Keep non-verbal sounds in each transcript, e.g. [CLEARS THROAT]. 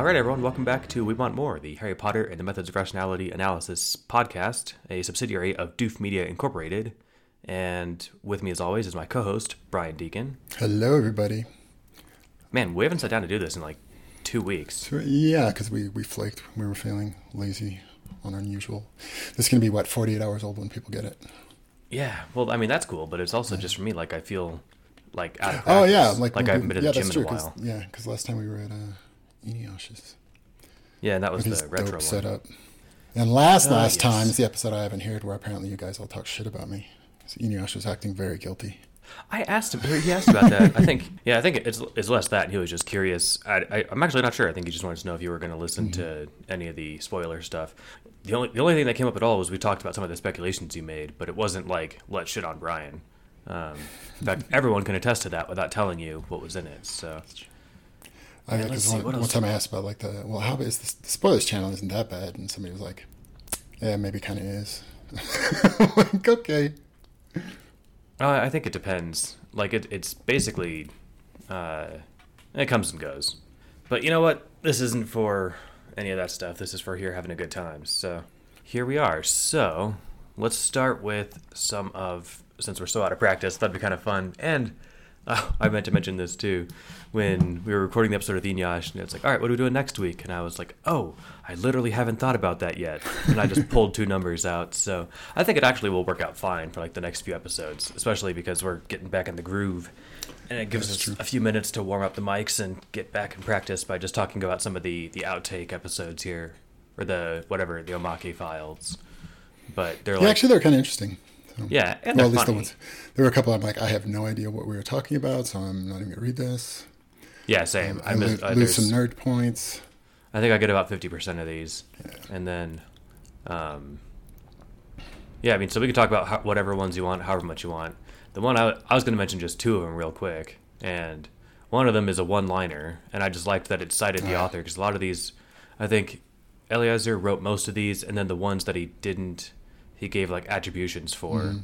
All right, everyone, welcome back to We Want More, the Harry Potter and the Methods of Rationality Analysis podcast, a subsidiary of Doof Media Incorporated. And with me, as always, is my co host, Brian Deacon. Hello, everybody. Man, we haven't sat down to do this in like two weeks. Yeah, because we, we flaked. We were feeling lazy on our usual. This is going to be, what, 48 hours old when people get it? Yeah, well, I mean, that's cool, but it's also just for me, like, I feel like out of Oh, yeah. Like, like I haven't been to yeah, the gym in a true, 'cause- while. Yeah, because last time we were at uh, Eneasz's. Yeah, and that was the retro dope one. setup. And last Ah, last yes. time is the episode I haven't heard where apparently you guys all talk shit about me. So Eneasz was acting very guilty. I asked him. He asked about that. I think. Yeah, I think it's it's less that he was just curious. I, I I'm actually not sure. I think he just wanted to know if you were going to listen to any of the spoiler stuff. The only the only thing that came up at all was we talked about some of the speculations you made, but it wasn't like let shit on Brian. Um, in fact, everyone can attest to that without telling you what was in it. So I Yeah, because let's see, one, what one time I asked about like the well, how is this, the spoilers channel isn't that bad, and somebody was like, "Yeah, maybe kind of is." [LAUGHS] like, okay, uh, I think it depends. Like it, it's basically uh, it comes and goes. But you know what? This isn't for any of that stuff. This is for here having a good time. So here we are. So let's start with some of since we're so out of practice. That'd be kind of fun. And [LAUGHS] I meant to mention this too when we were recording the episode of Eneasz, and it's like, all right, what are we doing next week? And I was like, oh, I literally haven't thought about that yet. And I just pulled two numbers out. So I think it actually will work out fine for like the next few episodes, especially because we're getting back in the groove. And it gives That's us true. a few minutes to warm up the mics and get back in practice by just talking about some of the, the outtake episodes here, or the whatever the Omake files. But they're yeah, like, actually, they're kind of interesting. Yeah, and well, at least the ones. There were a couple. I'm like, I have no idea what we were talking about, so I'm not even gonna read this. Yeah, same. I, I, miss, lo- uh, lose some nerd points. I think I get about fifty percent of these, and then, um, yeah. I mean, so we can talk about how, whatever ones you want, however much you want. The one I, I was going to mention just two of them real quick, and one of them is a one-liner, and I just liked that it cited the Ah. author because a lot of these, I think, Eliezer wrote most of these, and then the ones that he didn't, he gave like attributions for.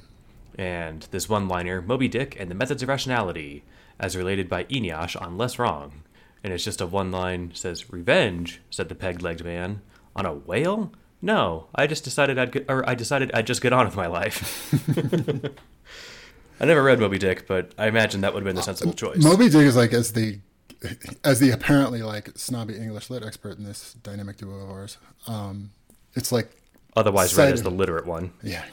And this one-liner, Moby Dick and the Methods of Rationality, as related by Eneasz on Less Wrong. And it's just a one line says, Revenge, said the peg-legged man. On a whale? No, I just decided I'd get, or I decided I'd just get on with my life. [LAUGHS] I never read Moby Dick, but I imagine that would have been the sensible choice. Moby Dick is like as the as the apparently like snobby English lit expert in this dynamic duo of ours. Um, it's like Otherwise read as the literate one. Yeah.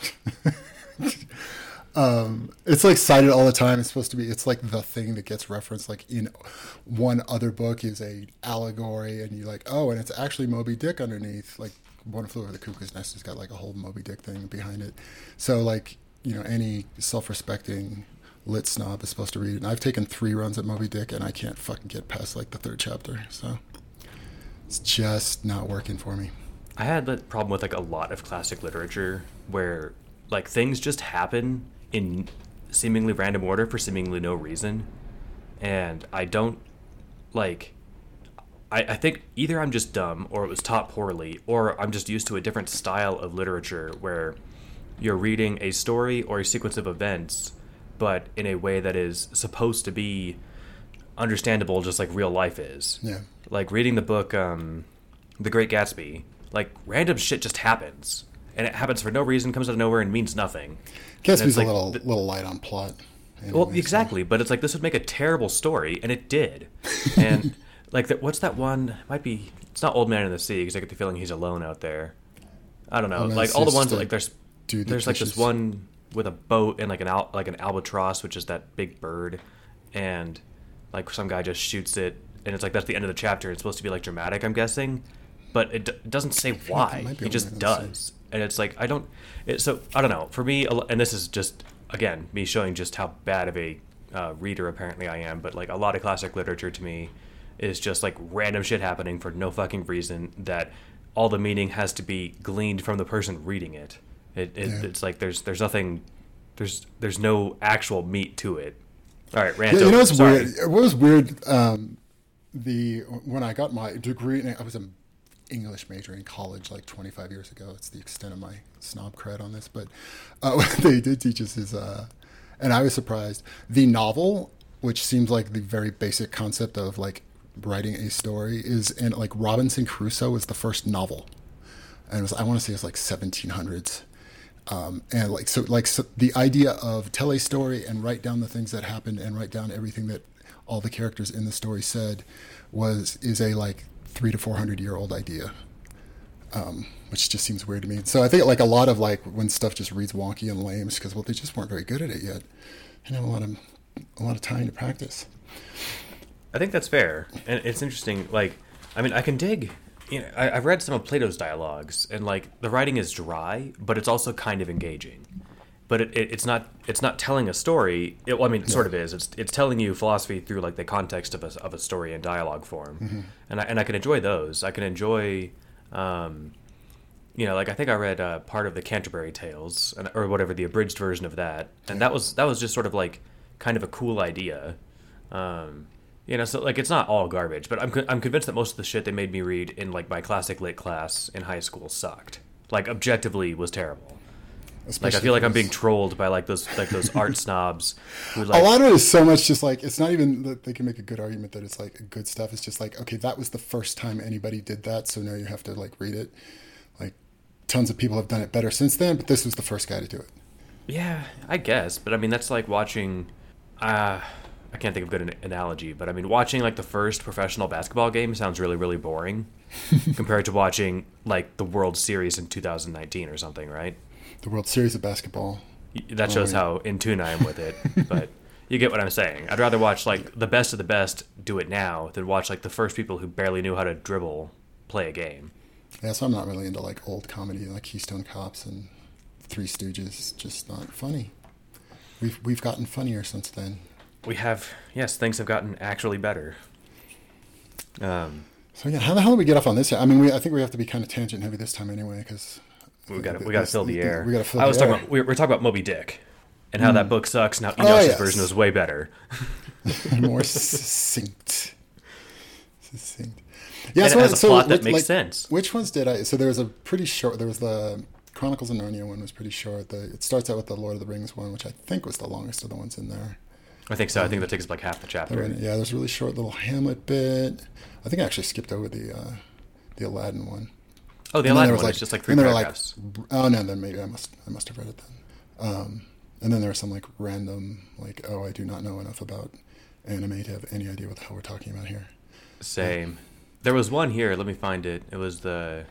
[LAUGHS] um, it's like cited all the time. It's supposed to be. It's like the thing that gets referenced. Like in one other book is a allegory, and you're like, oh, and it's actually Moby Dick underneath. Like one flew over the cuckoo's nest has got like a whole Moby Dick thing behind it. So like you know any self-respecting lit snob is supposed to read it. And I've taken three runs at Moby Dick, and I can't fucking get past like the third chapter. So it's just not working for me. I had that problem with like a lot of classic literature where like things just happen in seemingly random order for seemingly no reason. And I don't like I, I think either I'm just dumb or it was taught poorly or I'm just used to a different style of literature where you're reading a story or a sequence of events but in a way that is supposed to be understandable just like real life is Yeah. like reading the book um the great gatsby like random shit just happens. And it happens for no reason comes out of nowhere and means nothing. Gatsby's a like little th- little light on plot. well so- exactly but it's like this would make a terrible story and it did. [LAUGHS] And like that what's that one it might be it's not old man in the sea because i get the feeling he's alone out there. I don't know oh, Man like all the ones that like there's dude there's like this one with a boat and like an al- like an albatross which is that big bird. And like some guy just shoots it and it's like that's the end of the chapter. It's supposed to be like dramatic i'm guessing but it, d- it doesn't say why. It, Old just does. and it's like i don't it, so i don't know. For me and this is just again me showing just how bad of a uh, reader apparently i am but like a lot of classic literature to me is just like random shit happening for no fucking reason that all the meaning has to be gleaned from the person reading it. It, it Yeah. it's like there's there's nothing there's there's no actual meat to it. All right rant Yeah, you know what's weird? What was weird? Um, the when I got my degree, I was an English major in college like 25 years ago. It's the extent of my snob cred on this, but uh, what [LAUGHS] they did teach us is, uh, and I was surprised. The novel which seems like the very basic concept of like writing a story, is and like Robinson Crusoe was the first novel, and it was I want to say it's like 1700s. Um, and like so like so the idea of tell a story and write down the things that happened and write down everything that all the characters in the story said was is a like three to four hundred year old idea um, which just seems weird to me so i think like a lot of like when stuff just reads wonky and lame is because well they just weren't very good at it yet and have a lot of a lot of time to practice I think that's fair, and it's interesting. Like, I mean, I can dig. You know, I, I've read some of Plato's dialogues, and like the writing is dry, but it's also kind of engaging. But it, it, it's not it's not telling a story. It, well, I mean, it sort of is. It's it's telling you philosophy through like the context of a of a story in dialogue form, and I and I can enjoy those. I can enjoy. Um, you know, like I think I read uh, part of the Canterbury Tales, and- or whatever the abridged version of that, and that was that was just sort of like kind of a cool idea. Um, you know, so like it's not all garbage, but I'm I'm convinced that most of the shit they made me read in like my classic lit class in high school sucked. Like objectively was terrible. Like I feel like I'm being trolled by like those like those art [LAUGHS] snobs who like a lot of it is so much just like it's not even that they can make a good argument that it's like good stuff. It's just like okay, that was the first time anybody did that, so now you have to like read it. Like tons of people have done it better since then, but this was the first guy to do it. Yeah, I guess, but I mean that's like watching. Uh, I can't think of a good an- analogy, but I mean watching like the first professional basketball game sounds really really boring [LAUGHS] compared to watching like the World Series in 2019 or something, right? The World Series of basketball. That shows Oh, how in tune I am with it, [LAUGHS] but you get what I'm saying. I'd rather watch like the best of the best do it now than watch like the first people who barely knew how to dribble play a game. Yeah, so I'm not really into like old comedy like Keystone Cops and Three Stooges. Just not funny. We've we've gotten funnier since then. We have yes, things have gotten actually better. Um, So yeah, how the hell did we get off on this? I mean, we, I think we have to be kind of tangent heavy this time anyway, because we got to we got to fill the air. We got to fill I was air. talking about we were talking about Moby Dick and how that book sucks. Now Oh, Eneasz's yes. version was way better. [LAUGHS] more [LAUGHS] succinct. Succinct. Yeah, And it has a plot that which- makes sense. Which ones did I? So there was a pretty short. There was the Chronicles of Narnia one was pretty short. The it starts out with the Lord of the Rings one, which I think was the longest of the ones in there. I think so. I think that takes up like half the chapter. yeah, there's a really short little Hamlet bit. I think I actually skipped over the uh, the Aladdin one. Oh, the Aladdin there was one is just like three and there were paragraphs. Like, oh no, then maybe I must I must have read it then. Um, and then there was some like random like oh I do not know enough about anime to have any idea what the hell we're talking about here. Same. There was one here. Let me find it. It was the,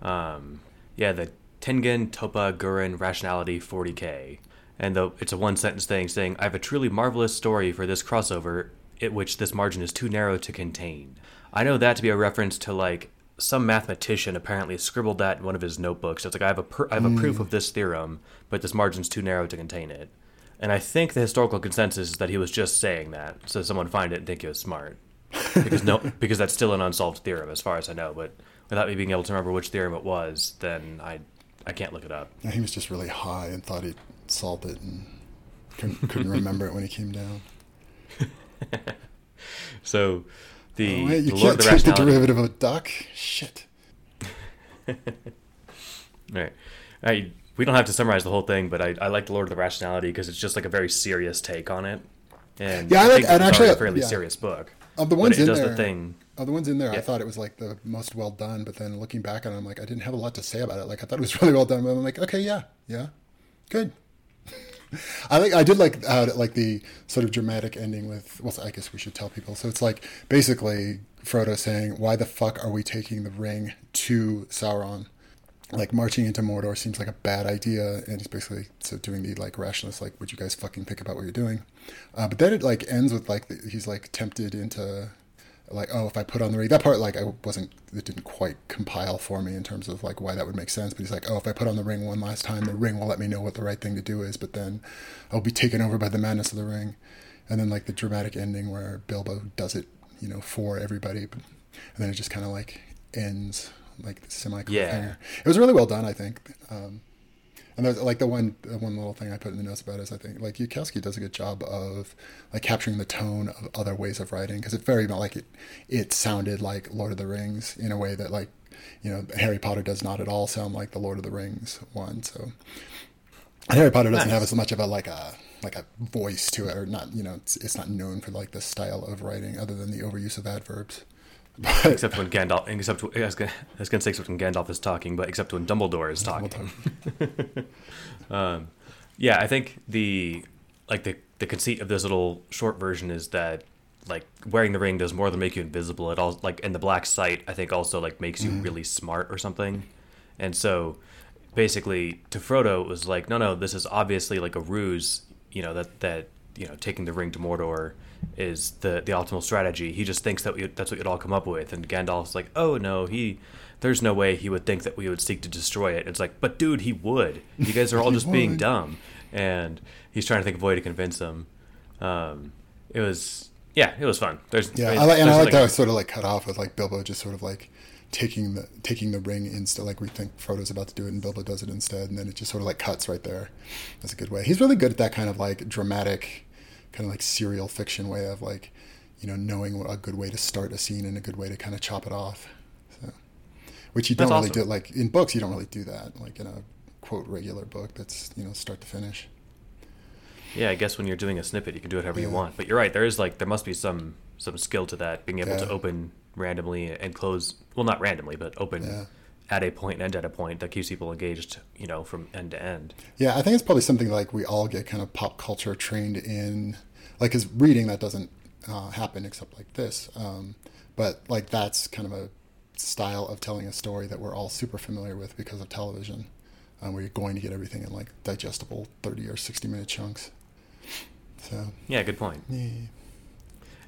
um, yeah, the Tengen Toppa Gurren Rationality 40k, and the it's a one sentence thing saying, "I have a truly marvelous story for this crossover, at which this margin is too narrow to contain." I know that to be a reference to like some mathematician apparently scribbled that in one of his notebooks. It's like I have a I have a hmm. proof of this theorem, but this margin's too narrow to contain it. And I think the historical consensus is that he was just saying that, so someone find it and think he was smart because no, [LAUGHS] because that's still an unsolved theorem as far as I know. But without me being able to remember which theorem it was, then I I can't look it up. Yeah, he was just really high and thought he'd solved it and couldn't, couldn't remember it when he came down. [LAUGHS] So the, Oh, wait, you the Lord can't of the take the Rationality. derivative of a duck. Shit. [LAUGHS] Right. I, we don't have to summarize the whole thing, but I, I like the Lord of the Rationality because it's just like a very serious take on it. And Yeah, I I like- think and it's actually, a fairly yeah. serious book. Of the ones in does there, the thing. of the ones in there, I thought it was like the most well done. But then looking back on it, I'm like, I didn't have a lot to say about it. Like I thought it was [LAUGHS] really well done. But I'm like, okay, yeah, yeah, good. I like. I did like how like the sort of dramatic ending with. Well, I guess we should tell people. So it's like basically Frodo saying, "Why the fuck are we taking the ring to Sauron?" Like marching into Mordor seems like a bad idea, and he's basically so doing the like rationalist, like, "Would you guys fucking think about what you're doing?" Uh, but then it like ends with like the, he's like tempted into like oh if I put on the ring that part like I wasn't it didn't quite compile for me in terms of like why that would make sense but he's like oh if I put on the ring one last time the ring will let me know what the right thing to do is but then I'll be taken over by the madness of the ring. And then like the dramatic ending where Bilbo does it you know for everybody but, and then it just kind of like ends like semi Yeah. it was really well done I think. Um, and there's like the one the one little thing I put in the notes about is I think like Yudkowsky does a good job of like capturing the tone of other ways of writing because it very much like it it sounded like Lord of the Rings in a way that like you know Harry Potter does not at all sound like the Lord of the Rings one so and Harry Potter doesn't Nice. have as much of a like a like a voice to it, or not. You know, it's, it's not known for like the style of writing, other than the overuse of adverbs. But Except when Gandalf, except I was gonna, I was gonna say except when Gandalf is talking, but except when Dumbledore is talking. [LAUGHS] um, yeah, I think the like the the conceit of this little short version is that like wearing the ring does more than make you invisible. It all like and the black sight I think also like makes you really smart or something. And so basically to Frodo it was like no no this is obviously like a ruse you know that that you know taking the ring to Mordor is the the optimal strategy. He just thinks that we, that's what you'd all come up with, and Gandalf's like, oh no, he there's no way he would think that we would seek to destroy it. It's like, but dude, he would. You guys are all [LAUGHS] just being dumb, and he's trying to think of a way to convince them. Um, it was yeah, it was fun. There's yeah, there's I like, and I like that was sort of like cut off with like Bilbo just sort of like taking the taking the ring instead. Like we think Frodo's about to do it, and Bilbo does it instead, and then it just sort of like cuts right there. That's a good way. He's really good at that kind of like dramatic, kind of like serial fiction way of like, you know, knowing what a good way to start a scene and a good way to kind of chop it off. So, which you don't That's really awesome. do. Like in books, you don't really do that. Like in a quote regular book, that's you know start to finish. Yeah, I guess when you're doing a snippet, you can do it however you want. But you're right. There is like there must be some some skill to that, being able to open randomly and close. Well, not randomly, but open Yeah. At a point and end at a point that keeps people engaged. You know, from end to end. Yeah, I think it's probably something like we all get kind of pop culture trained in, like, because reading that doesn't uh, happen except like this. Um, but like that's kind of a style of telling a story that we're all super familiar with because of television, um, where you're going to get everything in like digestible thirty or sixty minute chunks. So Yeah, good point. yeah,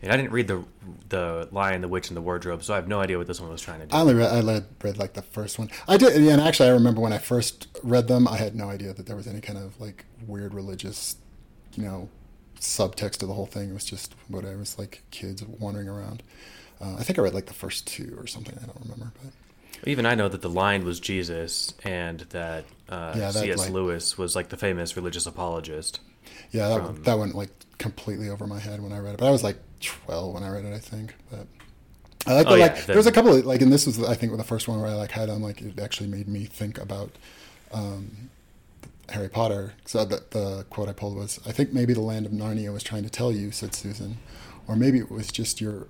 And I didn't read the the Lion, the Witch, and the Wardrobe, so I have no idea what this one was trying to do. I only read, I read, read like the first one. I did, and actually, I remember when I first read them, I had no idea that there was any kind of like weird religious, you know, subtext to the whole thing. It was just whatever. It was like kids wandering around. Uh, I think I read like the first two or something. I don't remember, but Even I know that the Lion was Jesus, and that, uh, Yeah, that, C.S. like- Lewis was like the famous religious apologist. yeah, that, From- that went like completely over my head when I read it. But I was like twelve when I read it, I think. But I like Oh, the, yeah, like there was a couple of like, and this was I think the first one where I like had on like it actually made me think about um, Harry Potter. So the, the quote I pulled was, "I think maybe the land of Narnia was trying to tell you," said Susan, or maybe it was just your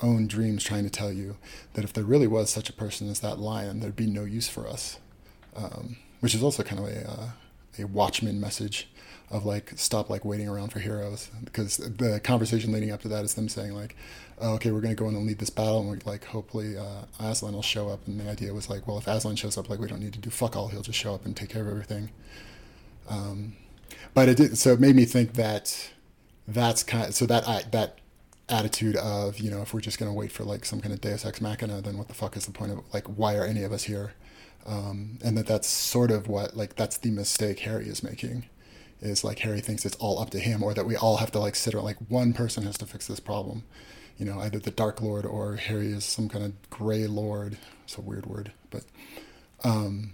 own dreams trying to tell you that if there really was such a person as that lion, there'd be no use for us. Um, which is also kind of a uh, a Watchmen message of like stop like waiting around for heroes. Because the conversation leading up to that is them saying like oh, okay we're going to go in and lead this battle and we like hopefully uh, Aslan will show up. And the idea was like well if Aslan shows up like we don't need to do fuck all. He'll just show up and take care of everything. Um, but it did so it made me think that that's kind of, so that I, that attitude of you know if we're just going to wait for like some kind of deus ex machina then what the fuck is the point of like why are any of us here? Um, and that that's sort of what like that's the mistake harry is making is like harry thinks it's all up to him or that we all have to like sit around like one person has to fix this problem you know either the dark lord or harry is some kind of gray lord it's a weird word but um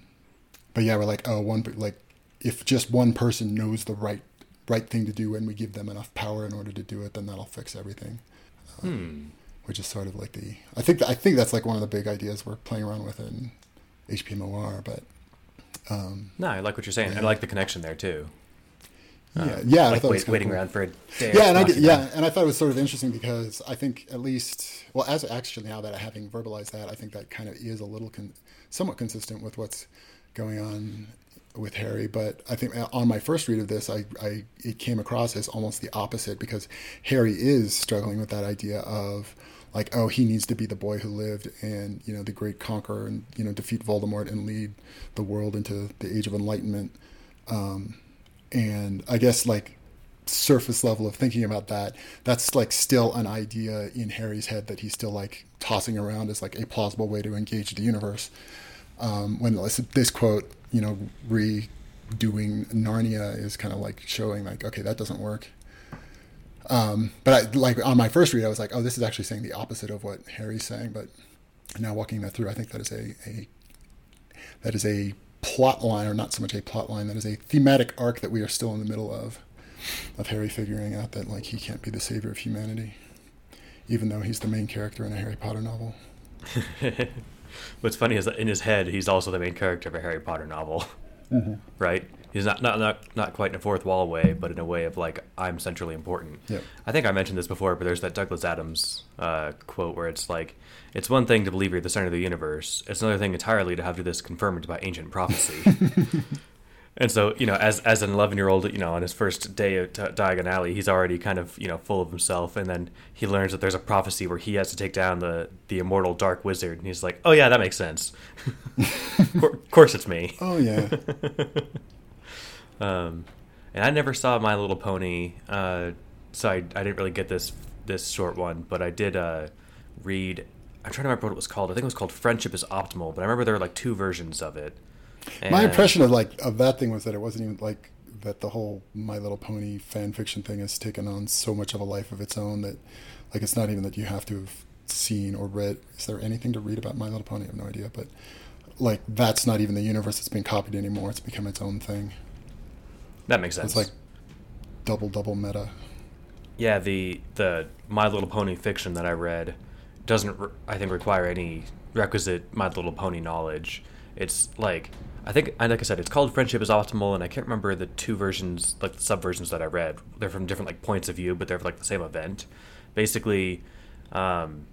but yeah we're like oh one like if just one person knows the right right thing to do and we give them enough power in order to do it then that'll fix everything Hmm. which is sort of like the I think I think that's like one of the big ideas we're playing around with in HPMOR. But um, No, I like what you're saying. I like the connection there too. Yeah, Uh, yeah, I like thought it was wait, waiting cool. around for a day. Yeah, and I did, yeah, and I thought it was sort of interesting because I think at least well, as actually now that I having verbalized that, I think that kind of is a little con- somewhat consistent with what's going on with Harry. But I think on my first read of this, I, I it came across as almost the opposite because Harry is struggling with that idea of like, oh, he needs to be the boy who lived and you know the great conqueror and you know defeat Voldemort and lead the world into the Age of Enlightenment. Um, and I guess like surface level of thinking about that, that's like still an idea in Harry's head that he's still like tossing around as like a plausible way to engage the universe. Um, when this, this quote, you know, redoing Narnia is kind of like showing like, okay, that doesn't work. Um, but I, like on my first read, I was like, oh, this is actually saying the opposite of what Harry's saying. But now walking that through, I think that is a, a that is a plot line, or not so much a plot line, that is a thematic arc that we are still in the middle of, of Harry figuring out that like he can't be the savior of humanity, even though he's the main character in a Harry Potter novel. [LAUGHS] What's funny is that in his head, he's also the main character of a Harry Potter novel. [LAUGHS] right? He's not, not not not quite in a fourth wall way, but in a way of like I'm centrally important. Yep. I think I mentioned this before, but there's that Douglas Adams uh, quote where it's like, "It's one thing to believe you're the center of the universe; it's another thing entirely to have this confirmed by ancient prophecy." [LAUGHS] and so, you know, as as an 11 year old, you know, on his first day at Di- Diagon Alley, he's already kind of you know full of himself, and then he learns that there's a prophecy where he has to take down the the immortal Dark Wizard, and he's like, "Oh yeah, that makes sense. [LAUGHS] of course, it's me." Oh yeah. [LAUGHS] Um, and I never saw My Little Pony, uh, so I, I didn't really get this this short one, but I did uh, read. I'm trying to remember what it was called. I think it was called Friendship is Optimal, but I remember there were like two versions of it. My impression of like of that thing was that it wasn't even like that the whole My Little Pony fan fiction thing has taken on so much of a life of its own that like it's not even that you have to have seen or read. Is there anything to read about My Little Pony? I have no idea, but like that's not even the universe that's being copied anymore. It's become its own thing. that makes sense. It's like double double meta. yeah, the the My Little Pony fiction that I read doesn't, re- I think, require any requisite My Little Pony knowledge. It's like I think, and like I said, it's called Friendship is Optimal, and I can't remember the two versions, like the subversions that I read. They're from different like points of view, but they're like the same event. Basically, um,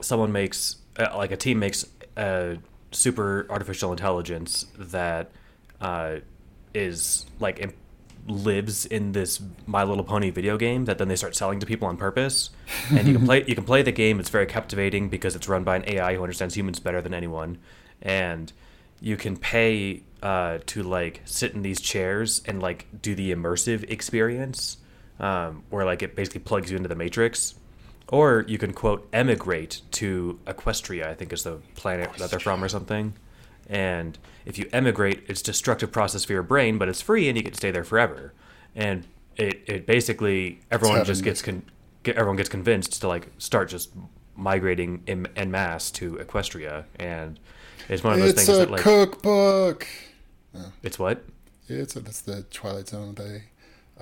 someone makes uh, like a team makes a super artificial intelligence that uh, is like im- lives in this My Little Pony video game that then they start selling to people on purpose. And you can play you can play the game. It's very captivating because it's run by an AI who understands humans better than anyone, and you can pay uh, to like sit in these chairs and like do the immersive experience, um, where like it basically plugs you into the matrix. Or you can quote emigrate to Equestria, I think is the planet that they're from or something. And if you emigrate, it's destructive process for your brain, but it's free and you get to stay there forever. And it, it basically everyone just gets con- get, everyone gets convinced to like start just migrating in, en masse to Equestria, and it's one of those It's things a that like cookbook. it's what It's a, that's the Twilight Zone. They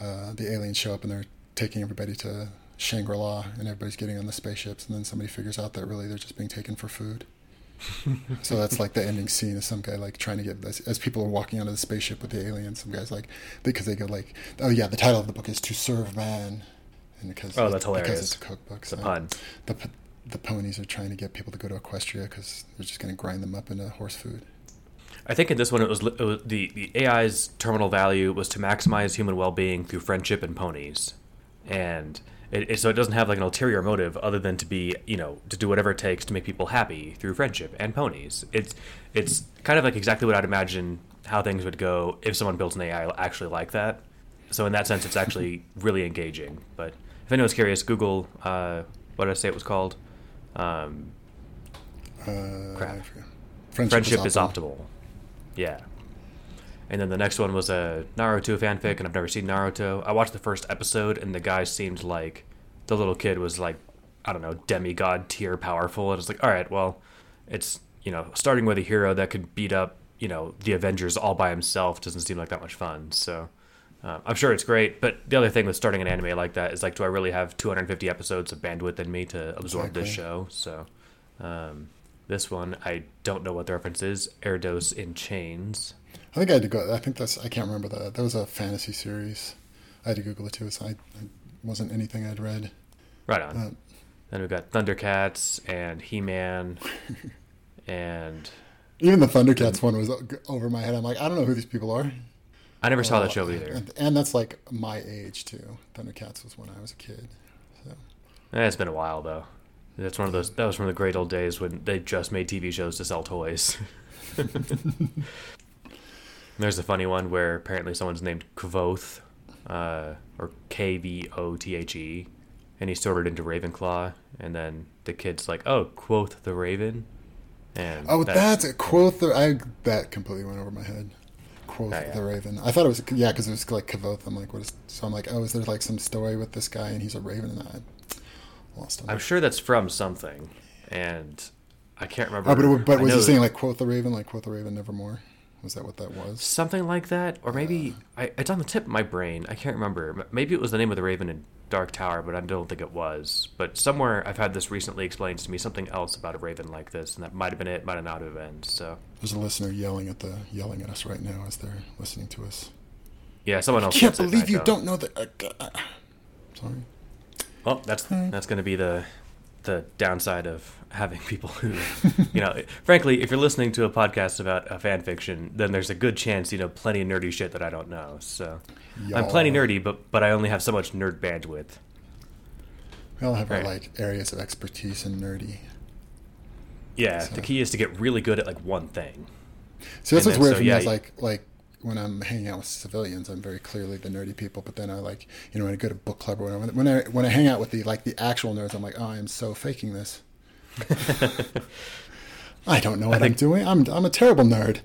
uh, the aliens show up and they're taking everybody to Shangri La, and everybody's getting on the spaceships, and then somebody figures out that really they're just being taken for food. So that's like the ending scene of some guy like trying to get as, as people are walking out of the spaceship with the aliens. Some guys like because they go like, oh yeah, the title of the book is "To Serve Man," and because Oh, that's hilarious because it's a cookbook. it's a pun. The the ponies are trying to get people to go to Equestria because they're just going to grind them up into horse food. I think in this one it was, it was the the AI's terminal value was to maximize human well being through friendship and ponies, and it, it, so it doesn't have like an ulterior motive other than to be you know to do whatever it takes to make people happy through friendship and ponies. It's it's kind of like exactly what I'd imagine how things would go if someone builds an AI actually like that. So in that sense, it's actually [LAUGHS] really engaging. But if anyone's curious, Google uh, what did I say it was called? Um, Uh, Crap. Forget. Friendship is optimal. Yeah. And then the next one was a Naruto fanfic, and I've never seen Naruto. I watched the first episode, and the guy seemed like the little kid was like, I don't know, demigod tier powerful. And it's like, all right, well, it's you know, starting with a hero that could beat up you know the Avengers all by himself doesn't seem like that much fun. So. Uh, I'm sure it's great, but the other thing with starting an anime like that is like, do I really have 250 episodes of bandwidth in me to absorb this show? So, um, this one, I don't know what the reference is. Erdos in Chains. I think I had to go. I think that's. I can't remember that. That was a fantasy series. I had to Google it too. So I, it wasn't anything I'd read. Right on. Uh, then we've got Thundercats and He Man [LAUGHS] and even the Thundercats one was over my head. I'm like, I don't know who these people are. I never saw that show either. And, and that's like my age too. Thundercats was when I was a kid. So Eh, it's been a while though. That's one of those. That was from the great old days when they just made TV shows to sell toys. [LAUGHS] [LAUGHS] There's a funny one where apparently someone's named Kvothe, uh, or K V O T H E, and he's sorted into Ravenclaw, and then the kid's like, "Oh, Quoth the Raven," and oh, that- that's a quoth. The, I that completely went over my head. Quoth Oh, yeah. the Raven. I thought it was yeah because it was like Kavoth. I'm like, what is? So I'm like, oh, is there like some story with this guy and he's a Raven and I lost him. I'm sure that's from something, and I can't remember. Oh, but, it, but was he saying like quoth the Raven, like quoth the Raven, nevermore? Was that what that was? something like that, or maybe I, it's on the tip of my brain. I can't remember. Maybe it was the name of the Raven in Dark Tower, but I don't think it was. But somewhere I've had this recently explained to me something else about a Raven like this, and that might have been it, might have not have been. So There's a listener yelling at the yelling at us right now as they're listening to us. Yeah, someone else. I Can't gets it, and believe you don't. don't know that. Uh, uh, sorry. Well, that's that's going to be the the downside of having people who, you know, frankly, if you're listening to a podcast about a fan fiction, then there's a good chance you know plenty of nerdy shit that I don't know. So I'm plenty nerdy, but but I only have so much nerd bandwidth. We all have our like areas of expertise and nerdy. Yeah, So- the key is to get really good at like one thing. See, that's And what's then, weird so, for me. yeah, Is like like when I'm hanging out with civilians, I'm very clearly the nerdy people. But then I like you know when I go to book club or whatever, when I when I hang out with the like the actual nerds, I'm like, oh, I'm so faking this. [LAUGHS] I don't know what think- I'm doing. I'm I'm a terrible nerd.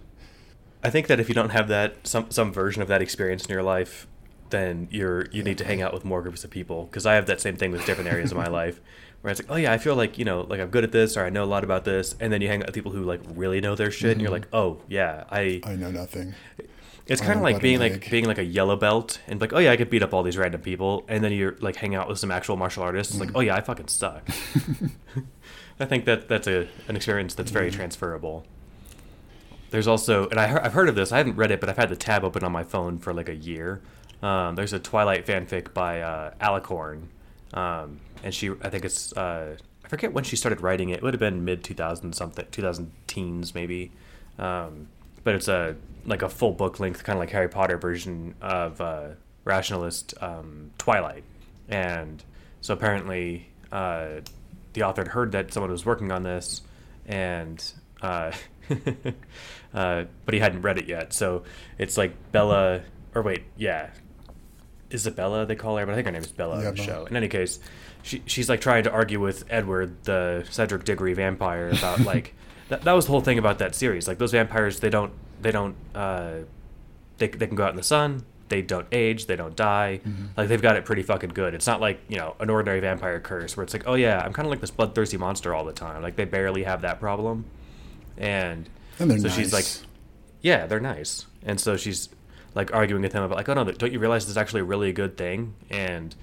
I think that if you don't have that some some version of that experience in your life, then you're you need to hang out with more groups of people. Because I have that same thing with different areas of my [LAUGHS] life, where it's like, oh yeah, I feel like you know, like I'm good at this, or I know a lot about this, and then you hang out with people who like really know their shit, and you're like, oh yeah, I. I know nothing. It's kind of like being like egg. being like a yellow belt, and like, oh yeah, I could beat up all these random people, and then you're like hang out with some actual martial artists, Mm. like, oh yeah, I fucking suck. [LAUGHS] I think that that's a an experience that's Mm. very transferable. There's also, and I, I've heard of this. I haven't read it, but I've had the tab open on my phone for like a year. Um, there's a Twilight fanfic by uh, Alicorn, um, and she, I think it's, uh, I forget when she started writing it. It would have been mid 2000 something, 2000 teens maybe. Um, but it's a like a full book length, kind of like Harry Potter version of uh, Rationalist um, Twilight, and so apparently uh, the author had heard that someone was working on this, and uh, [LAUGHS] uh, but he hadn't read it yet. So it's like Bella, or wait, yeah, Isabella they call her, but I think her name is Bella Yeah, in the Bella. show. In any case, she she's like trying to argue with Edward, the Cedric Diggory vampire, about [LAUGHS] like that. That was the whole thing about that series. Like those vampires, they don't they don't uh, they they can go out in the sun. They don't age. They don't die. Mm-hmm. Like they've got it pretty fucking good. It's not like you know an ordinary vampire curse where it's like, oh yeah, I'm kind of like this bloodthirsty monster all the time. Like they barely have that problem, and And so nice. she's like, yeah, they're nice. And so she's like arguing with him about like, oh no, don't you realize this is actually a really good thing? And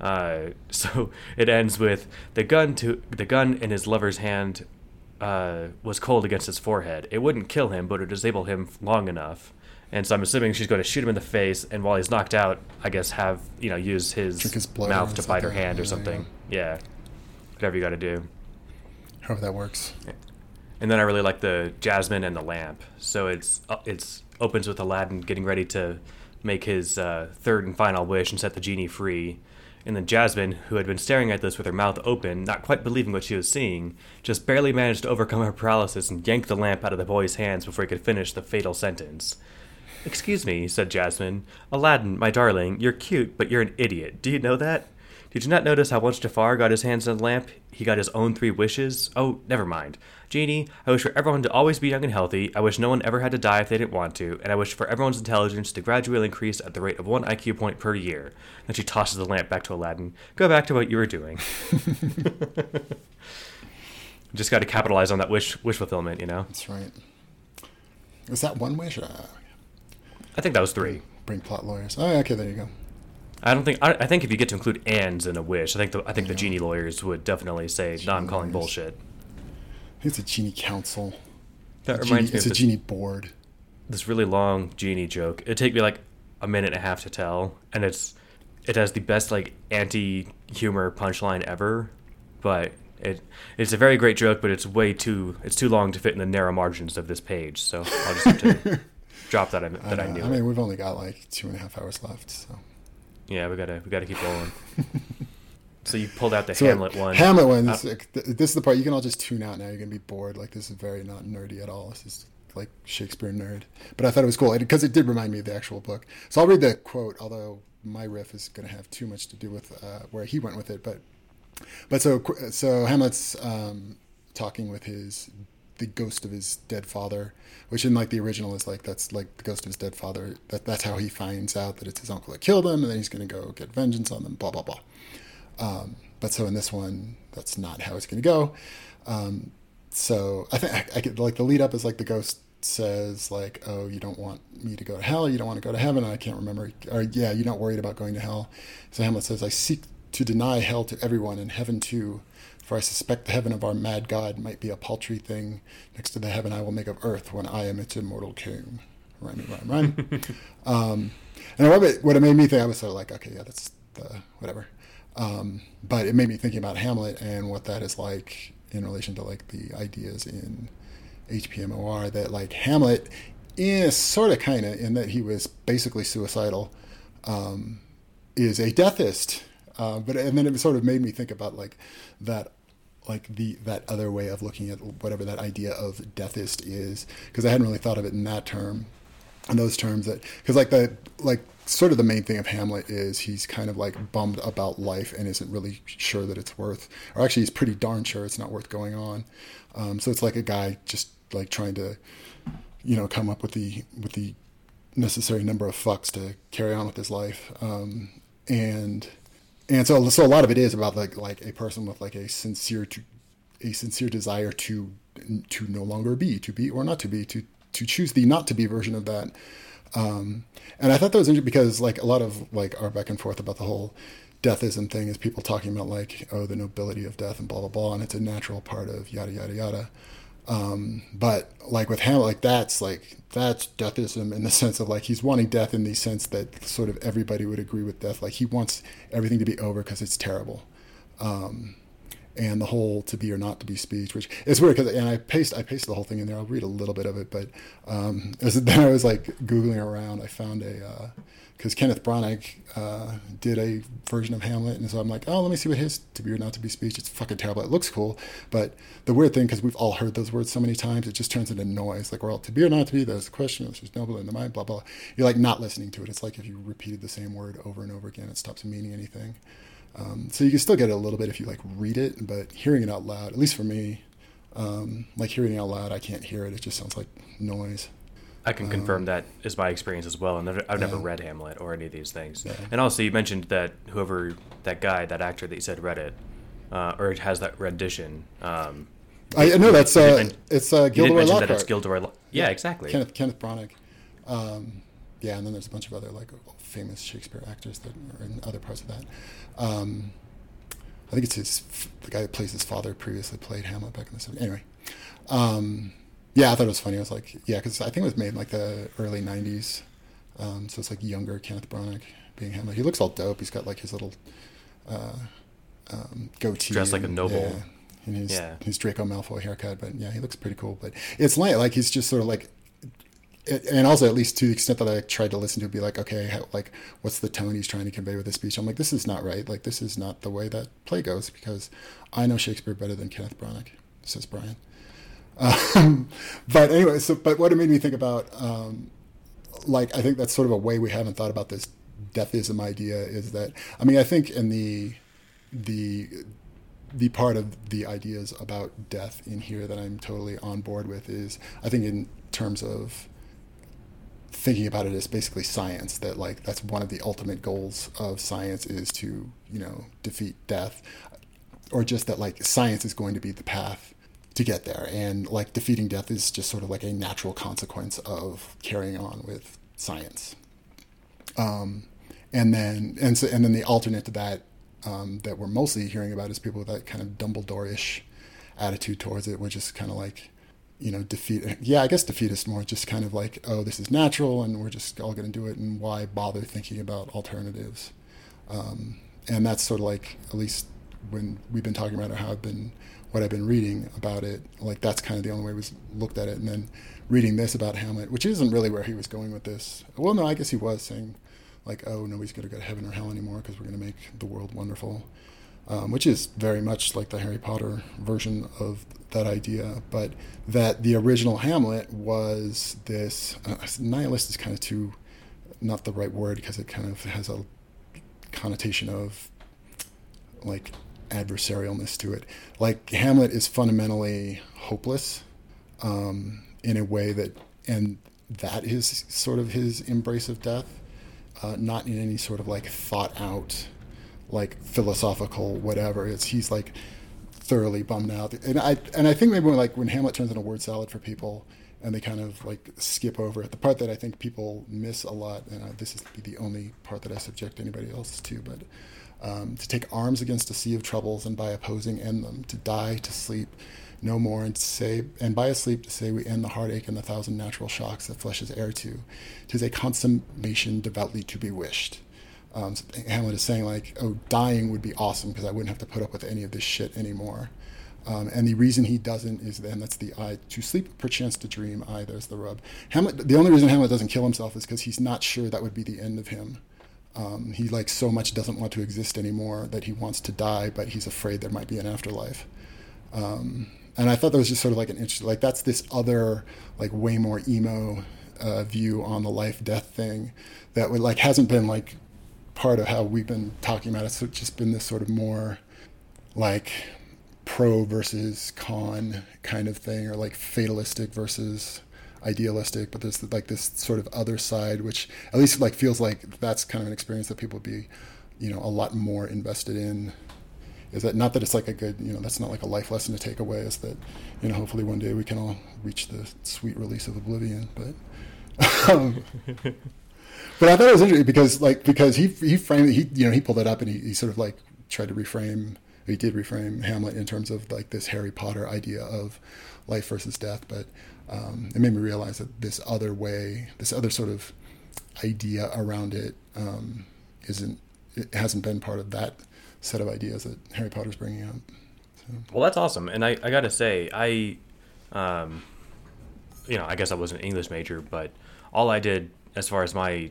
uh, [LAUGHS] so it ends with the gun to the gun in his lover's hand uh, was cold against his forehead. It wouldn't kill him, but it would disable him long enough. And so I'm assuming she's going to shoot him in the face, and while he's knocked out, I guess have you know use his, his blood mouth to bite her hand or Yeah, something. Yeah, whatever you got to do. however that works. And then I really like the Jasmine and the lamp. So it's uh, it's opens with Aladdin getting ready to make his uh, third and final wish and set the genie free. And then Jasmine, who had been staring at this with her mouth open, not quite believing what she was seeing, just barely managed to overcome her paralysis and yank the lamp out of the boy's hands before he could finish the fatal sentence. Excuse me, said Jasmine. Aladdin, my darling, you're cute, but you're an idiot. Do you know that? Did you not notice how once Jafar got his hands on the lamp, he got his own three wishes? Oh, never mind. Genie, I wish for everyone to always be young and healthy. I wish no one ever had to die if they didn't want to. And I wish for everyone's intelligence to gradually increase at the rate of one IQ point per year. Then she tosses the lamp back to Aladdin. Go back to what you were doing. [LAUGHS] Just got to capitalize on that wish wish fulfillment, you know? That's right. Is that one wish? Uh, I think that was three. bring plot lawyers. Oh, okay, there you go. I don't think. I, I think if you get to include ands in a wish, I think the I think the genie lawyers would definitely say, "No, I'm calling lawyers. bullshit." It's a genie council. That A reminds genie, me it's a this, genie board. this really long genie joke. It'd take me like a minute and a half to tell, and it's it has the best like anti humor punchline ever, but it it's a very great joke, but it's way too it's too long to fit in the narrow margins of this page. So I'll just have to [LAUGHS] drop that I, that I, know. knew. I it. mean, we've only got like two and a half hours left, so. yeah, we gotta we gotta keep rolling. [LAUGHS] so you pulled out the So, Hamlet one. Hamlet one. Uh, This, th- this is the part you can all just tune out now. You're gonna be bored. Like this is very not nerdy at all. This is like Shakespeare nerd. But I thought it was cool because it did remind me of the actual book. So I'll read the quote. Although my riff is gonna have too much to do with uh, where he went with it. But but so so Hamlet's um, talking with his the ghost of his dead father, which in like the original is like that's like the ghost of his dead father. That that's how he finds out that it's his uncle that killed him, and then he's gonna go get vengeance on them. Blah blah blah. Um, but so in this one, that's not how it's to go. Um, so I think I, could like the lead up is like the ghost says like, "Oh, you don't want me to go to hell. You don't want to go to heaven." I can't remember. Or yeah, you're not worried about going to hell. So Hamlet says, "I seek to deny hell to everyone and heaven too. For I suspect the heaven of our mad God might be a paltry thing next to the heaven I will make of earth when I am its immortal king. Rhyme, rhyme, rhyme. [LAUGHS] um, and what it, what it made me think, I was sort of like, okay, yeah, that's the whatever. Um, but it made me thinking about Hamlet and what that is like in relation to like the ideas in HPMOR that like Hamlet is sort of kind of in that he was basically suicidal, um, is a deathist. Uh, but and then it sort of made me think about like that like the that other way of looking at whatever that idea of deathist is because I hadn't really thought of it in that term in those terms that because like the like sort of the main thing of Hamlet is he's kind of like bummed about life and isn't really sure that it's worth or actually he's pretty darn sure it's not worth going on. Um, so it's like a guy just like trying to you know come up with the with the necessary number of fucks to carry on with his life. Um, and and so so a lot of it is about like like a person with like a sincere to a sincere desire to to no longer be to be or not to be to to choose the not to be version of that. Um, and I thought that was interesting because like a lot of like our back and forth about the whole deathism thing is people talking about like oh the nobility of death and blah blah blah and it's a natural part of yada yada yada um, but like with Hamlet, like that's like that's deathism in the [LAUGHS] sense of like he's wanting death in the sense that sort of everybody would agree with death. Like he wants everything to be over because it's terrible. Um, and the whole to be or not to be speech, which is weird because and I paste I pasted the whole thing in there. I'll read a little bit of it, but um, [LAUGHS] as, then I was like googling around, I found a because Kenneth Branagh uh, did a version of Hamlet, and so I'm like, oh, let me see what his to be or not to be speech. It's fucking terrible. It looks cool, but the weird thing because we've all heard those words so many times, it just turns into noise. Like we're all to be or not to be. There's a question. There's noble in the mind. Blah blah. You're like not listening to it. It's like if you repeated the same word over and over again, it stops meaning anything. Um, so you can still get it a little bit if you like read it, but hearing it out loud, at least for me, um, like hearing it out loud, I can't hear it. It just sounds like noise. I can confirm um, that is my experience as well, and I've, never read Hamlet or any of these things. Yeah. And also, you mentioned that whoever that guy, that actor that you said read it, uh, or has that rendition. Um, I know that's uh, it's uh, Gilderoy Lockhart. That it's Gilderoy. Lo- yeah, yeah, exactly. Kenneth Kenneth Branagh. Um, yeah, and then there's a bunch of other like famous Shakespeare actors that are in other parts of that. Um, I think it's his the guy that plays his father previously played Hamlet back in the 70s. Anyway, um, yeah, I thought it was funny. I was like, yeah, because I think it was made in like the early '90s, um, so it's like younger Kenneth Branagh being Hamlet. He looks all dope. He's got like his little uh, um, goatee, dressed like a noble. Yeah, and his, yeah. his Draco Malfoy haircut, but yeah, he looks pretty cool. But it's like like he's just sort of like and also at least to the extent that I tried to listen to it, be like, okay, how, like what's the tone he's trying to convey with this speech? I'm like, this is not right. Like this is not the way that play goes because I know Shakespeare better than Kenneth Branagh, says Brian. Um, [LAUGHS] but anyway, so but what it made me think about, um, like I think that's sort of a way we haven't thought about this deathism idea is that I mean I think in the the the part of the ideas about death in here that I'm totally on board with is I think in terms of thinking about it as basically science that like that's one of the ultimate goals of science is to you know defeat death or just that like science is going to be the path to get there and like defeating death is just sort of like a natural consequence of carrying on with science um, and then and so and then the alternate to that um, that we're mostly hearing about is people with that kind of Dumbledore-ish attitude towards it which is kind of like you know, defeat. Yeah, I guess defeatist more just kind of like, oh, this is natural, and we're just all going to do it, and why bother thinking about alternatives? Um, and that's sort of like, at least when we've been talking about it, how I've been, what I've been reading about it, like that's kind of the only way we looked at it. And then reading this about Hamlet, which isn't really where he was going with this. Well, no, I guess he was saying, like, oh, nobody's going to go to heaven or hell anymore because we're going to make the world wonderful. Um, which is very much like the Harry Potter version of that idea, but that the original Hamlet was this uh, nihilist is kind of too not the right word because it kind of has a connotation of like adversarialness to it. Like Hamlet is fundamentally hopeless um, in a way that, and that is sort of his embrace of death, uh, not in any sort of like thought out, like philosophical whatever. It's he's like thoroughly bummed out. And I and I think maybe when, like when Hamlet turns into word salad for people, and they kind of like skip over it. The part that I think people miss a lot, and this is the only part that I subject anybody else to, but Um, to take arms against a sea of troubles and by opposing end them, to die, to sleep no more, and to say, and by a sleep to say we end the heartache and the thousand natural shocks that flesh is heir to. Tis a consummation devoutly to be wished. Um, so Hamlet is saying like, oh, dying would be awesome because I wouldn't have to put up with any of this shit anymore. Um, and the reason he doesn't is then that's the I to sleep perchance to dream. I there's the rub. Hamlet. The only reason Hamlet doesn't kill himself is because he's not sure that would be the end of him. Um, he like so much doesn't want to exist anymore that he wants to die, but he's afraid there might be an afterlife. Um, and I thought that was just sort of like an interesting, like that's this other like way more emo uh, view on the life death thing that would like hasn't been like part of how we've been talking about. It. So it's just been this sort of more like pro versus con kind of thing, or like fatalistic versus idealistic. But there's like this sort of other side, which at least like feels like that's kind of an experience that people would be, you know, a lot more invested in. Is that not that it's like a good, you know, that's not like a life lesson to take away. Is that, you know, hopefully one day we can all reach the sweet release of oblivion. But, [LAUGHS] um, but I thought it was interesting because like because he he framed he you know he pulled it up and he, he sort of like tried to reframe he did reframe Hamlet in terms of like this Harry Potter idea of life versus death, but um, it made me realize that this other way, this other sort of idea around it, um, not it hasn't been part of that set of ideas that Harry Potter's bringing up. So. Well, that's awesome, and I, I got to say, I, um, you know, I guess I was an English major, but all I did as far as my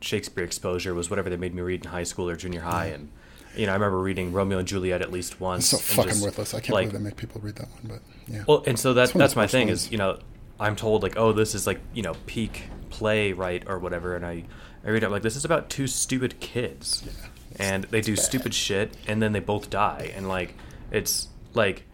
Shakespeare exposure was whatever they made me read in high school or junior high, and you know, I remember reading Romeo and Juliet at least once. It's so fucking just, worthless. I can't like, believe they make people read that one, but yeah. Well, and so that that's my thing ones. is you know, I'm told like, oh, this is like you know peak playwright or whatever, and I I read it like this is about two stupid kids, yeah, and they do bad. stupid shit, and then they both die, and like it's like.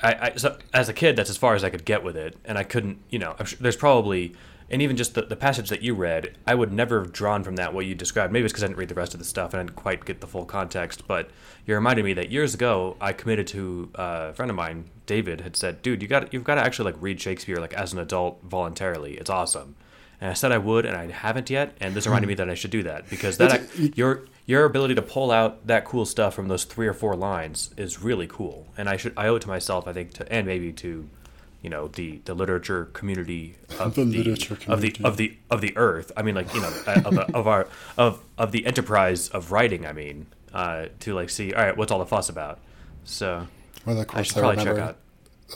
I, I so as a kid, that's as far as I could get with it, and I couldn't, you know. Sure there's probably and even just the, the passage that you read, I would never have drawn from that what you described. Maybe it's because I didn't read the rest of the stuff and I didn't quite get the full context. But you reminded me that years ago, I committed to uh, a friend of mine, David, had said, "Dude, you got you've got to actually like read Shakespeare like as an adult voluntarily. It's awesome." And I said I would, and I haven't yet. And this reminded me that I should do that because that your your ability to pull out that cool stuff from those three or four lines is really cool. And I should I owe it to myself, I think, to and maybe to you know the the literature community of the, the literature community. of the of the of the earth. I mean, like you know uh, of, of our of of the enterprise of writing. I mean, uh, to like see all right, what's all the fuss about? So well, of course, I should probably check out.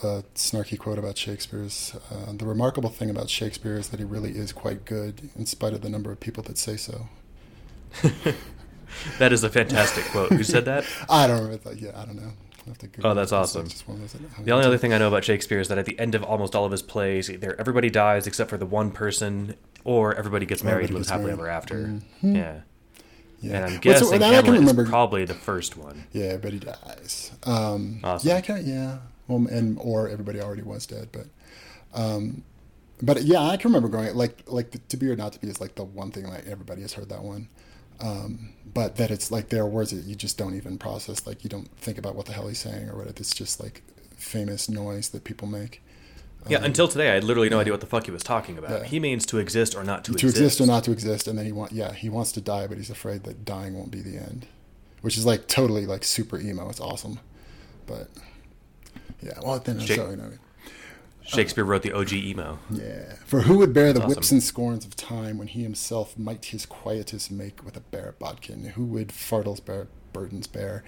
A snarky quote about Shakespeare's uh, the remarkable thing about Shakespeare is that he really is quite good, in spite of the number of people that say so. [LAUGHS] that is a fantastic quote. Who said that? [LAUGHS] I don't remember. Yeah, I don't know oh, that's awesome. The only other thing I know about Shakespeare is that at the end of almost all of his plays, either everybody dies except for the one person, or everybody gets married and lives happily ever after. Mm-hmm. Yeah. Yeah. And I'm guessing well, so, Hamlet I can remember, is probably the first one. Yeah, everybody dies. Um, awesome. Yeah, I can, yeah. Well, and or everybody already was dead, but, um, but yeah, I can remember going like like the, to be or not to be is like the one thing like everybody has heard that one. Um, but that it's like there are words that you just don't even process. Like you don't think about what the hell he's saying or what it, it's just like famous noise that people make. Yeah, um, until today, I had literally no yeah. idea what the fuck he was talking about. Yeah. He means to exist or not to, to exist. To exist or not to exist, and then he want yeah he wants to die, but he's afraid that dying won't be the end, which is like totally like super emo. It's awesome, but yeah. Well, then Jake, so you know, Shakespeare wrote the OG emo. Yeah. For who would bear the awesome. whips and scorns of time when he himself might his quietus make with a bare bodkin? Who would fardels bear, burdens bear?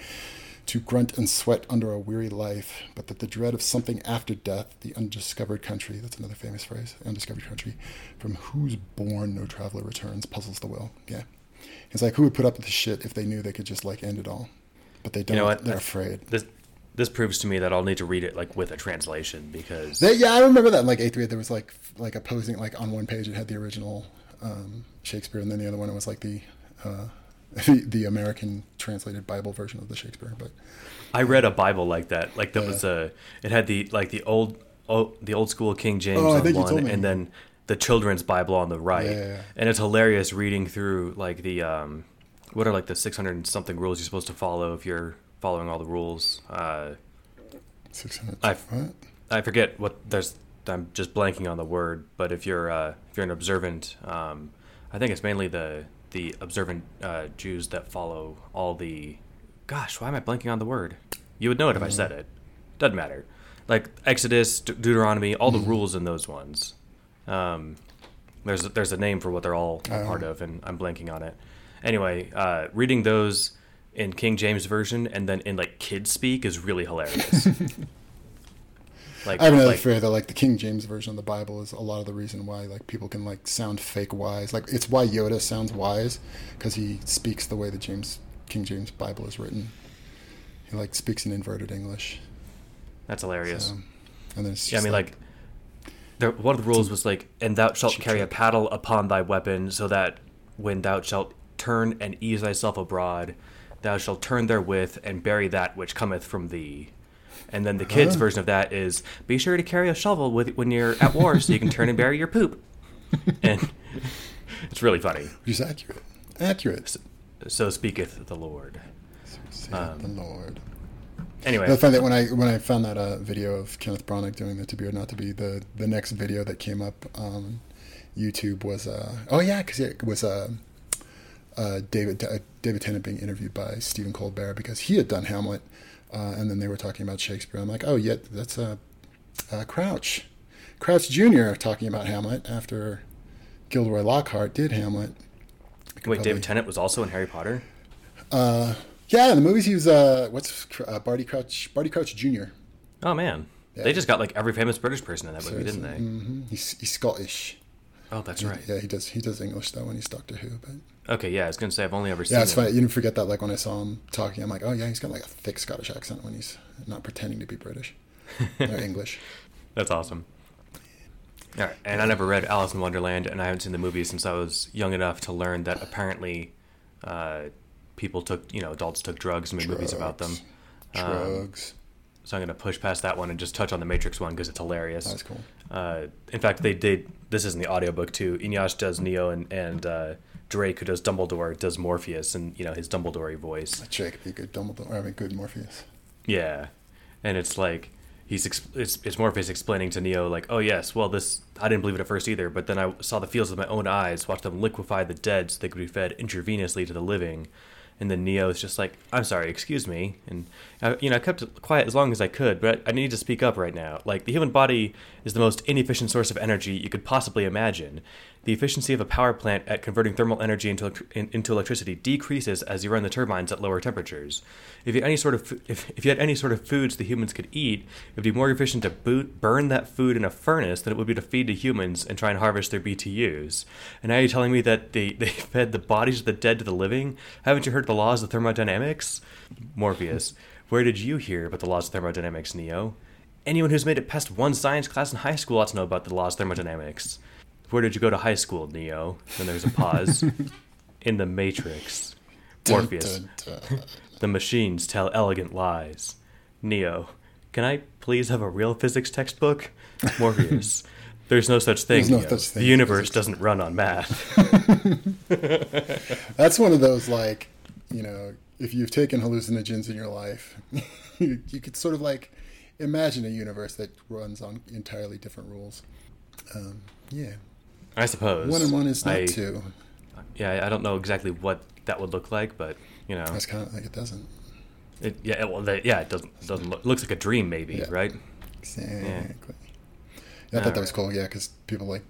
To grunt and sweat under a weary life, but that the dread of something after death, the undiscovered country, that's another famous phrase, undiscovered country, from whose bourne no traveler returns, puzzles the will. Yeah. It's like, who would put up with the shit if they knew they could just, like, end it all? But they don't. You know what? They're afraid. This, this proves to me that I'll need to read it like with a translation because they, yeah, I remember that in like eighth grade there was like like opposing like on one page it had the original um, Shakespeare and then the other one it was like the, uh, [LAUGHS] the the American translated Bible version of the Shakespeare. But I read a Bible like that. Like that yeah. was a it had the like the old oh, the old school King James oh, on one and then the children's Bible on the right. Yeah, yeah, and it's hilarious reading through like the um, what are like the 600 something rules you're supposed to follow if you're following all the rules. Uh, Six hundred. I, I forget what there's. I'm just blanking on the word, but if you're uh, if you're an observant, um, I think it's mainly the the observant uh, Jews that follow all the gosh, why am I blanking on the word? You would know it if I said it. Doesn't matter. Like Exodus, De- Deuteronomy, all the rules in those ones. Um, there's there's a name for what they're all a part of, and I'm blanking on it. Anyway, uh, reading those in King James version and then in like kid speak is really hilarious. [LAUGHS] like, I have another like fear that like the King James version of the Bible is a lot of the reason why like people can like sound fake wise. Like it's why Yoda sounds wise because he speaks the way the James King James Bible is written. He like speaks in inverted English. that's hilarious. So, and then it's Yeah, I mean, like, there, one of the rules was like, "And thou shalt carry a paddle upon thy weapon, so that when thou shalt turn and ease thyself abroad, thou shalt turn therewith and bury that which cometh from thee." And then the kids' Huh. version of that is, "Be sure to carry a shovel with when you're at war, so you can turn and bury your poop." [LAUGHS] And it's really funny. is accurate. Accurate. So speaketh the Lord. Say Um, the Lord. Anyway, I find that when I when I found that uh, video of Kenneth Branagh doing the To Be or Not to Be, the the next video that came up on YouTube was uh oh yeah because it was uh, uh David uh, David Tennant being interviewed by Stephen Colbert because he had done Hamlet, uh, and then they were talking about Shakespeare. I'm like oh yeah that's uh, uh Crouch, Crouch Jr. talking about Hamlet after Gilderoy Lockhart did Hamlet. Wait, probably- David Tennant was also in Harry Potter. Uh, yeah, in the movies he was uh what's uh, Barty Crouch Barty Crouch Jr. Oh man, Yeah. they just got like every famous British person in that movie, didn't they? hmm He's, he's Scottish. Oh, that's right. Yeah, he does. He does English though when he's Doctor Who. But Okay, yeah, I was gonna say I've only ever seen. yeah, it's it. funny. You didn't forget that. Like when I saw him talking, I'm like, oh yeah, he's got like a thick Scottish accent when he's not pretending to be British [LAUGHS] or English. That's awesome. All right, and I never read Alice in Wonderland, and I haven't seen the movie since I was young enough to learn that apparently uh, people took, you know, adults took drugs and made movies about them. Drugs. Um, So I'm gonna push past that one and just touch on the Matrix one because it's hilarious. That's cool. Uh, in fact, they did. This is in the audiobook too. Eneasz does Neo, and and uh, Drake, who does Dumbledore, does Morpheus, and you know his Dumbledore voice. Drake could be good Dumbledore. I mean, good Morpheus. Yeah, and it's like he's ex- it's, it's Morpheus explaining to Neo like, oh yes, well this I didn't believe it at first either, but then I saw the fields with my own eyes, watched them liquefy the dead so they could be fed intravenously to the living, and then Neo is just like, I'm sorry, excuse me, and I, you know I kept it quiet as long as I could, but I need to speak up right now. Like the human body is the most inefficient source of energy you could possibly imagine. The efficiency of a power plant at converting thermal energy into, in- into electricity decreases as you run the turbines at lower temperatures. If you had any sort of if, if you had any sort of foods the humans could eat, it would be more efficient to boot, burn that food in a furnace than it would be to feed the humans and try and harvest their BTUs. And now you're telling me that they, they [LAUGHS] fed the bodies of the dead to the living? Haven't you heard the laws of thermodynamics? Morpheus, where did you hear about the laws of thermodynamics, Neo? Anyone who's made it past one science class in high school ought to know about the laws of thermodynamics. Where did you go to high school, Neo? Then there's a pause. [LAUGHS] In the Matrix. Morpheus. Dun, dun, dun. The machines tell elegant lies. Neo. Can I please have a real physics textbook? Morpheus. [LAUGHS] There's no such thing. There's no such thing the universe doesn't run on math. [LAUGHS] That's one of those like, you know, if you've taken hallucinogens in your life, you, you could sort of like imagine a universe that runs on entirely different rules. Um, yeah, I suppose. one and one is not I- two. Yeah, I don't know exactly what that would look like, but you know, That's kind of like it doesn't. it, yeah, it- well, yeah, it doesn't it doesn't look looks like a dream, maybe, Yeah. right? Exactly. Yeah, I thought that was cool. Yeah, because people like,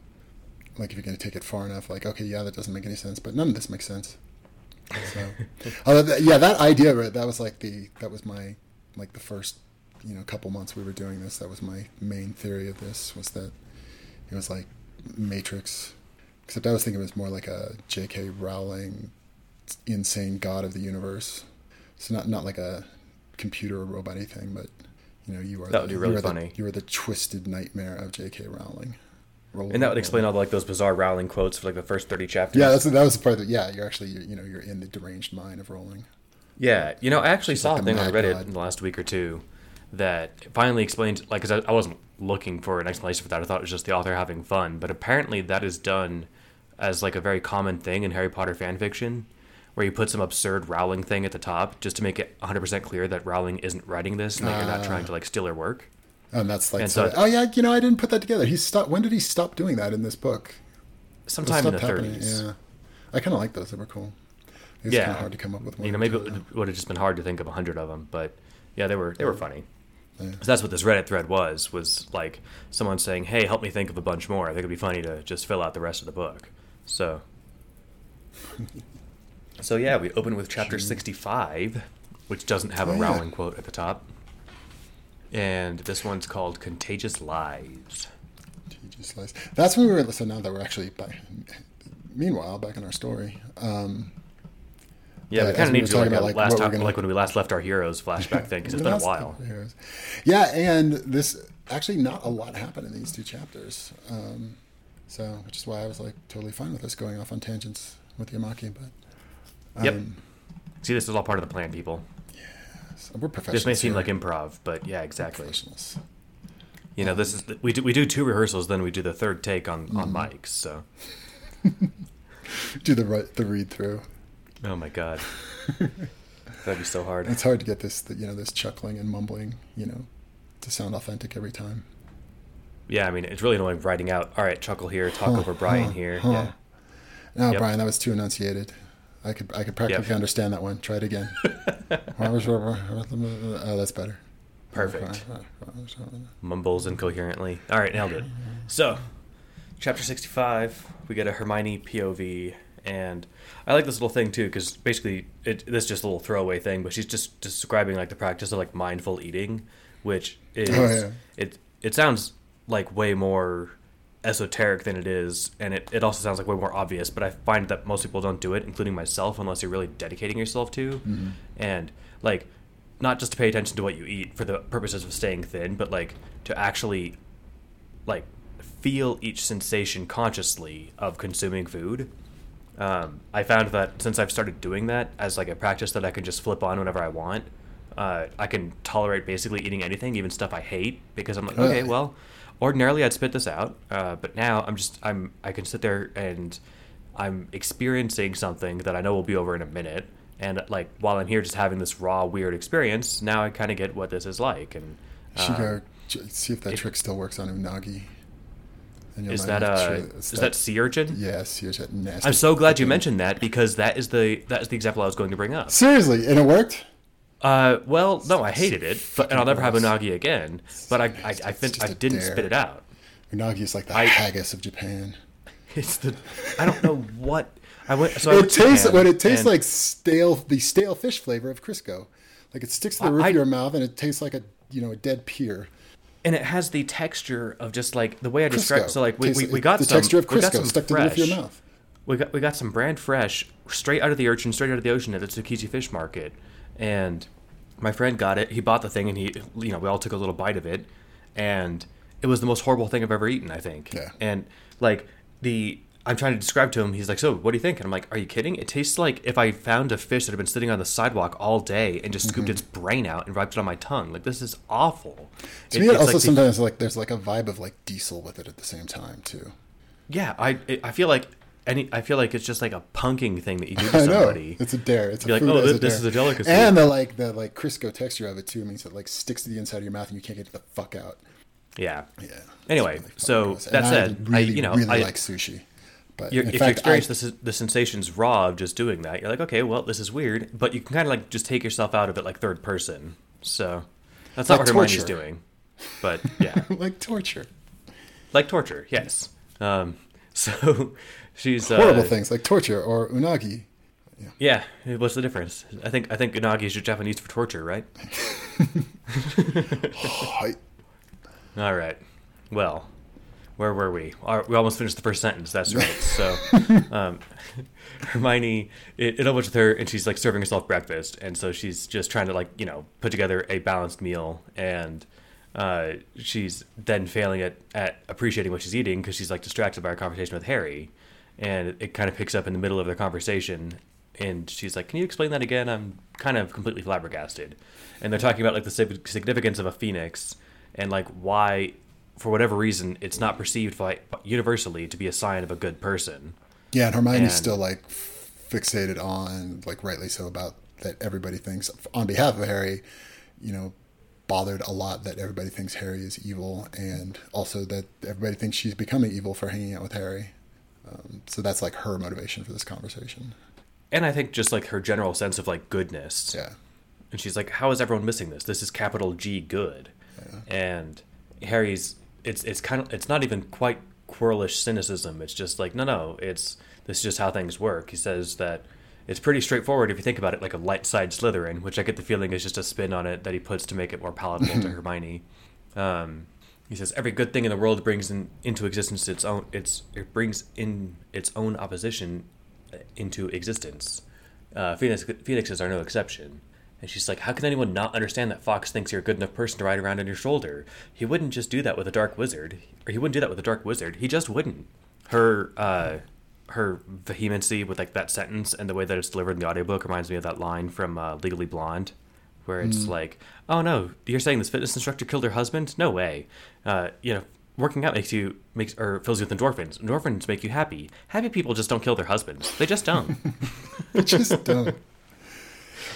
like if you're going to take it far enough, like, okay, yeah, that doesn't make any sense, but none of this makes sense. So, [LAUGHS] uh, yeah, that idea, right, that was like the that was my like the first you know couple months we were doing this. That was my main theory of this was that it was like Matrix, except I was thinking it was more like a J.K. Rowling insane god of the universe. So not not like a computer or robot thing, but you know you are That the, would be really you funny. The, you are the twisted nightmare of J.K. Rowling. Roll- And that would roll- explain all the, like those bizarre Rowling quotes for like the first thirty chapters. Yeah, that's that was the part that yeah, you're actually you know you're in the deranged mind of Rowling. Yeah, you know, I actually saw like a thing on Reddit in the last week or two that finally explains like, because I, I wasn't looking for an explanation for that. I thought it was just the author having fun, but apparently that is done as like a very common thing in Harry Potter fan fiction, where you put some absurd Rowling thing at the top just to make it 100% clear that Rowling isn't writing this and that you're not Ah. trying to like steal her work. And that's like And so, so- oh yeah, you know I didn't put that together. He stopped. When did he stop doing that in this book? Sometime in the happening, 30s. Yeah, I kind of like those. They were cool. It's Yeah. kind of hard to come up with one. You know, maybe it of them. would- would have just been hard to think of a hundred of them, but yeah, they were they were funny. Yeah. So that's what this Reddit thread was was like someone saying, "Hey, help me think of a bunch more." I think it'd be funny to just fill out the rest of the book. So, [LAUGHS] so yeah, we open with chapter sixty-five, which doesn't have a Oh, yeah. Rowling quote at the top, and this one's called "Contagious Lies." TG Slice. That's when we were. So now that we're actually back. Meanwhile, back in our story, um, Yeah, we kind of need to do like about, like, last time, gonna- like when we last left our heroes flashback thing because it's been a while. couple of years. Yeah, and this actually not a lot happened in these two chapters. Um, so, which is why I was like totally fine with us going off on tangents with Yamaki. But Yep. um, See, this is all part of the plan, people. so we're professionals. This may seem here. like improv, but yeah, exactly. professionals. You know, this is we do we do two rehearsals, then we do the third take on on Mm-hmm. mics. So, [LAUGHS] Do the right the read through. Oh my god, [LAUGHS] that'd be so hard. It's hard to get this, you know, this chuckling and mumbling, you know, to sound authentic every time. Yeah, I mean, it's really annoying writing out. All right, chuckle here, talk Huh, over Brian huh, here. huh. Yeah, No, Yep. Brian, that was too enunciated. I could I could practically Yep. understand that one. Try it again. [LAUGHS] [LAUGHS] oh, that's better. perfect. Mumbles incoherently. All right, nailed it. So, chapter sixty-five, we get a Hermione POV, and I like this little thing too because basically it this is just a little throwaway thing, but she's just describing like the practice of like mindful eating, which is Oh, yeah. it it sounds like way more esoteric than it is and it, it also sounds like way more obvious but i find that most people don't do it including myself unless you're really dedicating yourself to. Mm-hmm. And like not just to pay attention to what you eat for the purposes of staying thin but like to actually like feel each sensation consciously of consuming food um, i found that since i've started doing that as like a practice that i can just flip on whenever i want uh, i can tolerate basically eating anything even stuff i hate because i'm like okay well ordinarily i'd spit this out uh, but now i'm just i'm i can sit there and i'm experiencing something that i know will be over in a minute and like while i'm here just having this raw weird experience now i kind of get what this is like and Should uh, go ch- see if that if- trick still works on Unagi. Is that uh. Is that sea urchin Yes, here's that nasty. I'm so glad you mentioned that because that is the that is the example I was going to bring up. Seriously, and it worked. Uh, well, no, I hated it, but, and I'll never have unagi again. But I I, I, fin- I didn't dare. spit it out. Unagi is like the I- haggis of Japan. [LAUGHS] It's the I don't know what I went. So I went It tastes Japan, what it tastes and- like stale the stale fish flavor of Crisco. Like it sticks to the roof I- of your mouth and it tastes like a you know a dead pier. And it has the texture of just like the way I described. So like we, we, Tastes- we got the some, texture of we got Crisco some stuck to the roof of your fresh. mouth. We got we got some brand fresh, straight out of the urchin, straight out of the ocean at the Tsukiji Fish Market, and my friend got it. He bought the thing, and he, you know, we all took a little bite of it, and it was the most horrible thing I've ever eaten. I think. Yeah. And like the, I'm trying to describe to him. He's like, "So, what do you think?" And I'm like, "Are you kidding? It tastes like if I found a fish that had been sitting on the sidewalk all day and just Mm-hmm. scooped its brain out and wiped it on my tongue. Like this is awful." To It- me, it also like the- sometimes like there's like a vibe of like diesel with it at the same time too. yeah, I I feel like any I feel like it's just like a punking thing that you do [LAUGHS] to I know somebody. it's a dare. It's a like, food "Oh, this dare." is a delicacy. And the like the like Crisco texture of it too means it like sticks to the inside of your mouth and you can't get it the fuck out. Yeah. Yeah. Anyway, fucking so gross. that said, I I- really, you know, really I- like sushi. But You're, if you experience I, the, the sensations raw of just doing that, you're like, okay, well, this is weird, but you can kind of like just take yourself out of it like third person. So that's not Like what Hermione's doing. But [LAUGHS] yeah, like torture, like torture, yes. Um, [LAUGHS] so she's uh, horrible things like torture or unagi. Yeah, yeah. what's the difference? I think I think unagi is Japanese for torture, right? [LAUGHS] All right. Well, where were we? We almost finished the first sentence. That's right. [LAUGHS] So, um, [LAUGHS] Hermione, it, it opens with her, and she's like serving herself breakfast, and so she's just trying to like you know put together a balanced meal, and uh, she's then failing at at appreciating what she's eating because she's like distracted by her conversation with Harry, and it, it kind of picks up in the middle of their conversation, and she's like, "Can you explain that again?" I'm kind of completely flabbergasted, and they're talking about like the significance of a phoenix and like why for whatever reason it's not perceived by universally to be a sign of a good person Yeah, and Hermione's And- still like fixated on, like rightly so, about that everybody thinks on behalf of Harry, you know, bothered a lot that everybody thinks Harry is evil, and also that everybody thinks she's becoming evil for hanging out with Harry. Um, so that's like her motivation for this conversation. and I think just like her general sense of like goodness. Yeah. And she's like, "How is everyone missing this? This is capital G good." And Harry's it's it's kind of it's not even quite Quirrellish cynicism. It's just like, no, no, it's this is just how things work. He says that it's pretty straightforward if you think about it, like a light side Slytherin, which I get the feeling is just a spin on it that he puts to make it more palatable to [LAUGHS] Hermione. Um, he says every good thing in the world brings in, into existence its own its it brings in its own opposition uh, into existence. Uh, Phoenix, phoenixes are no exception. And she's like, How can anyone not understand that Fox thinks you're a good enough person to ride around on your shoulder? He wouldn't just do that with a dark wizard. Or he wouldn't do that with a dark wizard. He just wouldn't. Her uh her vehemency with like that sentence and the way that it's delivered in the audiobook reminds me of that line from uh, Legally Blonde, where it's like, "Oh no, you're saying this fitness instructor killed her husband? No way. Uh, you know, working out makes you makes or fills you with endorphins. Endorphins make you happy. Happy people just don't kill their husbands. They just don't. [LAUGHS] It's just dumb.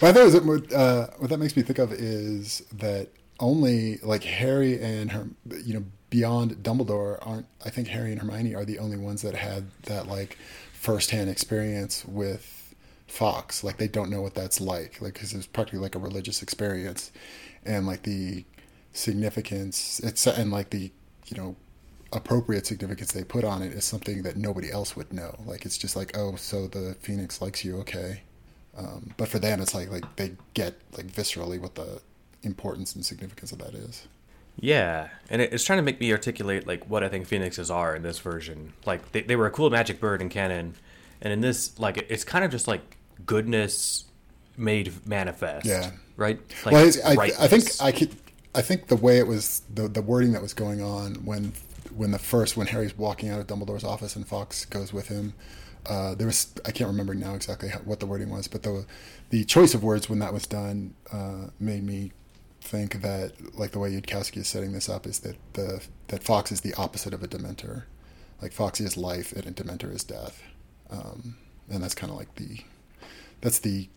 Well, I thought was, uh, what that makes me think of is that only like Harry and her, you know, beyond Dumbledore aren't. I think Harry and Hermione are the only ones that had that like firsthand experience with Fox. Like they don't know what that's like, like because it's practically like a religious experience, and like the significance it's and like the you know appropriate significance they put on it is something that nobody else would know. Like it's just like, oh, so the phoenix likes you, okay. Um, but for them, it's like like they get like viscerally what the importance and significance of that is. Yeah, and it's trying to make me articulate like what I think phoenixes are in this version. Like they, they were a cool magic bird in canon, and in this, like it's kind of just like goodness made manifest. Yeah. Right. Like, well, it's, I, I think. I could. I think the way it was the the wording that was going on when when the first when Harry's walking out of Dumbledore's office and Fox goes with him. Uh, there was I can't remember now exactly how, what the wording was, but the the choice of words when that was done uh, made me think that like the way Yudkowsky is setting this up is that the that Fox is the opposite of a Dementor, like Fox is life and a Dementor is death, um, and that's kind of like the that's the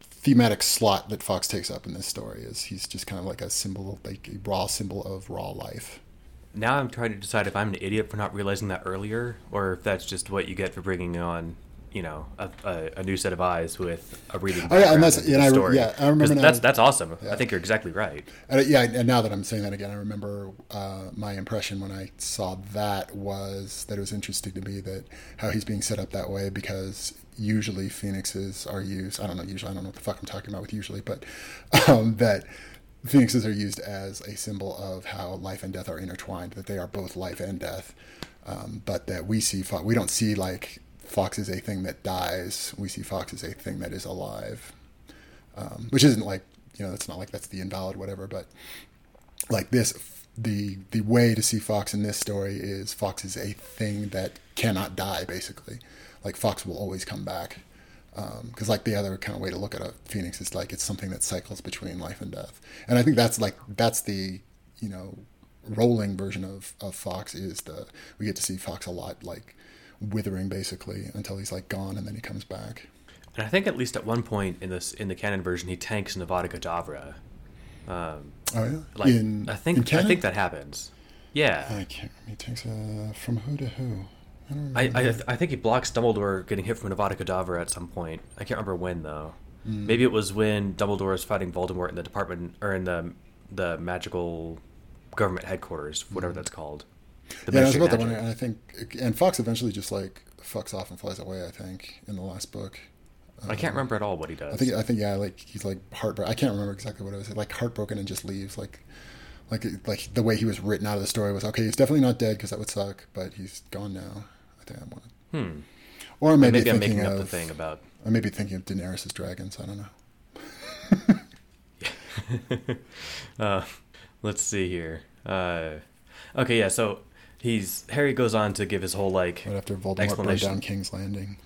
thematic slot that Fox takes up in this story is he's just kind of like a symbol like a raw symbol of raw life. Now I'm trying to decide if I'm an idiot for not realizing that earlier, or if that's just what you get for bringing on, you know, a, a, a new set of eyes with a reading. Oh, yeah, and that's- and I story. yeah, I remember now- That's that's awesome. Yeah. I think you're exactly right. And, yeah, and now that I'm saying that again, I remember uh, my impression when I saw that was that it was interesting to me that how he's being set up that way because usually phoenixes are used. I don't know. Usually, I don't know what the fuck I'm talking about with usually, but [LAUGHS] um, that phoenixes are used as a symbol of how life and death are intertwined. That they are both life and death. Um, but that we see Fox, we don't see like Fox is a thing that dies. We see Fox as a thing that is alive um, which isn't like you know it's not like that's the invalid whatever but like this the the way to see fox in this story is fox is a thing that cannot die basically like fox will always come back because like the other kind of way to look at a phoenix is like it's something that cycles between life and death and i think that's like that's the you know Rowling version of of fox is the we get to see fox a lot like withering basically until he's like gone and then he comes back And I think at least at one point in this in the canon version, he tanks an Avada Kedavra. Um, oh yeah like in, I in think I think that happens. Yeah, I can't. He takes uh, from who to who. I I. I I think he blocks Dumbledore getting hit from an Avada Kedavra at some point. I can't remember when though. Hmm. Maybe it was when Dumbledore is fighting Voldemort in the department or in the the magical government headquarters, whatever that's called. The yeah, I was about that one, and I think, and Fox eventually just like fucks off and flies away. I think in the last book. I can't remember at all what he does. I think I think yeah, like he's like heartbroken. I can't remember exactly what it was. Like heartbroken and just leaves. Like, like like the way he was written out of the story was okay. He's definitely not dead because that would suck, but he's gone now. I want. hmm. Or maybe, Maybe I'm thinking making of up the thing about I may be thinking of Daenerys' dragons. I don't know. [LAUGHS] uh, let's see here. Uh, okay, yeah. So he's Harry goes on to give his whole like Right after Voldemort burned down King's Landing.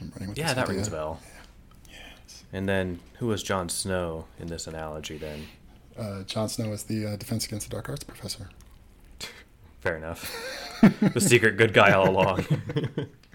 I'm running with yeah, that idea. rings a bell. Yes. And then who was Jon Snow in this analogy? Then Uh, Jon Snow is the uh, Defense Against the Dark Arts professor. Fair enough. [LAUGHS] the secret good guy all along.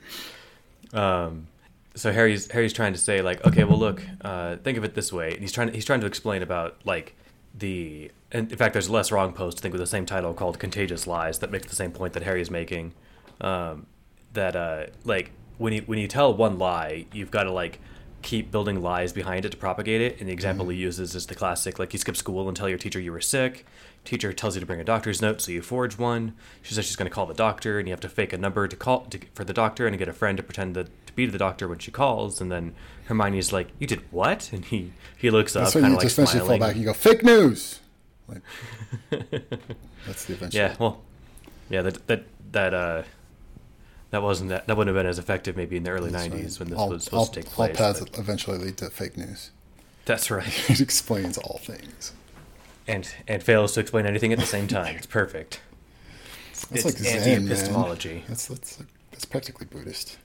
[LAUGHS] um, so Harry's Harry's trying to say like, okay, well look, uh, think of it this way. And he's trying to, he's trying to explain about like the and in fact there's a LessWrong post I think with the same title called Contagious Lies that makes the same point that Harry is making. Um, that uh, like when you when you tell one lie, you've got to like keep building lies behind it to propagate it. And the example he uses is the classic like you skip school and tell your teacher you were sick. Teacher tells you to bring a doctor's note, so you forge one. She says she's going to call the doctor, and you have to fake a number to call to, for the doctor, and get a friend to pretend to, to be the doctor when she calls. And then Hermione's like, "You did what?" [LAUGHS] And he he looks That's up, when kind you of like just eventually fall back and you go, fake news! Like, [LAUGHS] that's the eventual. Yeah, well, yeah, that that that uh, that wasn't that that wouldn't have been as effective maybe in the early That's right. '90s when this was supposed to take place. all paths eventually lead to fake news. That's right, [LAUGHS] It explains all things. And and fails to explain anything at the same time. It's perfect. That's It's like Zen, man. anti-epistemology. That's that's that's practically Buddhist.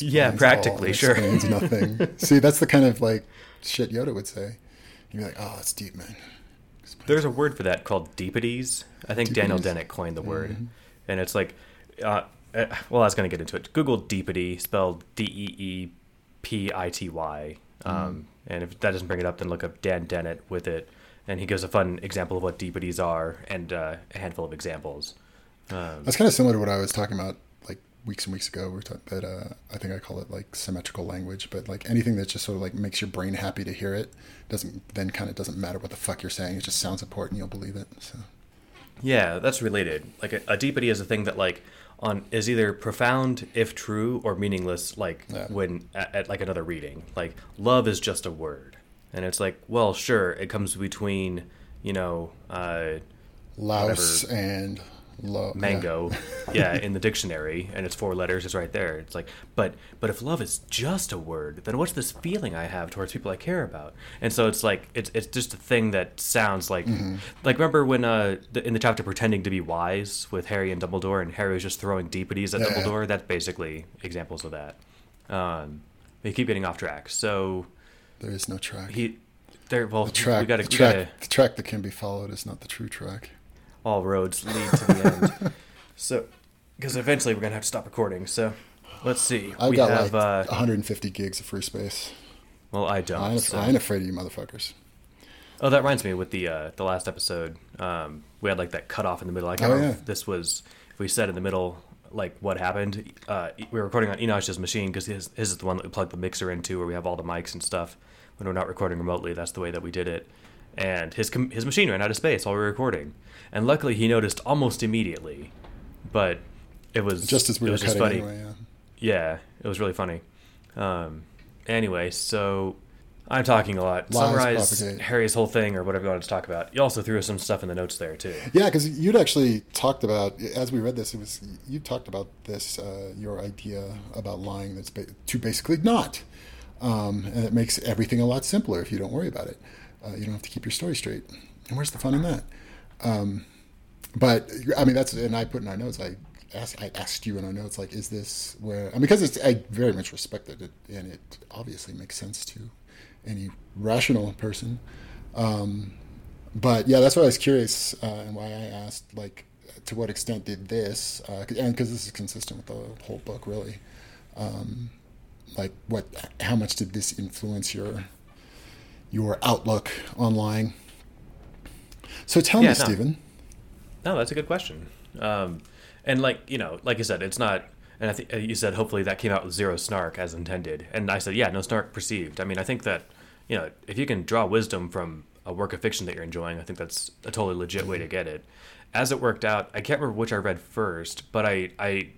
Yeah, practically, it sure. Explains nothing. [LAUGHS] See, that's the kind of like shit Yoda would say. You'd be like, "Oh, that's deep, man." Explains There's a word for that called deepities. I think Daniel Dennett coined the word, Mhm. and it's like, uh, uh, well, I was going to get into it. Google deepity, spelled D E E P I T Y. Mm-hmm. Um, and if that doesn't bring it up, then look up Dan Dennett with it, and he gives a fun example of what deepities are and uh, a handful of examples. Um, That's kind of similar to what I was talking about like weeks and weeks ago. We are talking that uh, I think I call it like symmetrical language, but like anything that just sort of like makes your brain happy to hear it doesn't then kind of doesn't matter what the fuck you're saying. It just sounds important. You'll believe it. So Yeah, that's related. Like a, a deepity is a thing that like on is either profound if true or meaningless like Yeah. when at, at like another reading. Like love is just a word. And it's like, well, sure, it comes between, you know, uh louse and lo- mango, [LAUGHS] yeah. in the dictionary and it's four letters, it's right there. It's like, but but if love is just a word, then what's this feeling I have towards people I care about? And so it's like it's it's just a thing that sounds like Mm-hmm. like remember when uh the, in the chapter pretending to be wise with Harry and Dumbledore and Harry was just throwing deepities at Yeah. Dumbledore. That's basically examples of that. Um, we keep getting off track. So There is no track. he there well the track, we got to track, the track that can be followed is not the true track. all roads lead to the end. [LAUGHS] so, because eventually we're gonna have to stop recording. So, let's see. I've we got have. like uh, 150 gigs of free space. well, I don't. I ain't, so- I ain't afraid of you motherfuckers. Oh, that reminds me. With the uh, the last episode, um, we had like that cut off in the middle. I can't Oh, yeah. if this was if we said in the middle like what happened. Uh, we were recording on Eneasz's machine because his, his is the one that we plugged the mixer into, where we have all the mics and stuff. When we're not recording remotely, that's the way that we did it. And his com- his machine ran out of space while we were recording, and luckily he noticed almost immediately. But it was Just as we were cutting funny. anyway. Yeah. Yeah, it was really funny. Um, anyway, so I'm talking a lot. Lies Summarize propagate. Harry's whole thing or whatever you wanted to talk about. You also threw some stuff in the notes there too. Yeah, because you'd actually talked about as we read this. It was you talked about this uh, your idea about lying that's ba- to basically not, um, and it makes everything a lot simpler if you don't worry about it. Uh, you don't have to keep your story straight. And where's the fun in that? Um, but I mean, that's and I put in our notes. I asked, I asked you in our notes, like, is this where? I mean, because it's I very much respected it, and it obviously makes sense to any rational person. Um, but yeah, that's why I was curious uh, and why I asked, like, to what extent did this, uh, and because this is consistent with the whole book, really. Um, like, what? How much did this influence your your outlook on lying? So tell Yeah, me, no. Stephen. No, that's a good question. Um, and like you know, like I said, it's not. And I think you said hopefully that came out with zero snark as intended. And I said, yeah, no snark perceived. I mean, I think that you know, if you can draw wisdom from a work of fiction that you're enjoying, I think that's a totally legit way to get it. As it worked out, I can't remember which I read first, but I I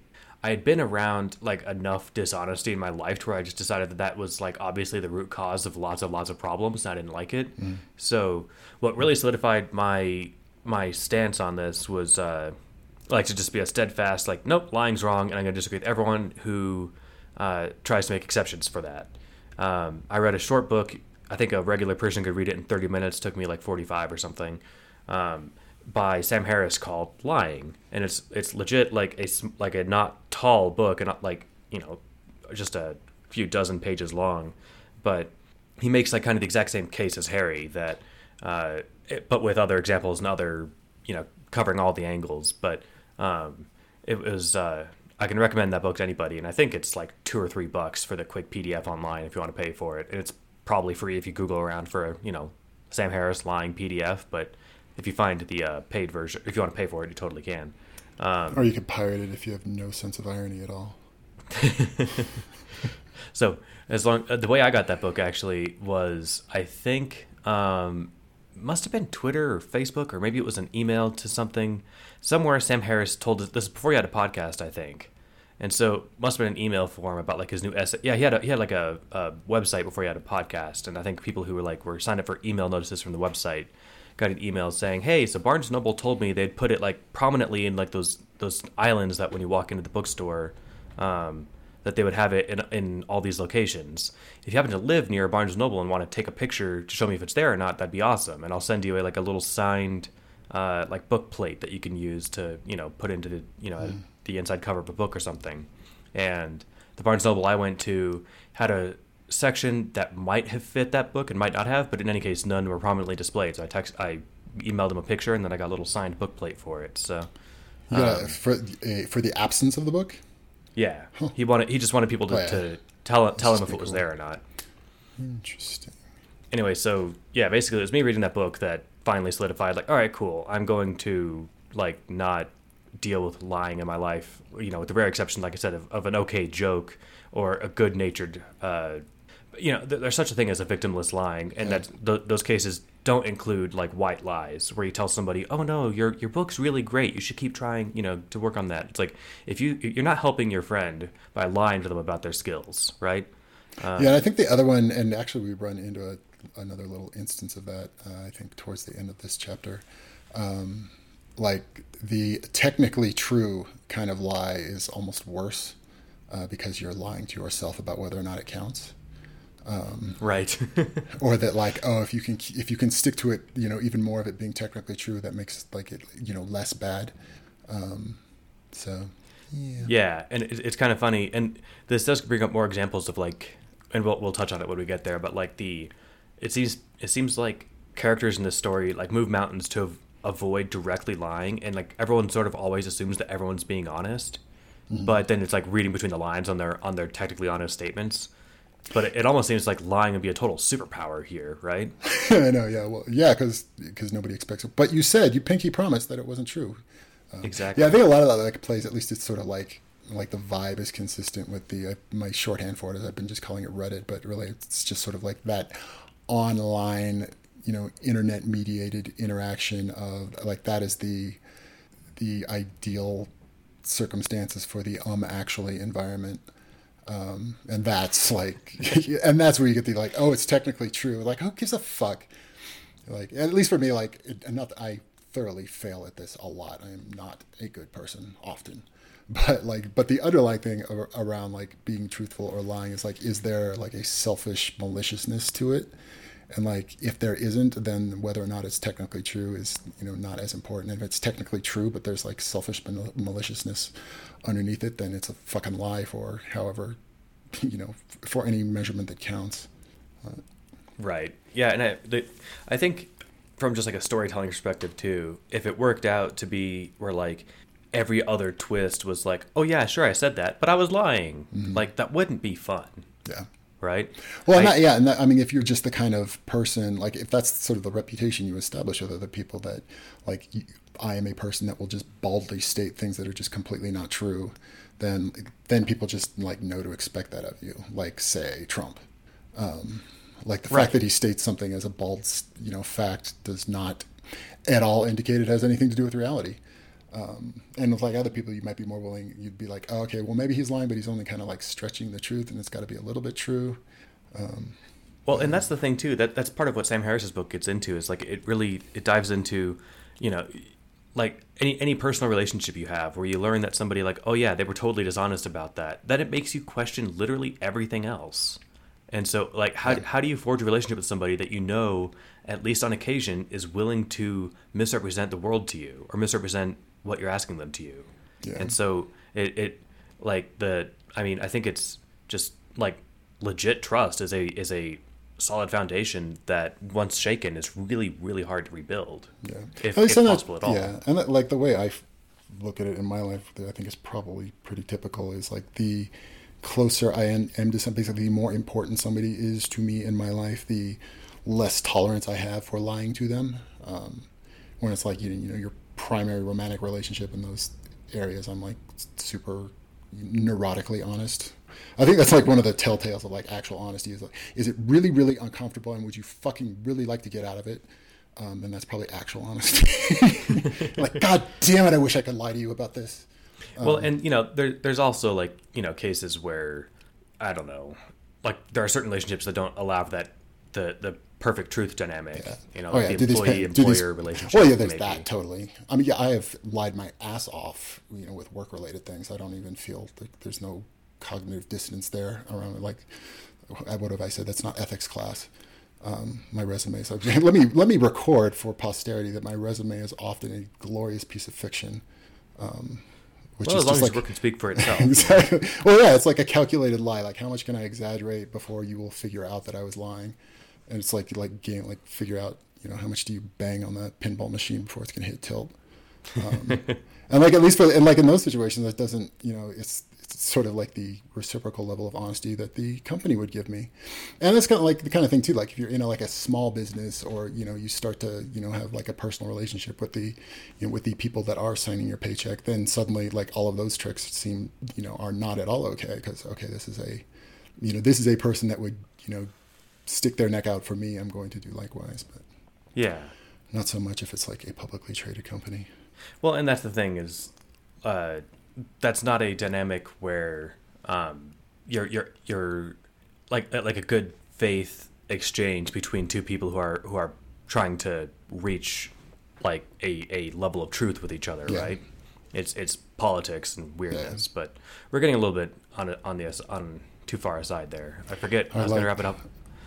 I had been around like enough dishonesty in my life to where I just decided that that was like obviously the root cause of lots of lots of problems. And I didn't like it. So what really solidified my my stance on this was uh, like to just be a steadfast like nope lying's wrong and I'm gonna disagree with everyone who uh, tries to make exceptions for that. Um, I read a short book. I think a regular person could read it in 30 minutes. Took me like 45 or something. Um, by Sam Harris called "Lying," and it's it's legit like a like a not tall book and not like you know just a few dozen pages long, but he makes like kind of the exact same case as Harry that, uh, it, but with other examples and other you know covering all the angles. But um, it was uh, I can recommend that book to anybody, and I think it's like two or three bucks for the quick PDF online if you want to pay for it, and it's probably free if you Google around for a you know Sam Harris lying PDF, but if you find the uh, paid version, if you want to pay for it, you totally can. Um, Or you could pirate it if you have no sense of irony at all. [LAUGHS] So as long uh, the way I got that book actually was I think um, must have been Twitter or Facebook or maybe it was an email to something somewhere. Sam Harris told us this before he had a podcast, I think, and so must have been an email form about like his new essay. Yeah, he had a, he had like a, a website before he had a podcast, and I think people who were like were signed up for email notices from the website got an email saying, "Hey, so Barnes Noble told me they'd put it like prominently in like those those islands that when you walk into the bookstore." Um, that they would have it in, in all these locations. If you happen to live near Barnes Noble and want to take a picture to show me if it's there or not, that'd be awesome. And I'll send you a, like a little signed uh, like book plate that you can use to you know put into the you know mm. The inside cover of a book or something. And the Barnes Noble I went to had a section that might have fit that book and might not have, but in any case, none were prominently displayed. So I text I emailed them a picture and then I got a little signed book plate for it. So yeah, um, for uh, for the absence of the book. Yeah, huh. he wanted. He just wanted people to, oh, yeah. to tell tell him if it was cool. there or not. Interesting. Anyway, so yeah, basically, it was me reading that book that finally solidified. Like, all right, cool. I'm going to like not deal with lying in my life. You know, with the rare exception, like I said, of, of an okay joke or a good natured uh, you know, there's such a thing as a victimless lying, and yeah. that th- those cases don't include like white lies, where you tell somebody, "Oh no, your your book's really great. You should keep trying, you know, to work on that." It's like if you you're not helping your friend by lying to them about their skills, right? Uh, yeah, and I think the other one, and actually we run into a, another little instance of that. Uh, I think towards the end of this chapter, um, like the technically true kind of lie is almost worse uh, because you're lying to yourself about whether or not it counts. Um, right. [LAUGHS] or that like, oh, if you can if you can stick to it, you know, even more of it being technically true, that makes like it you know less bad. Um, so. Yeah. yeah, and it's kind of funny, and this does bring up more examples of like, and we'll we'll touch on it when we get there. But like the, it seems it seems like characters in this story like move mountains to avoid directly lying, and like everyone sort of always assumes that everyone's being honest, mm-hmm. but then it's like reading between the lines on their on their technically honest statements. But it, it, almost seems like lying would be a total superpower here, right? [LAUGHS] I know, yeah. Well, yeah, because because nobody expects it. But you said you pinky promised that it wasn't true. Um, exactly. Yeah, I think a lot of that like plays. At least it's sort of like like the vibe is consistent with the uh, my shorthand for it. Is I've been just calling it Reddit, but really it's just sort of like that online, you know, internet mediated interaction of like that is the the ideal circumstances for the um actually environment. Um, and that's like, [LAUGHS] and that's where you get the like, oh, it's technically true. Like, who gives a fuck? Like, at least for me, like, it, not I thoroughly fail at this a lot. I am not a good person often, [LAUGHS] but like, but the underlying thing around like being truthful or lying is like, is there like a selfish maliciousness to it? And like, if there isn't, then whether or not it's technically true is you know not as important. If it's technically true, but there's like selfish maliciousness underneath it, then it's a fucking lie for however, [LAUGHS] you know, for any measurement that counts. Uh, right. Yeah, and I, the, I think from just like a storytelling perspective too, if it worked out to be where like every other twist was like, oh yeah, sure, I said that, but I was lying. Mm-hmm. Like that wouldn't be fun. Yeah. Right. Well, I, not, yeah, and that, I mean, if you're just the kind of person, like, if that's sort of the reputation you establish with other people, that, like, you, I am a person that will just baldly state things that are just completely not true, then then people just like know to expect that of you. Like say Trump, um, like the right. fact that he states something as a bald you know fact does not at all indicate it has anything to do with reality. Um, and with like other people, you might be more willing. You'd be like, oh, okay, well maybe he's lying, but he's only kind of like stretching the truth, and it's got to be a little bit true. Um, well, and that's the thing too. That that's part of what Sam Harris's book gets into. Is like it really it dives into, you know, like any any personal relationship you have where you learn that somebody like oh yeah they were totally dishonest about that that it makes you question literally everything else and so like how, yeah. how do you forge a relationship with somebody that you know at least on occasion is willing to misrepresent the world to you or misrepresent what you're asking them to you yeah. and so it, it like the i mean i think it's just like legit trust is a is a solid foundation that once shaken is really really hard to rebuild. Yeah, if, if possible that, at all. Yeah, and that, like the way I look at it in my life, that I think is probably pretty typical. Is like the closer I am, am to something, the more important somebody is to me in my life, the less tolerance I have for lying to them. Um, when it's like you know your primary romantic relationship in those areas, I'm like super neurotically honest. I think that's like one of the telltales of like actual honesty is like, is it really, really uncomfortable and would you fucking really like to get out of it? Um, and that's probably actual honesty. [LAUGHS] like, God damn it, I wish I could lie to you about this. well, and you know, there, there's also like you know cases where I don't know, like there are certain relationships that don't allow that the the perfect truth dynamic. You know, Oh, like yeah. the Do employee do these- employer relationship. Well, yeah, there's maybe. that totally. I mean, yeah, I have lied my ass off, you know, with work related things. I don't even feel like there's no cognitive dissonance there around it. Like, what have I said? That's not ethics class. Um, my resume. So [LAUGHS] let me let me record for posterity that my resume is often a glorious piece of fiction. Um, which Well, is as long as like work can speak for [LAUGHS] itself. exactly. Well, yeah, it's like a calculated lie. Like, how much can I exaggerate before you will figure out that I was lying? And it's like like game like figure out you know how much do you bang on that pinball machine before it's gonna hit tilt. Um, [LAUGHS] and like at least for and like in those situations, that doesn't you know it's it's sort of like the reciprocal level of honesty that the company would give me, and that's kind of like the kind of thing too. Like if you're in a, like a small business or you know you start to you know have like a personal relationship with the you know with the people that are signing your paycheck, then suddenly like all of those tricks seem you know are not at all okay because okay this is a you know this is a person that would you know stick their neck out for me. I'm going to do likewise, but yeah. not so much if it's like a publicly traded company. Well, and that's the thing is, uh, that's not a dynamic where um, you're you're you're like uh, like a good faith exchange between two people who are who are trying to reach like a, a level of truth with each other, Yeah. right? It's it's politics and weirdness, but we're getting a little bit on on the on too far aside there. I forget. I I was gonna wrap it up.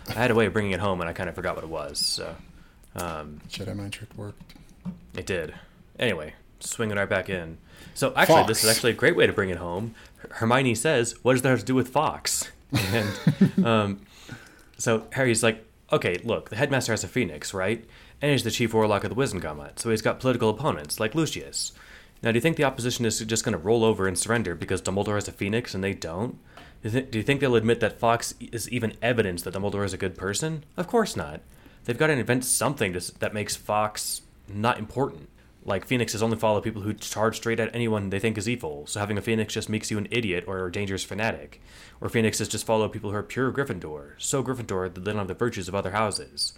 I had a way of bringing it home, and I kind of forgot what it was. So um, Jedi mind trick worked. it did. Anyway, swinging right back in. So actually, this is actually a great way to bring it home. Hermione says, "What does that have to do with Fawkes?" And [LAUGHS] um, so Harry's like, "Okay, look, the headmaster has a phoenix, right? And he's the chief warlock of the Wizengamot, so he's got political opponents like Lucius. Now, do you think the opposition is just going to roll over and surrender because Dumbledore has a phoenix and they don't? Do you, thi- do you think they'll admit that Fawkes is even evidence that Dumbledore is a good person? Of course not. They've got to invent something to, that makes Fawkes not important. Like Phoenixes only follow people who charge straight at anyone they think is evil, so having a Phoenix just makes you an idiot or a dangerous fanatic. Or Phoenixes just follow people who are pure Gryffindor, so Gryffindor that they don't have the virtues of other houses.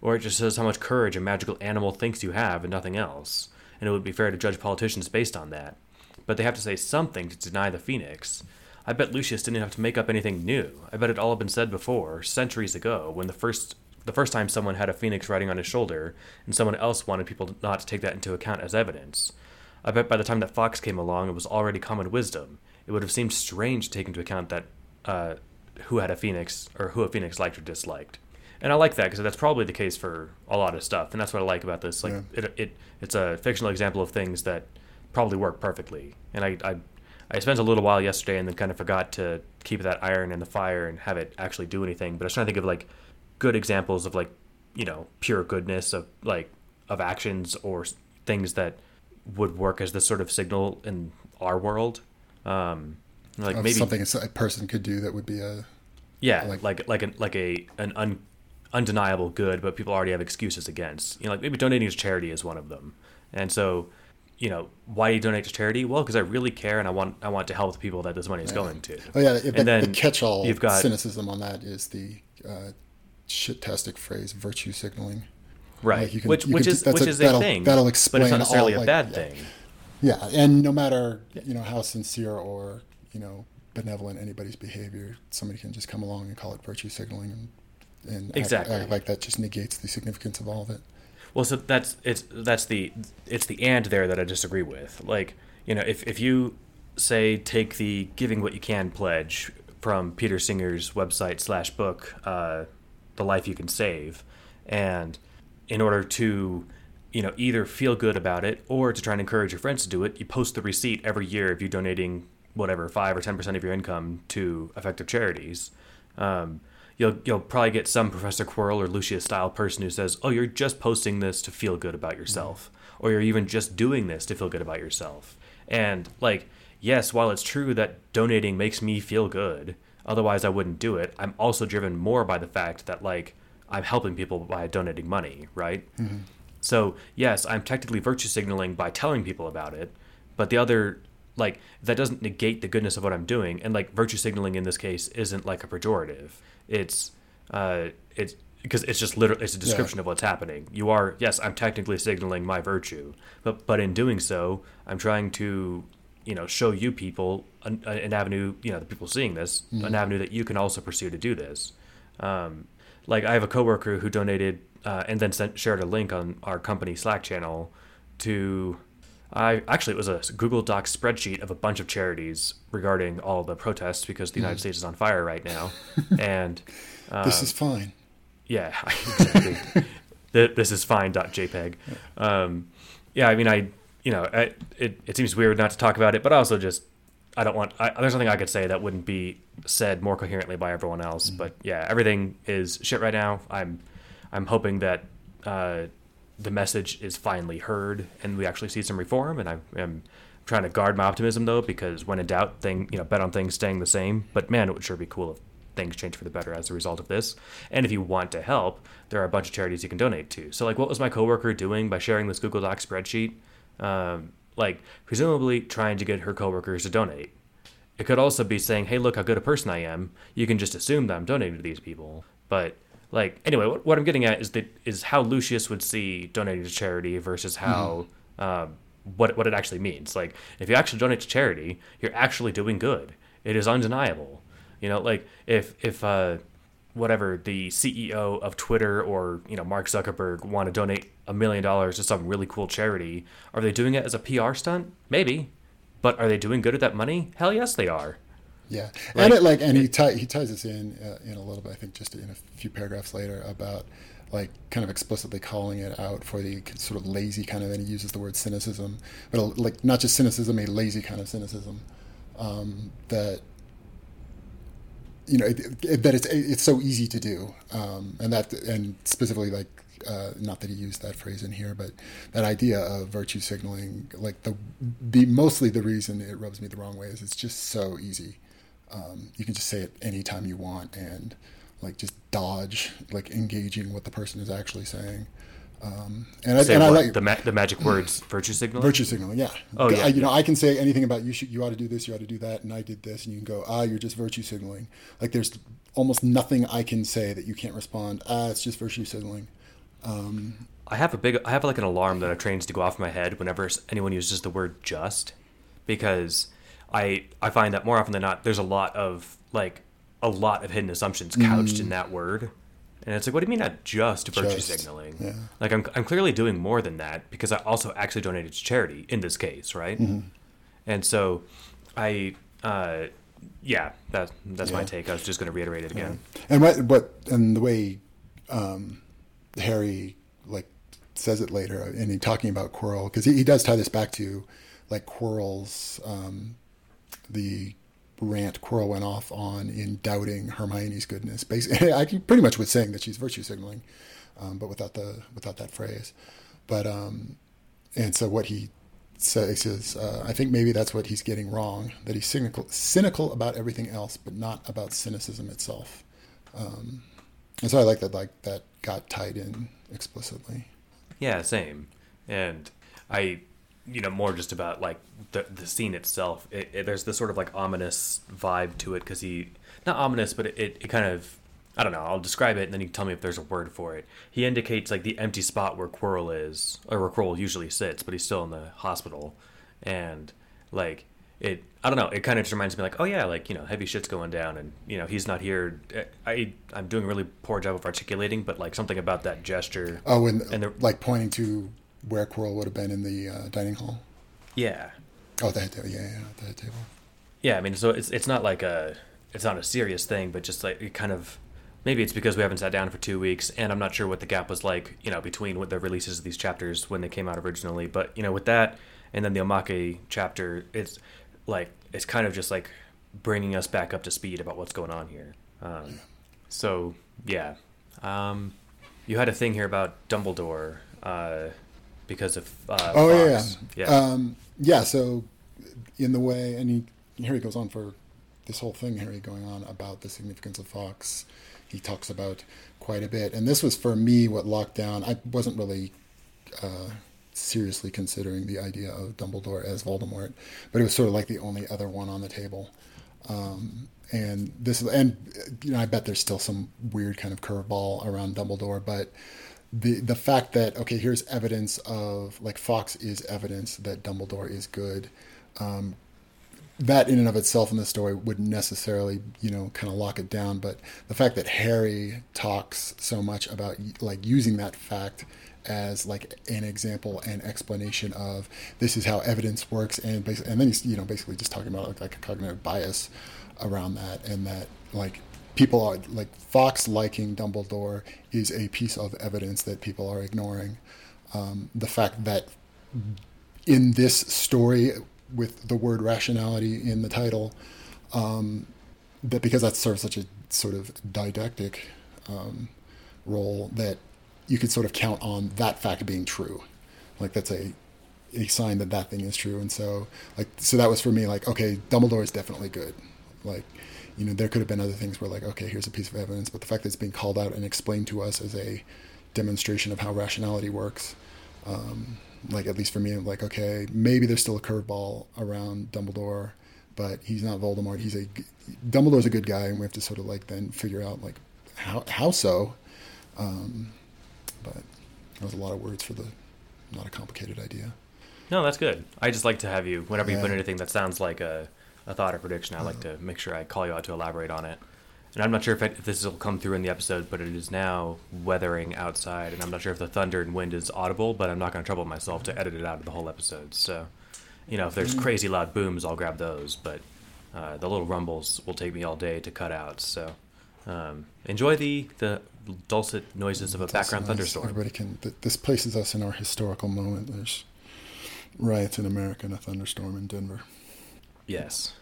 Or it just says how much courage a magical animal thinks you have and nothing else, and it would be fair to judge politicians based on that. But they have to say something to deny the Phoenix. I bet Lucius didn't have to make up anything new. I bet it all had been said before, centuries ago, when the first the first time someone had a phoenix riding on his shoulder, and someone else wanted people not to take that into account as evidence. I bet by the time that Fawkes came along, it was already common wisdom. It would have seemed strange to take into account that uh, who had a phoenix or who a phoenix liked or disliked. And I like that because that's probably the case for a lot of stuff, and that's what I like about this. Like Yeah. it, it, it's a fictional example of things that probably work perfectly. And I, I, I spent a little while yesterday and then kind of forgot to keep that iron in the fire and have it actually do anything. But I was trying to think of like good examples of like you know pure goodness of like of actions or things that would work as this sort of signal in our world. Um, like maybe something a person could do that would be a yeah, Like- like like an like a an un, undeniable good, but people already have excuses against. You know, like maybe donating to charity is one of them. And so, you know, why do you donate to charity? Well, because I really care and I want I want to help the people that this money is going to. Oh yeah, the, And the then catch-all you've got- cynicism on that is the uh, shit-tastic phrase "virtue signaling." Right, Like, can- which which can- is which a- is a that'll- thing, that'll explain. but it's not necessarily all, a bad yeah. thing. Yeah, and no matter you know how sincere or you know benevolent anybody's behavior, somebody can just come along and call it virtue signaling, and, and act- Exactly. act like that just negates the significance of all of it. Well, so that's it's that's the it's the and there that I disagree with. Like you know, if if you say take the giving what you can pledge from Peter Singer's website slash book, uh, the life you can save, and in order to you know either feel good about it or to try and encourage your friends to do it, you post the receipt every year if you're donating whatever five or ten percent of your income to effective charities. Um, you'll you'll probably get some Professor Quirrell or Lucius style person who says, "Oh, you're just posting this to feel good about yourself, or you're even just doing this to feel good about yourself." And like, yes, while it's true that donating makes me feel good, otherwise I wouldn't do it. I'm also driven more by the fact that like I'm helping people by donating money, right? Mm-hmm. So yes, I'm technically virtue signaling by telling people about it, but the other like that doesn't negate the goodness of what I'm doing. And like virtue signaling in this case isn't like a pejorative. It's uh, it's because it's just literally it's a description Yeah. of what's happening. You are yes, I'm technically signaling my virtue, but but in doing so, I'm trying to you know show you people an, an avenue you know the people seeing this an avenue that you can also pursue to do this. Um, like I have a coworker who donated uh, and then sent shared a link on our company Slack channel to I actually it was a Google Doc spreadsheet of a bunch of charities regarding all the protests because the United States is on fire right now, [LAUGHS] and this is fine. yeah, [LAUGHS] exactly. This is fine.jpg. Um, yeah, I mean, I, you know, I, it, it seems weird not to talk about it, but also just, I don't want, I, there's nothing I could say that wouldn't be said more coherently by everyone else. But yeah, everything is shit right now. I'm, I'm hoping that, uh, the message is finally heard and we actually see some reform. And I am trying to guard my optimism though, because when in doubt, thing, you know, bet on things staying the same. But man, it would sure be cool if things change for the better as a result of this. And if you want to help, there are a bunch of charities you can donate to. So, like, what was my coworker doing by sharing this Google Doc spreadsheet? Um, like, presumably trying to get her coworkers to donate. It could also be saying, "Hey, look how good a person I am." You can just assume that I'm donating to these people. But like, anyway, what, what I'm getting at is that is how Lucius would see donating to charity versus how um, what what it actually means. Like, if you actually donate to charity, you're actually doing good. It is undeniable. You know, like if if uh, whatever the CEO of Twitter or you know Mark Zuckerberg want to donate a million dollars to some really cool charity, are they doing it as a PR stunt? Maybe, but are they doing good with that money? Hell yes, they are. Yeah, Like- and it like and he tie, he ties this in uh, in a little bit. I think just in a few paragraphs later about like kind of explicitly calling it out for the sort of lazy kind of, and he uses the word cynicism, but a- like not just cynicism, a lazy kind of cynicism um, that you know it, it, that it's it's so easy to do, um, and that and specifically like uh, not that he used that phrase in here, but that idea of virtue signaling, like the the mostly the reason it rubs me the wrong way is it's just so easy. Um, you can just say it anytime you want and like just dodge like engaging what the person is actually saying. Um, and I, and I like the ma- the magic words [CLEARS THROAT] virtue signal. virtue signaling. Yeah. Oh, yeah, I, you know. I can say anything about you. Should you ought to do this. You ought to do that. And I did this. And you can go, ah, you're just virtue signaling. Like there's almost nothing I can say that you can't respond. Ah, it's just virtue signaling. I have a big, I have like an alarm that I've trained to go off my head whenever anyone uses the word just, because I I find that more often than not, there's a lot of like a lot of hidden assumptions couched in that word, and it's like, what do you mean not just virtue Just, signaling? yeah. Like I'm I'm clearly doing more than that because I also actually donated to charity in this case, right? And so, I. Uh, yeah, that that's my take. I was just going to reiterate it again. And what what and the way um, Harry like says it later, and he talking about Quirrell because he, he does tie this back to like Quirrell's um, the rant Quirrell went off on in doubting Hermione's goodness. Basically, [LAUGHS] I pretty much was saying that she's virtue signaling, um, but without the without that phrase. But um, and so what he says is, uh, I think maybe that's what he's getting wrong. That he's cynical cynical about everything else, but not about cynicism itself. Um, and so I like that like that got tied in explicitly. Yeah, same. And I, you know, more just about like the the scene itself. It, it, there's this sort of like ominous vibe to it because he, not ominous, but it, it, it kind of, I don't know. I'll describe it and then you can tell me if there's a word for it. He indicates like the empty spot where Quirrell is, or where Quirrell usually sits, but he's still in the hospital, and like it. I don't know. It kind of just reminds me like, oh yeah, like you know, heavy shit's going down, and you know, he's not here. I I'm doing a really poor job of articulating, but like something about that gesture. Oh, and, And the- like pointing to where Quirrell would have been in the uh, dining hall. Yeah, Oh, the head table. Yeah, yeah, the head table. Yeah, I mean, so it's it's not like a it's not a serious thing, but just like it kind of maybe it's because we haven't sat down for two weeks, and I'm not sure what the gap was like, you know, between what the releases of these chapters when they came out originally. But you know, with that, and then the Omake chapter, it's like it's kind of just like bringing us back up to speed about what's going on here. Um, so yeah, um, you had a thing here about Dumbledore uh, because of uh, Oh yeah, Fawkes. yeah, Um, yeah. So in the way, and he, here he goes on for this whole thing. Harry going on about the significance of Fawkes. He talks about quite a bit, and this was for me what locked down. I wasn't really uh, seriously considering the idea of Dumbledore as Voldemort, but it was sort of like the only other one on the table. Um, and this and you know I bet there's still some weird kind of curveball around Dumbledore, but the the fact that okay here's evidence of like Fawkes is evidence that Dumbledore is good. Um, that in and of itself in the story wouldn't necessarily you know kind of lock it down but the fact that harry talks so much about like using that fact as like an example and explanation of this is how evidence works and basically and then he's you know basically just talking about like, like a cognitive bias around that and that like people are like Fawkes liking dumbledore is a piece of evidence that people are ignoring um, the fact that in this story with the word rationality in the title, um, that because that serves such a sort of didactic um, role that you could sort of count on that fact being true. Like that's a a sign that that thing is true. And so like so that was for me like okay, Dumbledore is definitely good. Like you know there could have been other things where like okay, here's a piece of evidence, but the fact that it's being called out and explained to us as a demonstration of how rationality works. Um, like at least for me, like okay, maybe there's still a curveball around Dumbledore, but he's not Voldemort. He's a Dumbledore's a good guy, and we have to sort of like then figure out like how how so. Um, but that was a lot of words for the not a complicated idea. No, that's good. I just like to have you whenever you put anything that sounds like a, a thought or prediction. I like to make sure I call you out to elaborate on it and I'm not sure if, if, this will come through in the episode, but it is now weathering outside, and I'm not sure if the thunder and wind is audible, but I'm not going to trouble myself to edit it out of the whole episode. So, you know, if there's mm. crazy loud booms, I'll grab those, but uh, the little rumbles will take me all day to cut out. So, um, enjoy the the dulcet noises of a background nice. thunderstorm. Everybody can. Th- this places us in our historical moment. There's riots in America and a thunderstorm in Denver. Yes,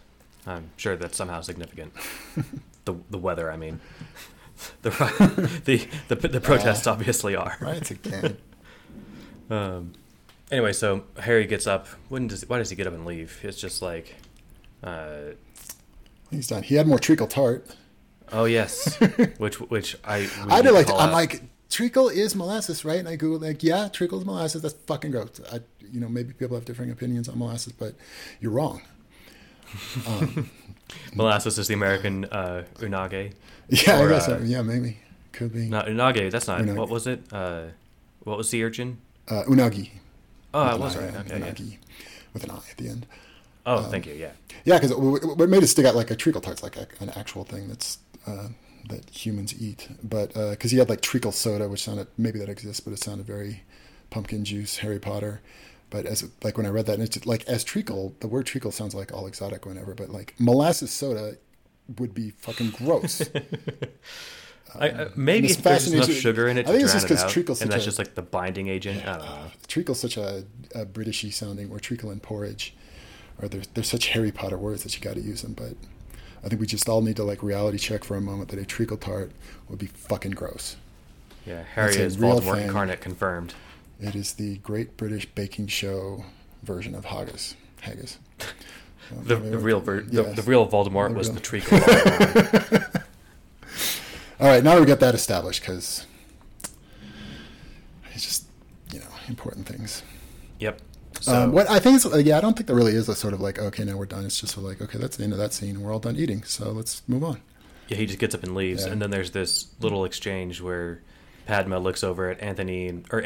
I'm sure that's somehow significant. [LAUGHS] the the weather. I mean, the [LAUGHS] the the, the protests uh, obviously are. Right again. [LAUGHS] um. Anyway, so Harry gets up. When does why does he get up and leave? It's just like, uh, he's done. He had more treacle tart. Oh yes, which which I I did like. I'm like treacle is molasses, right? And I Google like, yeah, treacle is molasses. That's fucking gross. I, you know, maybe people have differing opinions on molasses, but you're wrong. Um, [LAUGHS] Molasses is the American uh, unage. Yeah, or, I guess. Uh, yeah, maybe could be. Not unage. That's not. Unagi. What was it? Uh, what was the urchin? Uh, unagi. Oh, I was right. Okay, unagi, yeah. with an I at the end. Oh, um, thank you. Yeah. Yeah, because what made it stick out like a treacle tart's like a, an actual thing that's uh, that humans eat, but because uh, he had like treacle soda, which sounded maybe that exists, but it sounded very pumpkin juice, Harry Potter. But as like when I read that, and it's like as treacle, the word treacle sounds like all exotic, whatever. But like molasses soda would be fucking gross. [LAUGHS] I, uh, maybe if there's enough sugar in it I think it's just because treacle, and that's a, just like the binding agent. I don't know. Treacle's such a, a Britishy sounding, or treacle and porridge, or they're they're such Harry Potter words that you got to use them. But I think we just all need to like reality check for a moment that a treacle tart would be fucking gross. Yeah, Harry is Voldemort incarnate confirmed. It is the Great British Baking Show version of haggis. Haggis. [LAUGHS] the, the, real ver- yes. the, the, real Voldemort the was real. the treacle. [LAUGHS] All right, now we got that established because it's just you know important things. Yep. Um, so, um, what I think is, yeah, I don't think there really is a sort of like, okay, now we're done. It's just sort of like, okay, that's the end of that scene. We're all done eating, so let's move on. Yeah, he just gets up and leaves, yeah. and then there's this little exchange where Padma looks over at Anthony, or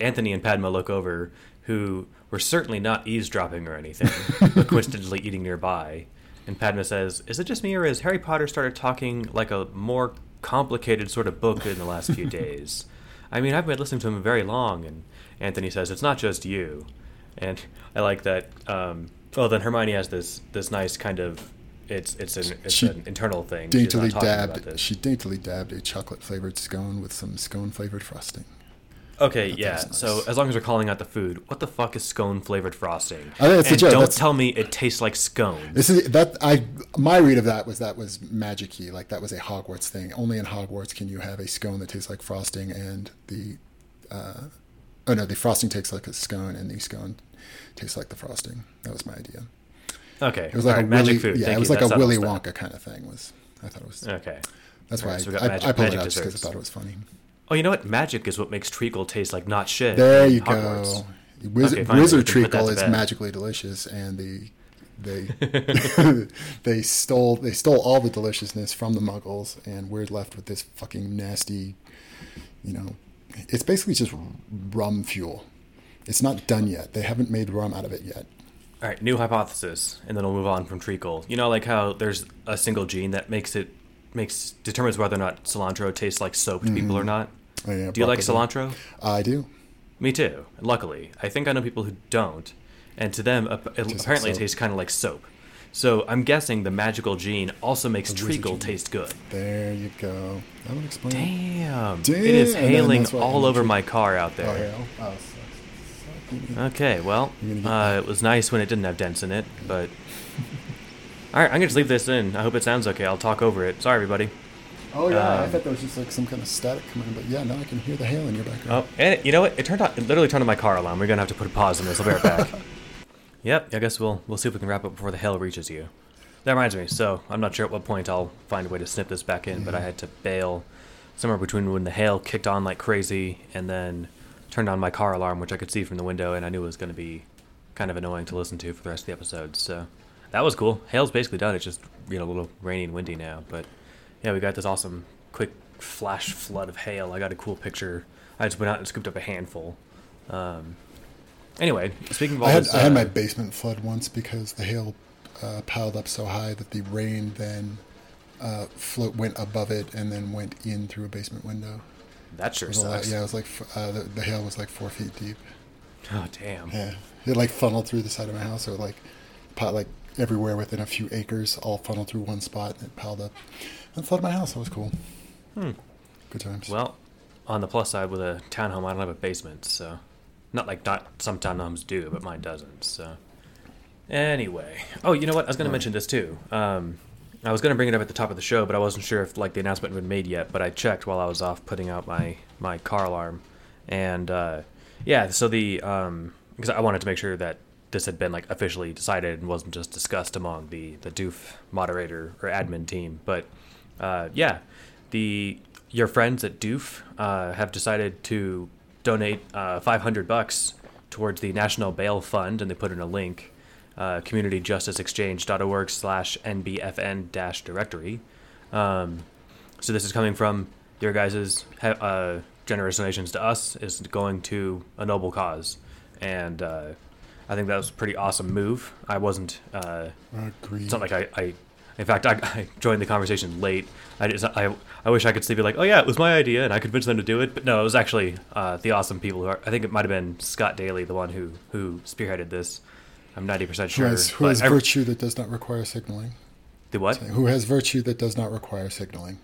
Anthony and Padma look over, who were certainly not eavesdropping or anything, [LAUGHS] but coincidentally eating nearby. And Padma says, "Is it just me, or has Harry Potter started talking like a more complicated sort of book in the last few [LAUGHS] days? I mean, I've been listening to him very long." And Anthony says, "It's not just you." And I like that. Um, well, then Hermione has this this nice kind of it's it's an it's she an internal thing. Daintily dabbed. She daintily dabbed a chocolate flavored scone with some scone flavored frosting. Okay, yeah. Nice. So as long as we're calling out the food, what the fuck is scone flavored frosting? I think it's and a joke. Don't That's, tell me it tastes like scone. This is that I my read of that was that was magicy, like that was a Hogwarts thing. Only in Hogwarts can you have a scone that tastes like frosting, and the uh, oh no, the frosting tastes like a scone, and the scone tastes like the frosting. That was my idea. Okay. It was like right, a magic Willy, food. Yeah, Thank it was you. like that a Willy Wonka kind of thing. Was I thought it was okay. That's why right, so I, I, I apologized because I thought it was funny. Oh, you know what? Magic is what makes treacle taste like not shit. There you Hogwarts. go. Wiz- Okay, Wizard we can put that treacle is magically delicious, and the they [LAUGHS] they stole they stole all the deliciousness from the Muggles, and we're left with this fucking nasty, you know, it's basically just rum fuel. It's not done yet. They haven't made rum out of it yet. All right, new hypothesis, and then we'll move on from treacle. You know, like how there's a single gene that makes it makes determines whether or not cilantro tastes like soap to mm-hmm. people or not. Oh, yeah, Do you like cilantro? I do. Me too. Luckily, I think I know people who don't, and to them, it, like apparently, it tastes kind of like soap. So I'm guessing the magical gene also makes treacle taste good. There you go. That would explain. Damn. Damn, It is hailing all over my car out there. Oh, yeah. Oh. Okay, well, You're gonna get uh, it was nice when it didn't have dents in it, but. [LAUGHS] All right, I'm gonna just leave this in. I hope it sounds okay. I'll talk over it. Sorry, everybody. Oh yeah, I Um, thought there was just like some kind of static coming in, but yeah, now I can hear the hail in your background. Oh, and it, you know what? It turned out. It literally turned on my car alarm. We're gonna have to put a pause on this. I'll be right back. [LAUGHS] yep. I guess we'll we'll see if we can wrap up before the hail reaches you. That reminds me. So I'm not sure at what point I'll find a way to snip this back in, but I had to bail somewhere between when the hail kicked on like crazy and then turned on my car alarm, which I could see from the window, and I knew it was going to be kind of annoying to listen to for the rest of the episode. So that was cool. Hail's basically done. It's just you know a little rainy and windy now, but yeah, we got this awesome quick flash flood of hail. I got a cool picture. I just went out and scooped up a handful. Um, anyway, speaking of all I had this, I had uh, my basement flood once because the hail uh, piled up so high that the rain then uh, float went above it and then went in through a basement window. that sure a lot, sucks. yeah, it was like uh, the, the hail was like four feet deep. Oh damn. Yeah, it like funneled through the side of my house, so like, pot like everywhere within a few acres, all funneled through one spot, and it piled up and flooded my house. That was cool. Hmm. Good times. Well, on the plus side, with a townhome, I don't have a basement, so not like not some townhomes do, but mine doesn't. So anyway, oh, you know what? I was going to mention this too. Um, I was going to bring it up at the top of the show, but I wasn't sure if like the announcement had been made yet. But I checked while I was off putting out my my car alarm, and uh, yeah, so the um, because I wanted to make sure that this had been like officially decided and wasn't just discussed among the the doof moderator or admin team, but uh, yeah, the your friends at Doof uh, have decided to donate uh, 500 bucks towards the National Bail Fund, and they put in a link, uh, communityjusticeexchange.org slash nbfn dash directory. Um, so this is coming from your guys' uh, generous donations to us is going to a noble cause, and uh, I think that was a pretty awesome move. I wasn't. Uh, Agreed. it's not like I, I in fact, I, I joined the conversation late. I, just, I, I wish I could say be like, oh yeah, it was my idea, and I convinced them to do it. But no, it was actually uh, the awesome people who are. I think it might have been Scott Daly, the one who who spearheaded this. I'm ninety percent who sure. has, who has every- virtue that does not require signaling? the what? Who has virtue that does not require signaling?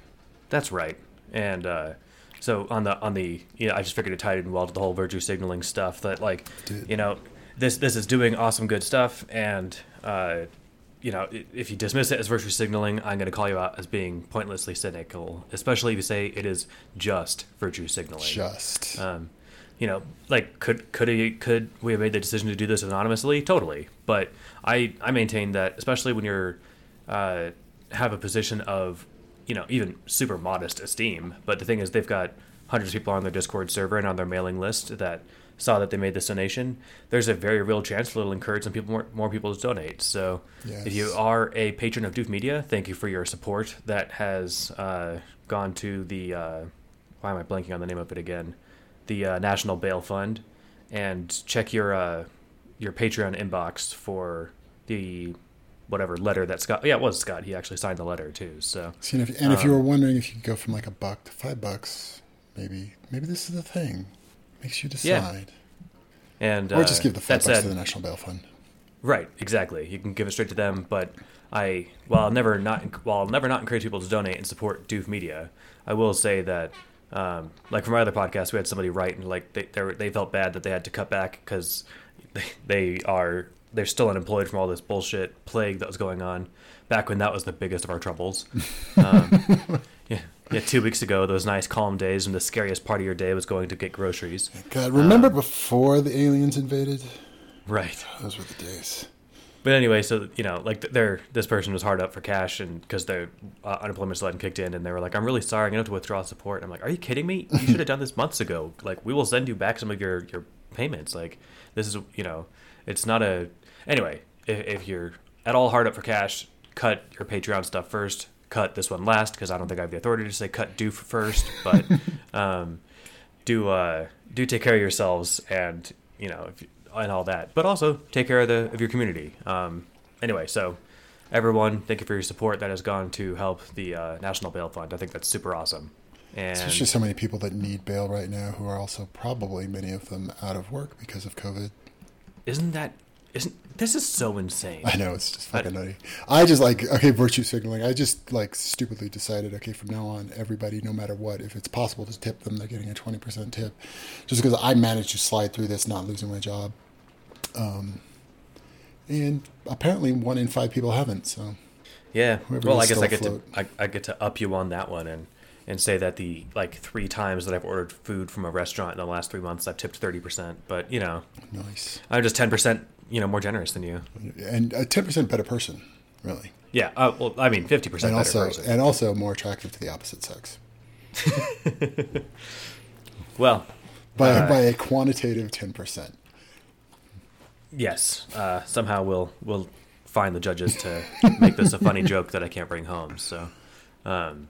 That's right. And uh, so on the on the you know, I just figured it tied in well to the whole virtue signaling stuff. That like, you know, this this is doing awesome good stuff, and uh, you know, if you dismiss it as virtue signaling, I'm going to call you out as being pointlessly cynical, especially if you say it is just virtue signaling. Just. Um, you know, like could could he, could we have made the decision to do this anonymously? Totally, but I I maintain that especially when you're uh, have a position of you know even super modest esteem. But the thing is, they've got hundreds of people on their Discord server and on their mailing list that saw that they made this donation. There's a very real chance that it'll encourage some people more, more people to donate. So if you are a patron of Doof Media, thank you for your support. That has uh, gone to the uh, why am I blanking on the name of it again? The uh, National Bail Fund, and check your uh, your Patreon inbox for the whatever letter that Scott. Yeah, it was Scott. He actually signed the letter too. So See, and if, and if you um, were wondering if you could go from like a buck to five bucks, maybe maybe this is the thing. Makes you Yeah. decide. and Or uh, just give the five bucks said, to the National Bail Fund. Right, exactly. You can give it straight to them, but I, while I'll never not, while I'll never not encourage people to donate and support Doof Media, I will say that, um, like from my other podcast, we had somebody write and like they they, they felt bad that they had to cut back because they, they are they're still unemployed from all this bullshit plague that was going on back when that was the biggest of our troubles. [LAUGHS] Um, yeah, yeah. Two weeks ago, those nice calm days when the scariest part of your day was going to get groceries. God, remember Um, before the aliens invaded? Right. Those were the days. but anyway, so you know, like they're this person was hard up for cash, and because their uh, unemployment hadn't kicked in, and they were like, "I'm really sorry, I'm gonna have to withdraw support." And I'm like, "Are you kidding me? You should have done this months ago. Like, we will send you back some of your your payments. Like, this is you know, it's not a anyway. If, if you're at all hard up for cash, cut your Patreon stuff first. Cut this one last because I don't think I have the authority to say cut do first, but [LAUGHS] um, do uh, do take care of yourselves and you know if, and all that, but also take care of the of your community. Um, anyway, so everyone, thank you for your support that has gone to help the uh, National Bail Fund. I think that's super awesome. And Especially so many people that need bail right now, who are also probably many of them out of work because of COVID. isn't that isn't this is so insane? I know it's just fucking nutty. I just like okay, virtue signaling. I just like stupidly decided okay, from now on, everybody, no matter what, if it's possible to tip them, they're getting a twenty percent tip, just because I managed to slide through this, not losing my job. Um, and apparently, one in five people haven't. So Yeah. Well, I guess I get to. I, I get to up you on that one and and say that the like three times that I've ordered food from a restaurant in the last three months, I've tipped thirty percent. But you know, nice, I'm just ten percent, you know, more generous than you. and a ten percent better person, really, Yeah. Uh, well, I mean, fifty percent and better also person. and also more attractive to the opposite sex [LAUGHS] well, by Uh, by a quantitative ten percent. yes. Uh, somehow we'll we'll find the judges to make this a funny [LAUGHS] joke that I can't bring home. So, um,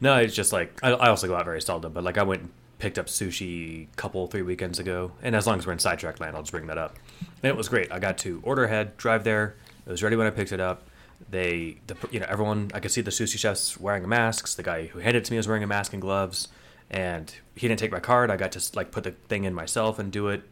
no, it's just like I, I also go out very seldom, but like I went picked up sushi a couple three weekends ago, and as long as we're in sidetrack land, I'll just bring that up. And it was great. I got to order ahead, drive there. It was ready when I picked it up. They, the you know, everyone. I could see the sushi chefs wearing masks. The guy who handed it to me was wearing a mask and gloves, and he didn't take my card. I got to like put the thing in myself and do it.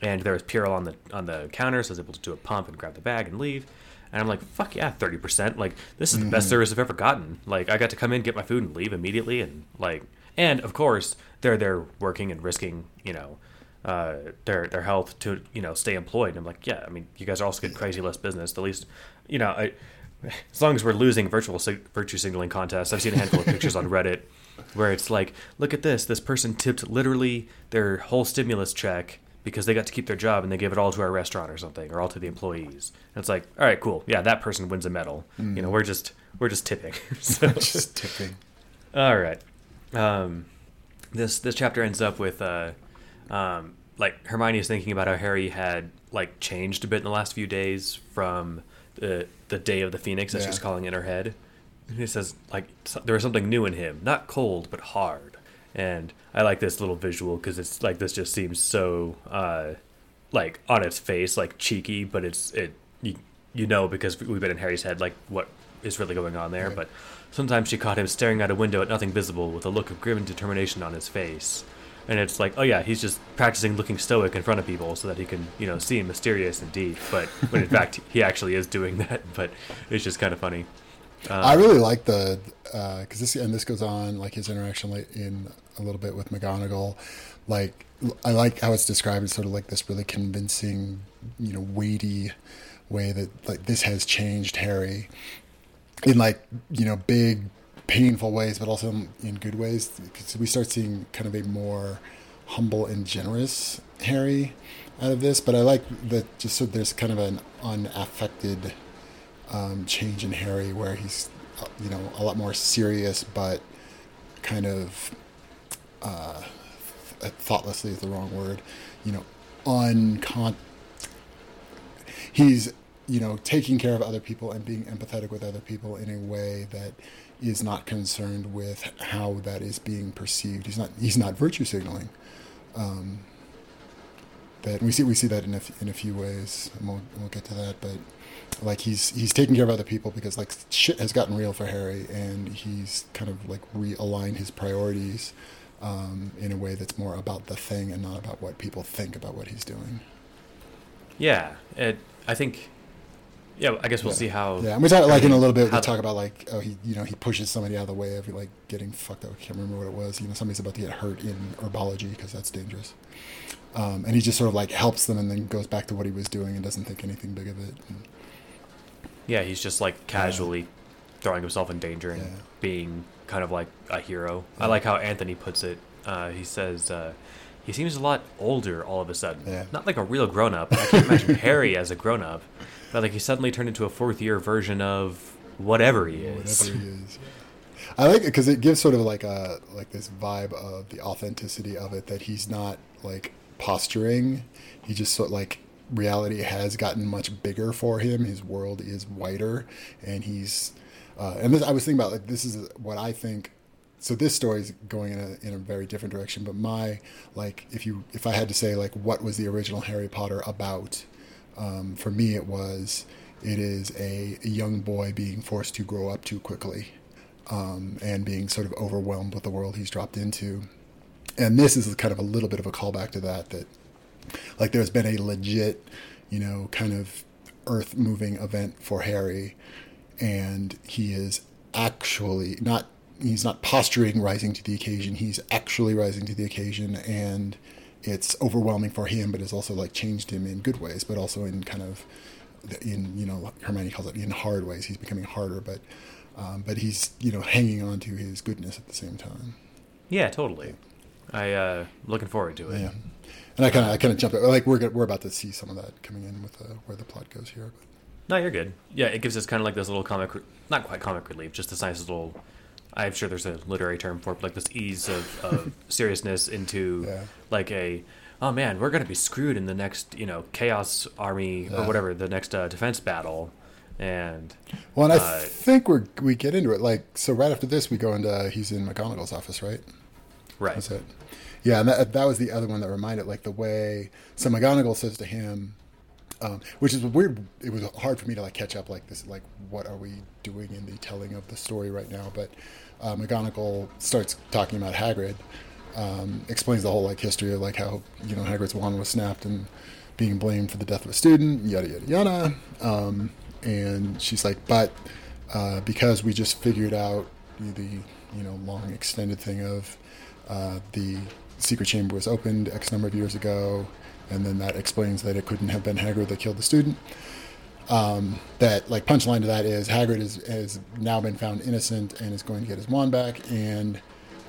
And there was Purell on the on the counter, so I was able to do a pump and grab the bag and leave. And I'm like, fuck yeah, thirty percent. Like this is the best mm-hmm. service I've ever gotten. Like I got to come in, get my food, and leave immediately. And like, and of course they're they're working and risking, you know, uh, their their health to you know stay employed. And I'm like, yeah, I mean, you guys are also getting crazy less business. The least, you know, I, as long as we're losing virtual sig- virtue signaling contests, I've seen a handful of [LAUGHS] pictures on Reddit where it's like, look at this, this person tipped literally their whole stimulus check because they got to keep their job and they gave it all to our restaurant or something or all to the employees. And it's like, all right, cool, yeah, that person wins a medal. You know, we're just we're just tipping. [LAUGHS] so, Just tipping. all right. Um, this this chapter ends up with uh, um, like Hermione is thinking about how Harry had like changed a bit in the last few days from the the day of the Phoenix as Yeah. she's calling in her head. And he says like there was something new in him, not cold but hard. And I like this little visual because it's like this just seems so uh, like on its face like cheeky, but it's it you you know because we've been in Harry's head like what is really going on there. Right. But sometimes she caught him staring out a window at nothing visible with a look of grim determination on his face. And it's like, oh yeah, he's just practicing looking stoic in front of people so that he can, you know, seem mysterious and deep. But when in [LAUGHS] fact he actually is doing that. [LAUGHS] But it's just kind of funny. I um, really like the uh, because this and this goes on like his interaction in a little bit with McGonagall. Like I like how it's described as sort of like this really convincing, you know, weighty way that like this has changed Harry in like you know big painful ways, but also in good ways. Because we start seeing kind of a more humble and generous Harry out of this. But I like that just so there's kind of an unaffected um, change in Harry where he's, uh, you know, a lot more serious, but kind of uh, th- thoughtlessly is the wrong word, you know, uncon. He's, you know, taking care of other people and being empathetic with other people in a way that is not concerned with how that is being perceived. He's not. He's not virtue signaling. Um, that we see we see that in a, in a few ways, and we'll, we'll get to that. But like he's he's taking care of other people because like shit has gotten real for Harry, and he's kind of like realigned his priorities um, in a way that's more about the thing and not about what people think about what he's doing. Yeah, it, I think. Yeah, I guess we'll Yeah. see how. Yeah, and we talk like in a little bit. We the- talk about like oh he you know he pushes somebody out of the way of like getting fucked up. I can't remember what it was. You know somebody's about to get hurt in herbology because that's dangerous. Um, and he just sort of like helps them and then goes back to what he was doing and doesn't think anything big of it. And, Yeah, he's just like casually throwing himself in danger and Yeah. being kind of like a hero. I like how Anthony puts it. Uh, he says uh, he seems a lot older all of a sudden. Yeah. Not like a real grown up. I can't imagine [LAUGHS] Harry as a grown up, but like he suddenly turned into a fourth year version of whatever he is. whatever he is. I like it because it gives sort of like a like this vibe of the authenticity of it that he's not like posturing. He just sort like reality has gotten much bigger for him. His world is wider, and he's uh, and this, I was thinking about like this is what I think. So this story is going in a in a very different direction. But my like if you if I had to say like what was the original Harry Potter about, um, for me it was it is a, young boy being forced to grow up too quickly um, and being sort of overwhelmed with the world he's dropped into. And this is kind of a little bit of a callback to that. That like there's been a legit, you know, kind of earth moving event for Harry, and he is actually not. He's not posturing rising to the occasion. He's actually rising to the occasion, and it's overwhelming for him. But it's also like changed him in good ways, but also in kind of in you know Hermione calls it in hard ways. He's becoming harder, but um, but he's you know hanging on to his goodness at the same time. Yeah, totally. I uh looking forward to it. Yeah, and I kind of I kind of jumped like we're we're about to see some of that coming in with uh, where the plot goes here. But No, you're good. Yeah, it gives us kind of like this little comic, not quite comic relief, just this nice little. I'm sure there's a literary term for it, but like this ease of, of [LAUGHS] seriousness into Yeah. like a, oh man, we're gonna be screwed in the next, you know, chaos army Yeah. or whatever, the next uh, defense battle, and well, and I Uh, think we're we get into it like so. Right after this, we go into he's in McGonagall's office, right? right, That's it. Yeah, and that, that was the other one that reminded, like the way. So McGonagall says to him, um, which is weird. It was hard for me to like catch up, like this, like what are we doing in the telling of the story right now? But uh, McGonagall starts talking about Hagrid, um, explains the whole like history of like how you know Hagrid's wand was snapped and being blamed for the death of a student, yada yada yada. Um, and she's like, but uh, because we just figured out the you know long extended thing of uh, the secret chamber was opened X number of years ago, and then that explains that it couldn't have been Hagrid that killed the student. Um, that like punchline to that is Hagrid is, has now been found innocent and is going to get his wand back. And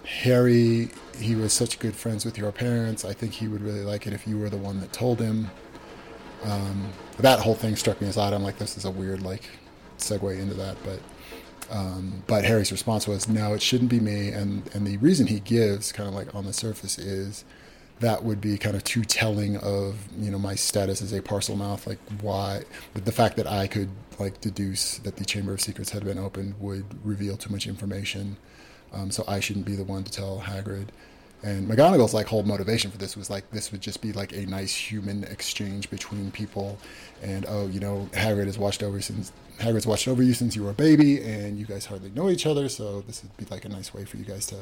Harry, he was such good friends with your parents. I think he would really like it if you were the one that told him. Um, that whole thing struck me as odd. I'm like, this is a weird like segue into that, but um, but Harry's response was, no, it shouldn't be me. And, and the reason he gives, kind of like on the surface, is that would be kind of too telling of, you know, my status as a Parselmouth. Like, why, the fact that I could, like, deduce that the Chamber of Secrets had been opened would reveal too much information. Um, so I shouldn't be the one to tell Hagrid. And McGonagall's like whole motivation for this was like this would just be like a nice human exchange between people, and oh, you know, Hagrid has watched over since Hagrid's watched over you since you were a baby, and you guys hardly know each other, so this would be like a nice way for you guys to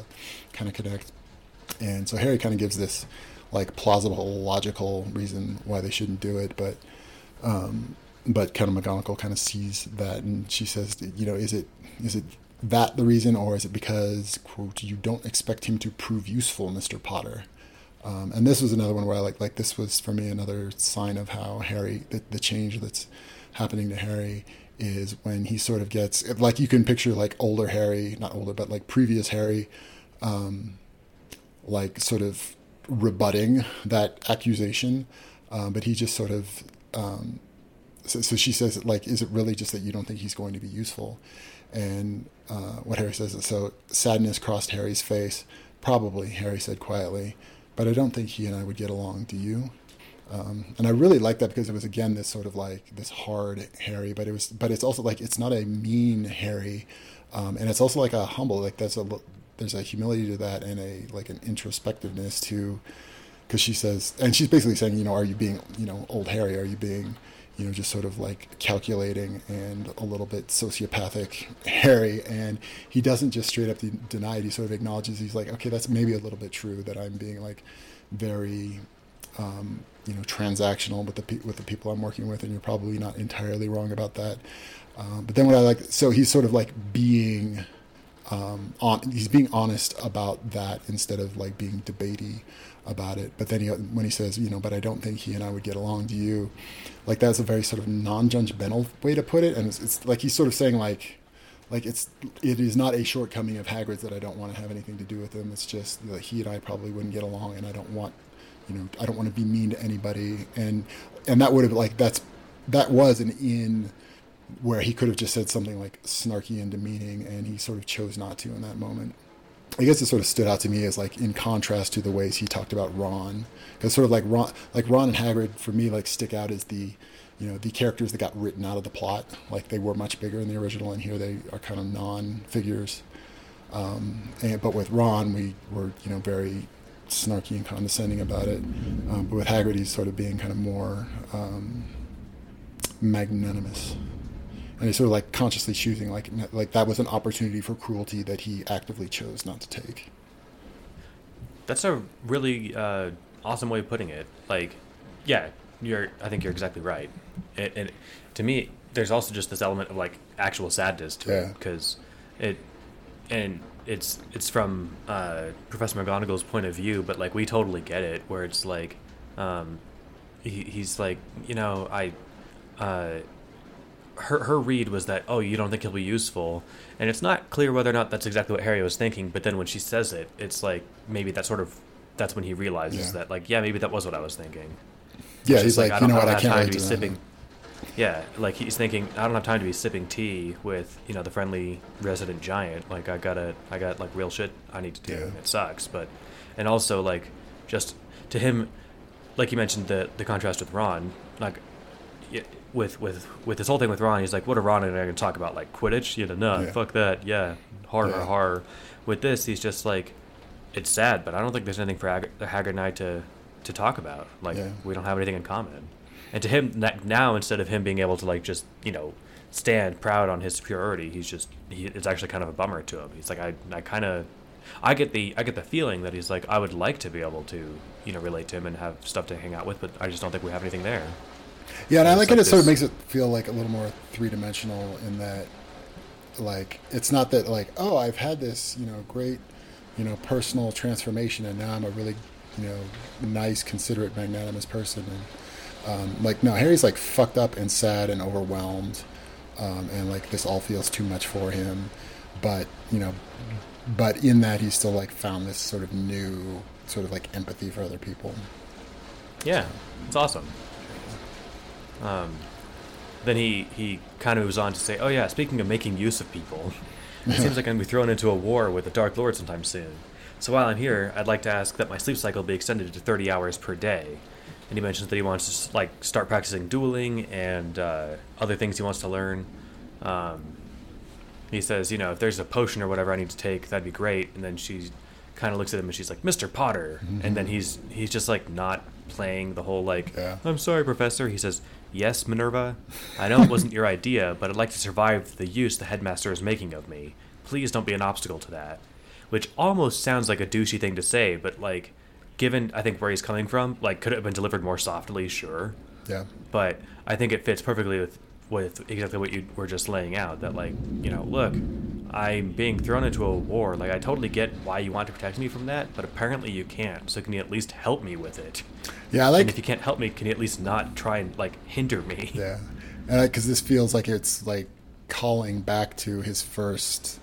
kind of connect. And so Harry kind of gives this like plausible, logical reason why they shouldn't do it, but um, but of McGonagall kind of sees that, and she says, you know, is it is it that the reason, or is it because quote you don't expect him to prove useful, Mister Potter? Um, and this was another one where I like like this was for me another sign of how Harry the, the change that's happening to Harry is when he sort of gets like you can picture like older Harry, not older, but like previous Harry, um, like sort of rebutting that accusation, um, but he just sort of. Um, so, so she says, like, is it really just that you don't think he's going to be useful? And uh, what Harry says is, so sadness crossed Harry's face. Probably, Harry said quietly, but I don't think he and I would get along. Do you? Um, and I really like that because it was again this sort of like this hard Harry, but it was, but it's also like it's not a mean Harry, um, and it's also like a humble. Like there's a there's a humility to that and a like an introspectiveness to, because she says, and she's basically saying, you know, are you being, you know, old Harry? Are you being you know, just sort of like calculating and a little bit sociopathic Harry. And he doesn't just straight up deny it. He sort of acknowledges he's like, okay, that's maybe a little bit true that I'm being like very, um, you know, transactional with the pe- with the people I'm working with, and you're probably not entirely wrong about that. Um, but then what I like, so he's sort of like being, um, on, he's being honest about that instead of like being debatey about it. But then he, when he says, you know, but I don't think he and I would get along. Do you? Like that's a very sort of non-judgmental way to put it, and it's, it's like he's sort of saying like, like it's it is not a shortcoming of Hagrid's that I don't want to have anything to do with him. It's just that he and I probably wouldn't get along, and I don't want you know, I don't want to be mean to anybody, and and that would have like that's that was an in where he could have just said something like snarky and demeaning, and he sort of chose not to in that moment. I guess it sort of stood out to me as like in contrast to the ways he talked about Ron, because sort of like Ron, like Ron and Hagrid for me like stick out as the, you know, the characters that got written out of the plot. Like they were much bigger in the original, and here they are kind of non-figures. Um, and, but with Ron, we were you know very snarky and condescending about it. Um, but with Hagrid, he's sort of being kind of more um, magnanimous and he's sort of like consciously choosing like like that was an opportunity for cruelty that he actively chose not to take. That's a really uh, awesome way of putting it. Like, yeah, you're. I think you're exactly right. And, and to me, there's also just this element of like actual sadness to Yeah. it because it, and it's it's from uh, Professor McGonagall's point of view, but like we totally get it. Where it's like, um, he, he's like, you know, I, uh, her her read was that oh you don't think he'll be useful and it's not clear whether or not that's exactly what harry was thinking but then when she says it it's like maybe that sort of that's when he realizes Yeah. that like yeah maybe that was what i was thinking Yeah, he's like, I you don't, know what, I have can't time to be do that. sipping yeah like he's thinking i don't have time to be sipping tea with you know the friendly resident giant like i gotta i got like real shit i need to do Yeah. it sucks but and also like just to him like you mentioned the the contrast with ron like with with with this whole thing with Ron, he's like, "What are Ron and I going to talk about? Like Quidditch? You know, no, Yeah. fuck that. Yeah, horror, Yeah. horror." With this, he's just like, "It's sad, but I don't think there's anything for Hag- Hagrid and I to to talk about. Like, Yeah. we don't have anything in common." And to him now, instead of him being able to like just you know stand proud on his superiority, he's just he, it's actually kind of a bummer to him. He's like, I I kind of. I get the I get the feeling that he's like I would like to be able to you know relate to him and have stuff to hang out with, but I just don't think we have anything there. Yeah, and I like like it. It sort of makes it feel like a little more three dimensional in that, like, it's not that like, oh, I've had this, you know, great, you know, personal transformation, and now I'm a really, you know, nice, considerate, magnanimous person. And um, like, no, Harry's like fucked up and sad and overwhelmed, um, and like this all feels too much for him. But you know, but in that he's still like found this sort of new, sort of like empathy for other people. Yeah, it's awesome. Um, then he he kind of moves on to say, "Oh yeah, speaking of making use of people, it [LAUGHS] seems like I'm gonna be thrown into a war with the Dark Lord sometime soon. So while I'm here, I'd like to ask that my sleep cycle be extended to 30 hours per day." And he mentions that he wants to like start practicing dueling and uh, other things he wants to learn. Um, he says, you know, if there's a potion or whatever I need to take, that'd be great. And then she kind of looks at him and she's like, Mr. Potter. And then he's he's just like not playing the whole like, Yeah. I'm sorry, Professor. He says, Yes, Minerva. I know it wasn't your idea, but I'd like to survive the use the headmaster is making of me. Please don't be an obstacle to that. Which almost sounds like a douchey thing to say, but like, given I think where he's coming from, like, could it have been delivered more softly? Sure Yeah. but I think it fits perfectly with with exactly what you were just laying out. That like, you know, look, I'm being thrown into a war. Like, I totally get why you want to protect me from that, but apparently you can't. So can you at least help me with it? Yeah, I and like if you can't help me, can you at least not try and like hinder me? Yeah, and because this feels like it's like calling back to his first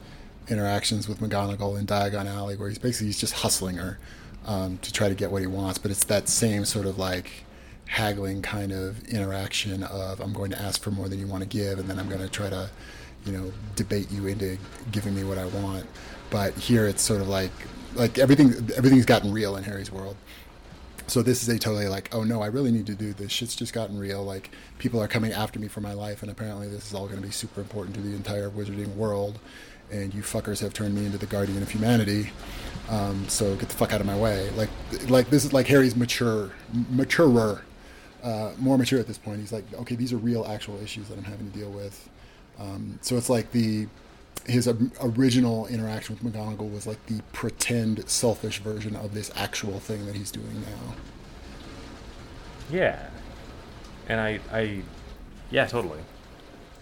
interactions with McGonagall in Diagon Alley, where he's basically he's just hustling her um, to try to get what he wants. But it's that same sort of like haggling kind of interaction of I'm going to ask for more than you want to give, and then I'm going to try to, you know, debate you into giving me what I want. But here it's sort of like like everything everything's gotten real in Harry's world. So this is a totally like, oh no, I really need to do this. Shit's just gotten real. Like people are coming after me for my life, and apparently this is all going to be super important to the entire wizarding world. And you fuckers have turned me into the guardian of humanity. Um, so get the fuck out of my way. Like, like this is like Harry's mature, maturer, uh, more mature at this point. He's like, okay, these are real, actual issues that I'm having to deal with. Um, so it's like the his original interaction with McGonagall was like the pretend selfish version of this actual thing that he's doing now. Yeah, and I, I, yeah, totally.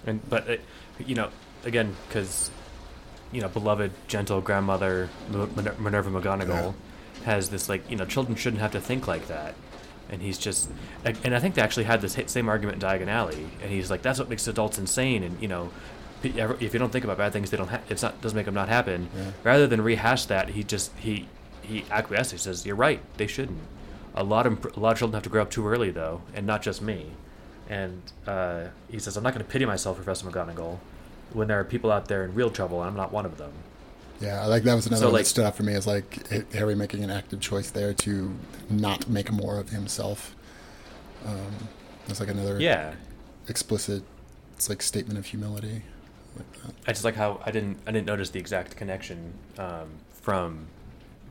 And but it, you know, again, because you know, beloved, gentle grandmother Minerva McGonagall has this like, you know, children shouldn't have to think like that. And he's just, and I think they actually had this same argument in Diagon Alley. And he's like, that's what makes adults insane. And you know, if you don't think about bad things, they don't. Ha- it's not doesn't make them not happen. Yeah. Rather than rehash that, he just he he acquiesces. He says, "You're right. They shouldn't." a lot of a lot of children have to grow up too early though, and not just me. And uh, he says, I'm not going to pity myself, Professor McGonagall, when there are people out there in real trouble, and I'm not one of them. Yeah, like that was another So, one like- that stood out for me is like Harry making an active choice there to not make more of himself. Um, it's like another Yeah, explicit, it's like statement of humility. Like. I just like how I didn't I didn't notice the exact connection um, from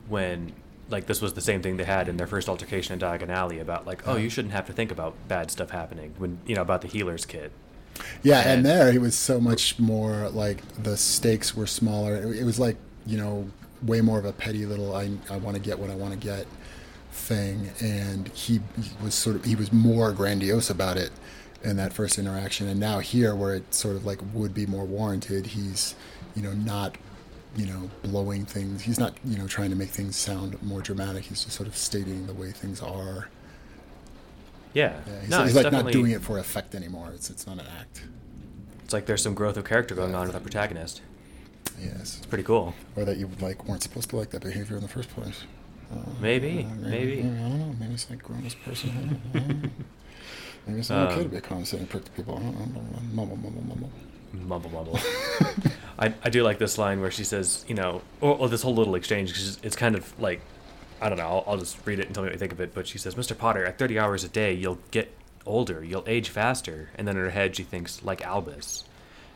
when like this was the same thing they had in their first altercation in Diagon Alley about like oh you shouldn't have to think about bad stuff happening when you know about the healer's kit. Yeah, and And- there it was so much more like the stakes were smaller. It, it was like you know way more of a petty little I I want to get what I want to get thing, and he was sort of he was more grandiose about it in that first interaction, and now here where it sort of like would be more warranted, he's you know not you know blowing things. He's not you know trying to make things sound more dramatic. He's just sort of stating the way things are. Yeah, Yeah, he's, no, he's like not doing it for effect anymore. It's it's not an act. It's like there's some growth of character going on with the protagonist. Yes. It's pretty cool. or that you like weren't supposed to like that behavior in the first place. Uh, Maybe, uh, maybe. I don't know. Maybe it's like grown as person. I don't know. [LAUGHS] maybe it's not okay Um, to be a condescending prick to people. Mumble, mumble, mumble. Mumble mumble. [LAUGHS] I, I do like this line where she says, you know, or, or this whole little exchange because it's kind of like, I don't know. I'll, I'll just read it and tell me what you think of it. But she says, Mr. Potter, at 30 hours a day, you'll get older, you'll age faster. And then in her head, she thinks like Albus.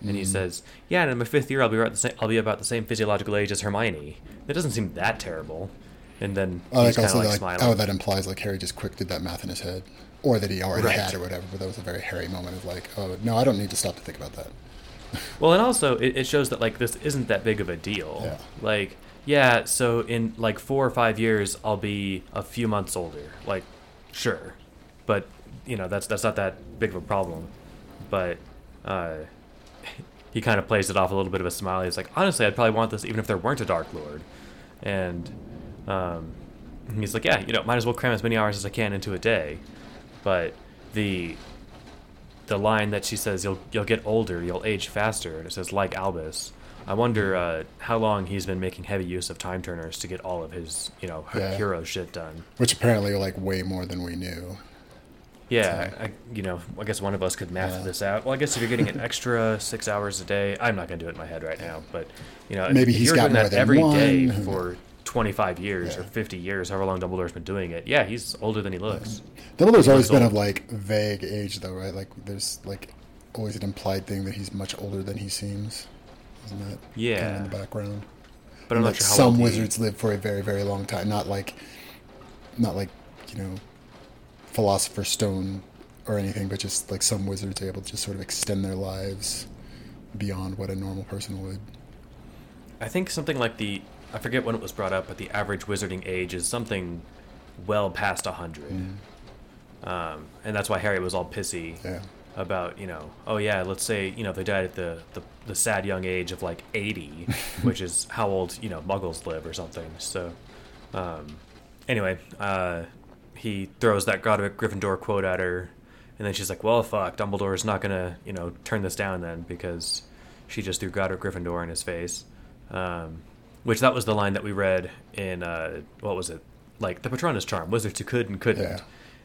And he Mm. says, "Yeah, and in my fifth year, I'll be about the same. I'll be about the same physiological age as Hermione. That doesn't seem that terrible." And then like kind of also like like smiling. oh that implies like Harry just quick did that math in his head, or that he already Right. had or whatever. But that was a very Harry moment of like oh no I don't need to stop to think about that. Well, and also it, it shows that like this isn't that big of a deal. Yeah. Like, yeah, so in like four or five years, I'll be a few months older. Like, sure, but you know that's that's not that big of a problem. But uh, [LAUGHS] he kind of plays it off a little bit of a smile. He's like, honestly, I'd probably want this even if there weren't a Dark Lord. And um, he's like, yeah, you know, might as well cram as many hours as I can into a day. But the the line that she says you'll you'll get older, you'll age faster, and it says like Albus. I wonder uh, how long he's been making heavy use of time turners to get all of his you know Yeah. hero shit done. Which apparently like way more than we knew. Yeah, I, you know, I guess one of us could math Yeah. this out. Well, I guess if you're getting an extra six hours a day, I'm not gonna do it in my head right now, but you know, Maybe if he's you're got doing that every day one. for 25 years or 50 years, however long Dumbledore's been doing it. Yeah, he's older than he looks. Dumbledore's He always looks been old. of like vague age though, right? Like there's like always an implied thing that he's much older than he seems. Isn't that kind of Yeah. in the background? But I'm like not sure how some wizards live for a very very long time. Not like not like you know philosopher's stone or anything but just like some wizards are able to just sort of extend their lives beyond what a normal person would. I think something like the I forget when it was brought up, but the average wizarding age is something well past a hundred, um, and that's why Harry was all pissy. Yeah about you know oh yeah let's say you know they died at the, the the sad young age of like eighty, [LAUGHS] which is how old you know Muggles live or something. So um, anyway, uh, he throws that Godric Gryffindor quote at her, and then she's like, well fuck, Dumbledore's not gonna you know turn this down then because she just threw Godric Gryffindor in his face. Um, which that was the line that we read in uh, what was it? Like the Patronus charm, wizards who could and couldn't, Yeah.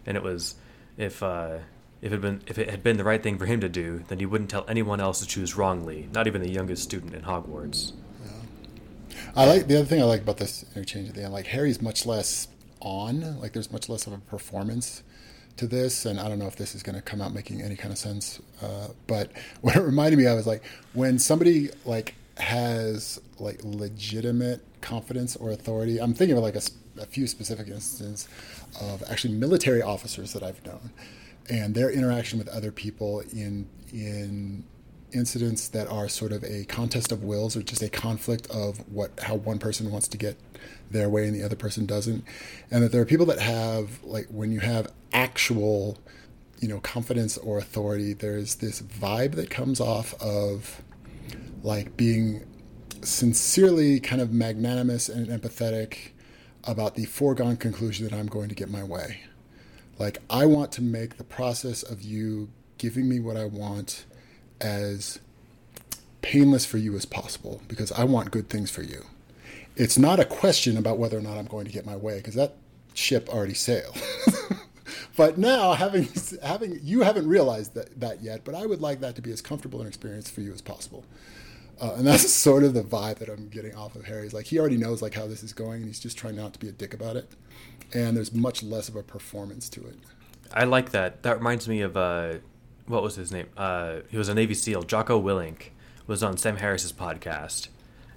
and it was if uh, if it had been if it had been the right thing for him to do, then he wouldn't tell anyone else to choose wrongly, not even the youngest student in Hogwarts. i like the other thing i like about this interchange at the end like harry's much less on like there's much less of a performance to this and i don't know if this is going to come out making any kind of sense uh, but [LAUGHS] what it reminded me of is like when somebody like has like legitimate confidence or authority i'm thinking of like a few specific instances of actually military officers that i've known and their interaction with other people in in incidents that are sort of a contest of wills or just a conflict of what how one person wants to get their way and the other person doesn't. And that there are people that have like when you have actual you know confidence or authority there's this vibe that comes off of like being sincerely kind of magnanimous and empathetic about the foregone conclusion that I'm going to get my way like I want to make the process of you giving me what I want as painless for you as possible because I want good things for you. It's not a question about whether or not I'm going to get my way because that ship already sailed. [LAUGHS] but now having having you haven't realized that, that yet, but I would like that to be as comfortable an experience for you as possible. Uh, and that's [LAUGHS] sort of the vibe that I'm getting off of Harry's. Like he already knows like how this is going, and he's just trying not to be a dick about it. And there's much less of a performance to it. I like that. That reminds me of uh, what was his name? Uh, he was a Navy SEAL. Jocko Willink was on Sam Harris's podcast,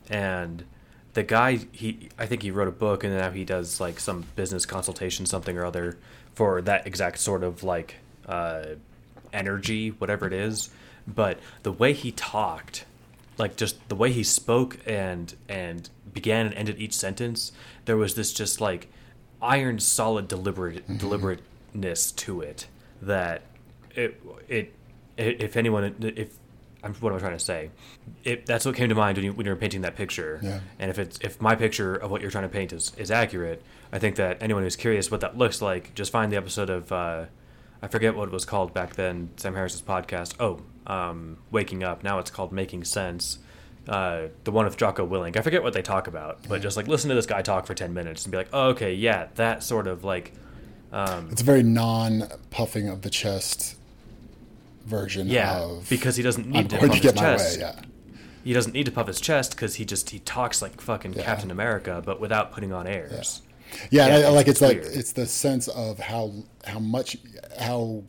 and the guy he I think he wrote a book, and now he does like some business consultation, something or other, for that exact sort of like uh, energy, whatever it is. But the way he talked, like just the way he spoke and and began and ended each sentence, there was this just like iron solid deliberate deliberateness to it that it, it if anyone if I'm, what am I trying to say? It, that's what came to mind when you when you were painting that picture. Yeah. And if it's if my picture of what you're trying to paint is is accurate, I think that anyone who's curious what that looks like, just find the episode of uh, I forget what it was called back then, Sam Harris's podcast. Oh, um, Waking Up. Now it's called Making Sense. Uh, the one with Jocko Willink. I forget what they talk about, but just like listen to this guy talk for ten minutes and be like, oh, okay, yeah, that sort of like. Um, It's a very non puffing of the chest version yeah, of because he doesn't need to puff to his chest. way. Yeah. He doesn't need to puff his chest because he just he talks like fucking Yeah. Captain America, but without putting on airs. Yeah, and Yeah, I, like it's it's, like it's the sense of how how much how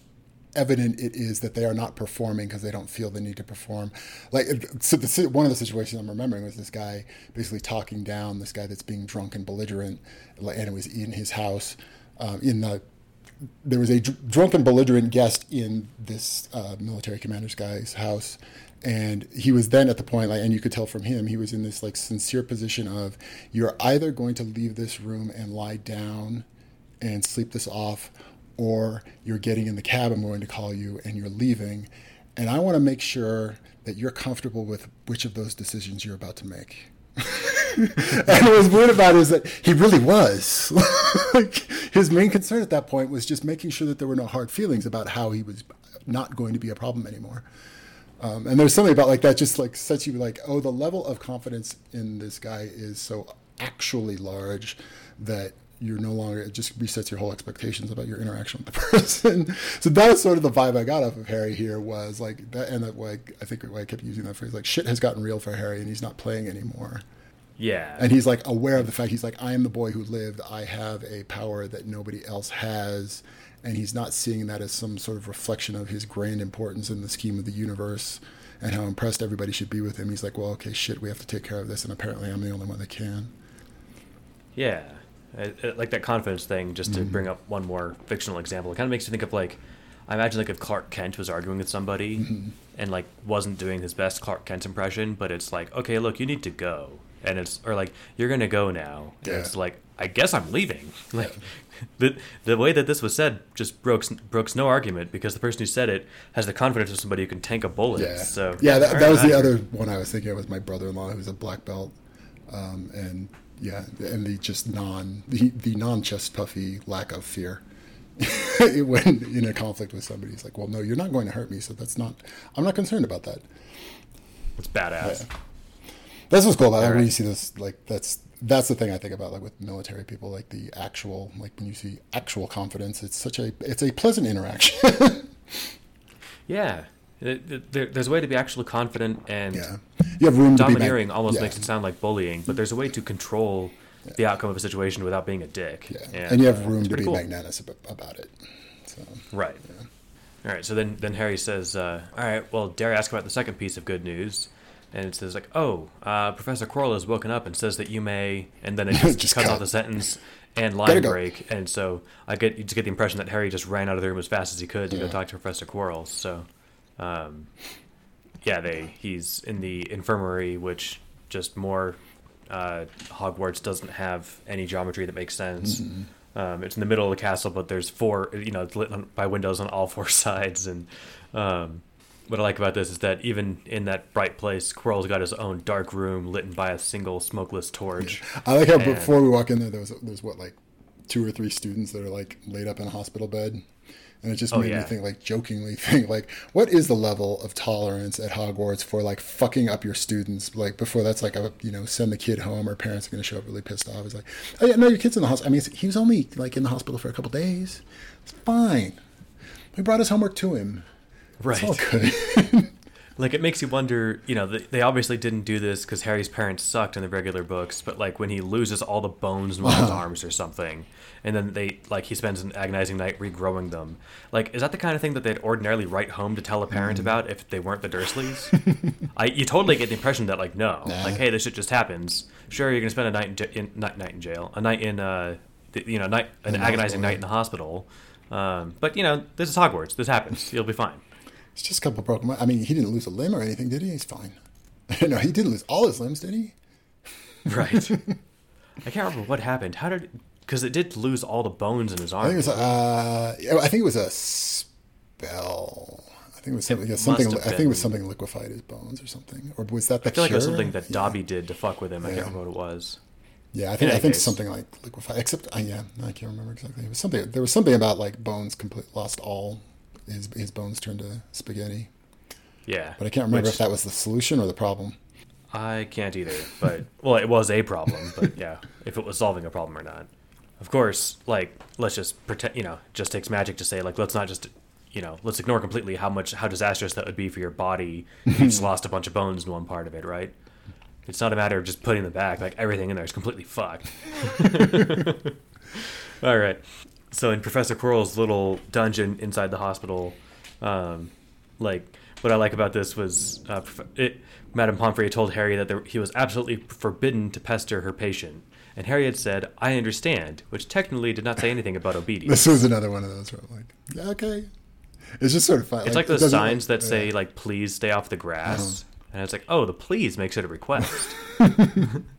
evident it is that they are not performing because they don't feel the need to perform. Like so the, one of the situations I'm remembering was this guy basically talking down this guy that's being drunk and belligerent, and it was in his house, um, in the. There was a dr- drunken belligerent guest in this uh, military commander's guy's house, and he was then at the point like and you could tell from him he was in this like sincere position of you're either going to leave this room and lie down and sleep this off or you're getting in the cab i'm going to call you and you're leaving and i want to make sure that you're comfortable with which of those decisions you're about to make [LAUGHS] and what was weird about it is that he really was. [LAUGHS] like his main concern at that point was just making sure that there were no hard feelings about how he was not going to be a problem anymore. Um, and there's something about like that just like sets you like, oh, the level of confidence in this guy is so actually large that you're no longer it just resets your whole expectations about your interaction with the [LAUGHS] person. so that is sort of the vibe I got off of Harry here was like that, and that why I think why I kept using that phrase like shit has gotten real for Harry and he's not playing anymore. Yeah. And he's like aware of the fact he's like, I am the boy who lived. I have a power that nobody else has. And he's not seeing that as some sort of reflection of his grand importance in the scheme of the universe and how impressed everybody should be with him. He's like, well, okay, shit, we have to take care of this. And apparently I'm the only one that can. Yeah, I, I like that confidence thing. Just Mm-hmm. to bring up one more fictional example, it kind of makes you think of like, I imagine like if Clark Kent was arguing with somebody Mm-hmm. and like wasn't doing his best Clark Kent impression, but it's like, okay, look, you need to go, and it's or like you're gonna go now. And Yeah. It's like I guess I'm leaving. [LAUGHS] Like [LAUGHS] the the way that this was said just broke broke no argument because the person who said it has the confidence of somebody who can tank a bullet. Yeah. So yeah, that, that was the other one I was thinking of was my brother-in-law who's a black belt. Um, and yeah, and the just non, the, the non-chest puffy lack of fear. [LAUGHS] when in a conflict with somebody, he's like, well, no, you're not going to hurt me. So that's not, I'm not concerned about that. It's badass. Yeah. That's what's cool about it. When you see this, like that's that's the thing I think about, like with military people, like the actual, like when you see actual confidence, it's such a it's a pleasant interaction. [LAUGHS] Yeah. It- it- there, there's a way to be actually confident and yeah, you have room to be domineering almost yeah. makes it sound like bullying, but there's a way to control the outcome of a situation without being a dick. Yeah. And, you have room to be cool. magnanimous about it. So Right. All right. So then, then Harry says, uh, "All right. Well, dare I ask about the second piece of good news?" And it says like, "Oh, uh, Professor Quirrell has woken up and says that you may," and then it [LAUGHS] just, Just cuts cut. off the sentence and line go. break, and so I get you just get the impression that Harry just ran out of the room as fast as he could to go talk to Professor Quirrell. So, um, yeah, they he's in the infirmary, which just more uh, Hogwarts doesn't have any geometry that makes sense. Um, it's in the middle of the castle, but there's four, you know, it's lit on, by windows on all [LAUGHS] four sides. And um, what I like about this is that even in that bright place, Quirrell's got his own dark room lit by a single smokeless torch. I like how And- before we walk in there, there was there's what like two or three students that are like laid up in a hospital bed, And it just Oh, made yeah. me think, like, jokingly [LAUGHS] think, like, what is the level of tolerance at Hogwarts for, like, fucking up your students? Like, before that's like, a, you know, send the kid home or parents are going to show up really pissed off. It's like, oh, yeah, no, your kid's in the hospital. I mean, he was only, like, in the hospital for a couple days. It's fine. We brought his homework to him. Right. It's all good. [LAUGHS] Like it makes you wonder, you know, they, obviously didn't do this because Harry's parents sucked in the regular books, but like when he loses all the bones in one of his arms or something, and then they like he spends an agonizing night regrowing them. Like, is that the kind of thing that they'd ordinarily write home to tell a Mm. parent about if they weren't the Dursleys? [LAUGHS] I you totally get the impression that like no, Nah. like hey, this shit just happens. Sure, you're gonna spend a night in, j- in night, night in jail, a night in uh, the, you know, night an In agonizing hospital, night in the hospital. Um, but you know, this is Hogwarts. This happens. You'll be fine. It's just a couple broken. I mean, he didn't lose a limb or anything, did he? He's fine. [LAUGHS] no, he didn't lose all his limbs, did he? Right. [LAUGHS] I can't remember what happened. How did? Because it did lose all the bones in his I think it arm. was. Uh, I think it was a spell. I think it was something. yeah, something. I think it was something liquefied his bones or something. Or was that the I feel like it was something that Yeah. Dobby did to fuck with him. I Yeah. can't remember what it was. Yeah, I think. I think case. something like liquefied. Except, uh, yeah, I can't remember exactly. It was something. There was something about like bones complete lost all. His his bones turned to spaghetti. Yeah, But I can't remember which if that was the solution or the problem. I can't either. But well, it was a problem. But yeah, if it was solving a problem or not. Of course, like let's just pretend. You know, it just takes magic to say like let's not just. You know, let's ignore completely how much how disastrous that would be for your body if you just [LAUGHS] lost a bunch of bones in one part of it, right? It's not a matter of just putting them back. Like everything in there is completely fucked. [LAUGHS] All right. So in Professor Quirrell's little dungeon inside the hospital, um, like what I like about this was uh, it, Madame Pomfrey told Harry that there, he was absolutely forbidden to pester her patient, and Harry had said, "I understand," which technically did not say anything about obedience. This was another one of those where I'm like, yeah, okay. It's just sort of fun. It's like it those signs that yeah. say like "Please stay off the grass," and it's like, "Oh, the please makes it a request." [LAUGHS]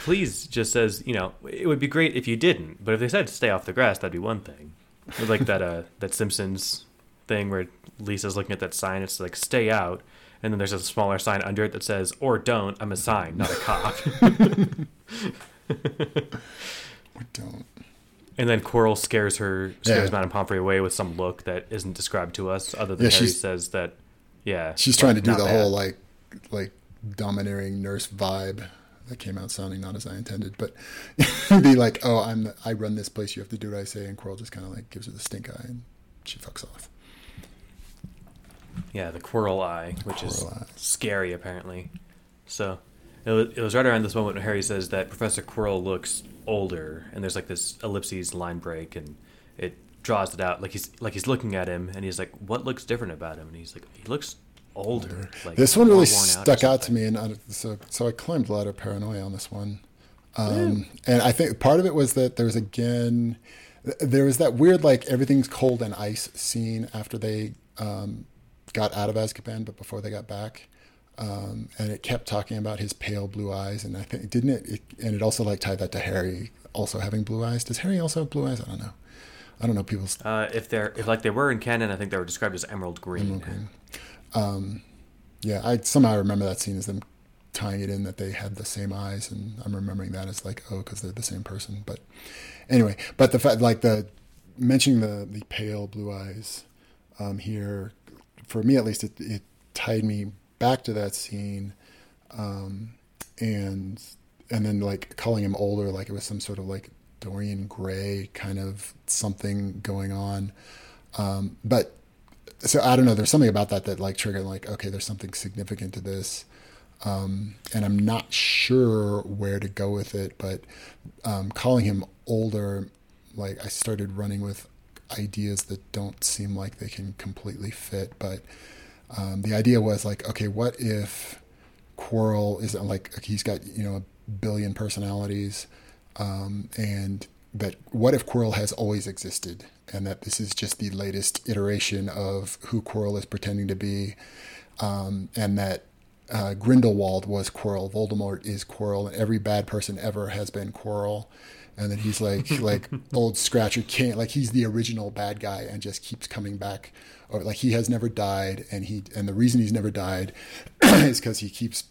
please just says, you know, it would be great if you didn't, but if they said stay off the grass, that'd be one thing. It's like that uh that Simpsons thing where Lisa's looking at that sign, it's like stay out, and then there's a smaller sign under it that says or don't. I'm a sign, not a cop. [LAUGHS] We don't. and then Quirrell scares her, scares Yeah. Madame Pomfrey away with some look that isn't described to us, other than Yeah, Harry says that, yeah, She's trying to do the bad. whole like like domineering nurse vibe that came out sounding not as I intended, but [LAUGHS] be like, oh, I'm the, I run this place. You have to do what I say, and Quirrell just kind of like gives her the stink eye, and she fucks off. Yeah, the Quirrell Eye, which is Eye. scary apparently. So it was, it was right around this moment when Harry says that Professor Quirrell looks older, and there's like this ellipses line break, and it draws it out like he's like he's looking at him, and he's like, "What looks different about him?" And he's like, "He looks older." Like this one really worn out stuck out to me, and I, so so I climbed a lot of paranoia on this one. Um, and I think part of it was that there was again, there was that weird like everything's cold and ice scene after they um, got out of Azkaban, but before they got back. Um, and it kept talking about his pale blue eyes, and I think didn't it, it? And it also like tied that to Harry also having blue eyes. Does Harry also have blue eyes? I don't know. I don't know people's Uh, if they're if like they were in canon, I think they were described as emerald green. Yeah, I somehow remember that scene as them tying it in that they had the same eyes, and I'm remembering that as like, oh, because they're the same person. But anyway, but the fact, like the mentioning the the pale blue eyes um, here, for me at least, it, it tied me back to that scene, um, and and then like calling him older, like it was some sort of like Dorian Gray kind of something going on, um, but so I don't know. There's something about that that like triggered like, okay, there's something significant to this, um, and I'm not sure where to go with it. But um, calling him older, like I started running with ideas that don't seem like they can completely fit. But um, the idea was like, okay, what if Quirrell is like he's got you know a billion personalities, um, and that what if Quirrell has always existed, and that this is just the latest iteration of who Quirrell is pretending to be, um, and that uh, Grindelwald was Quirrell, Voldemort is Quirrell, and every bad person ever has been Quirrell, and that he's like [LAUGHS] like old Scratcher can't like he's the original bad guy and just keeps coming back, or like he has never died, and he and the reason he's never died [CLEARS THROAT] is because he keeps,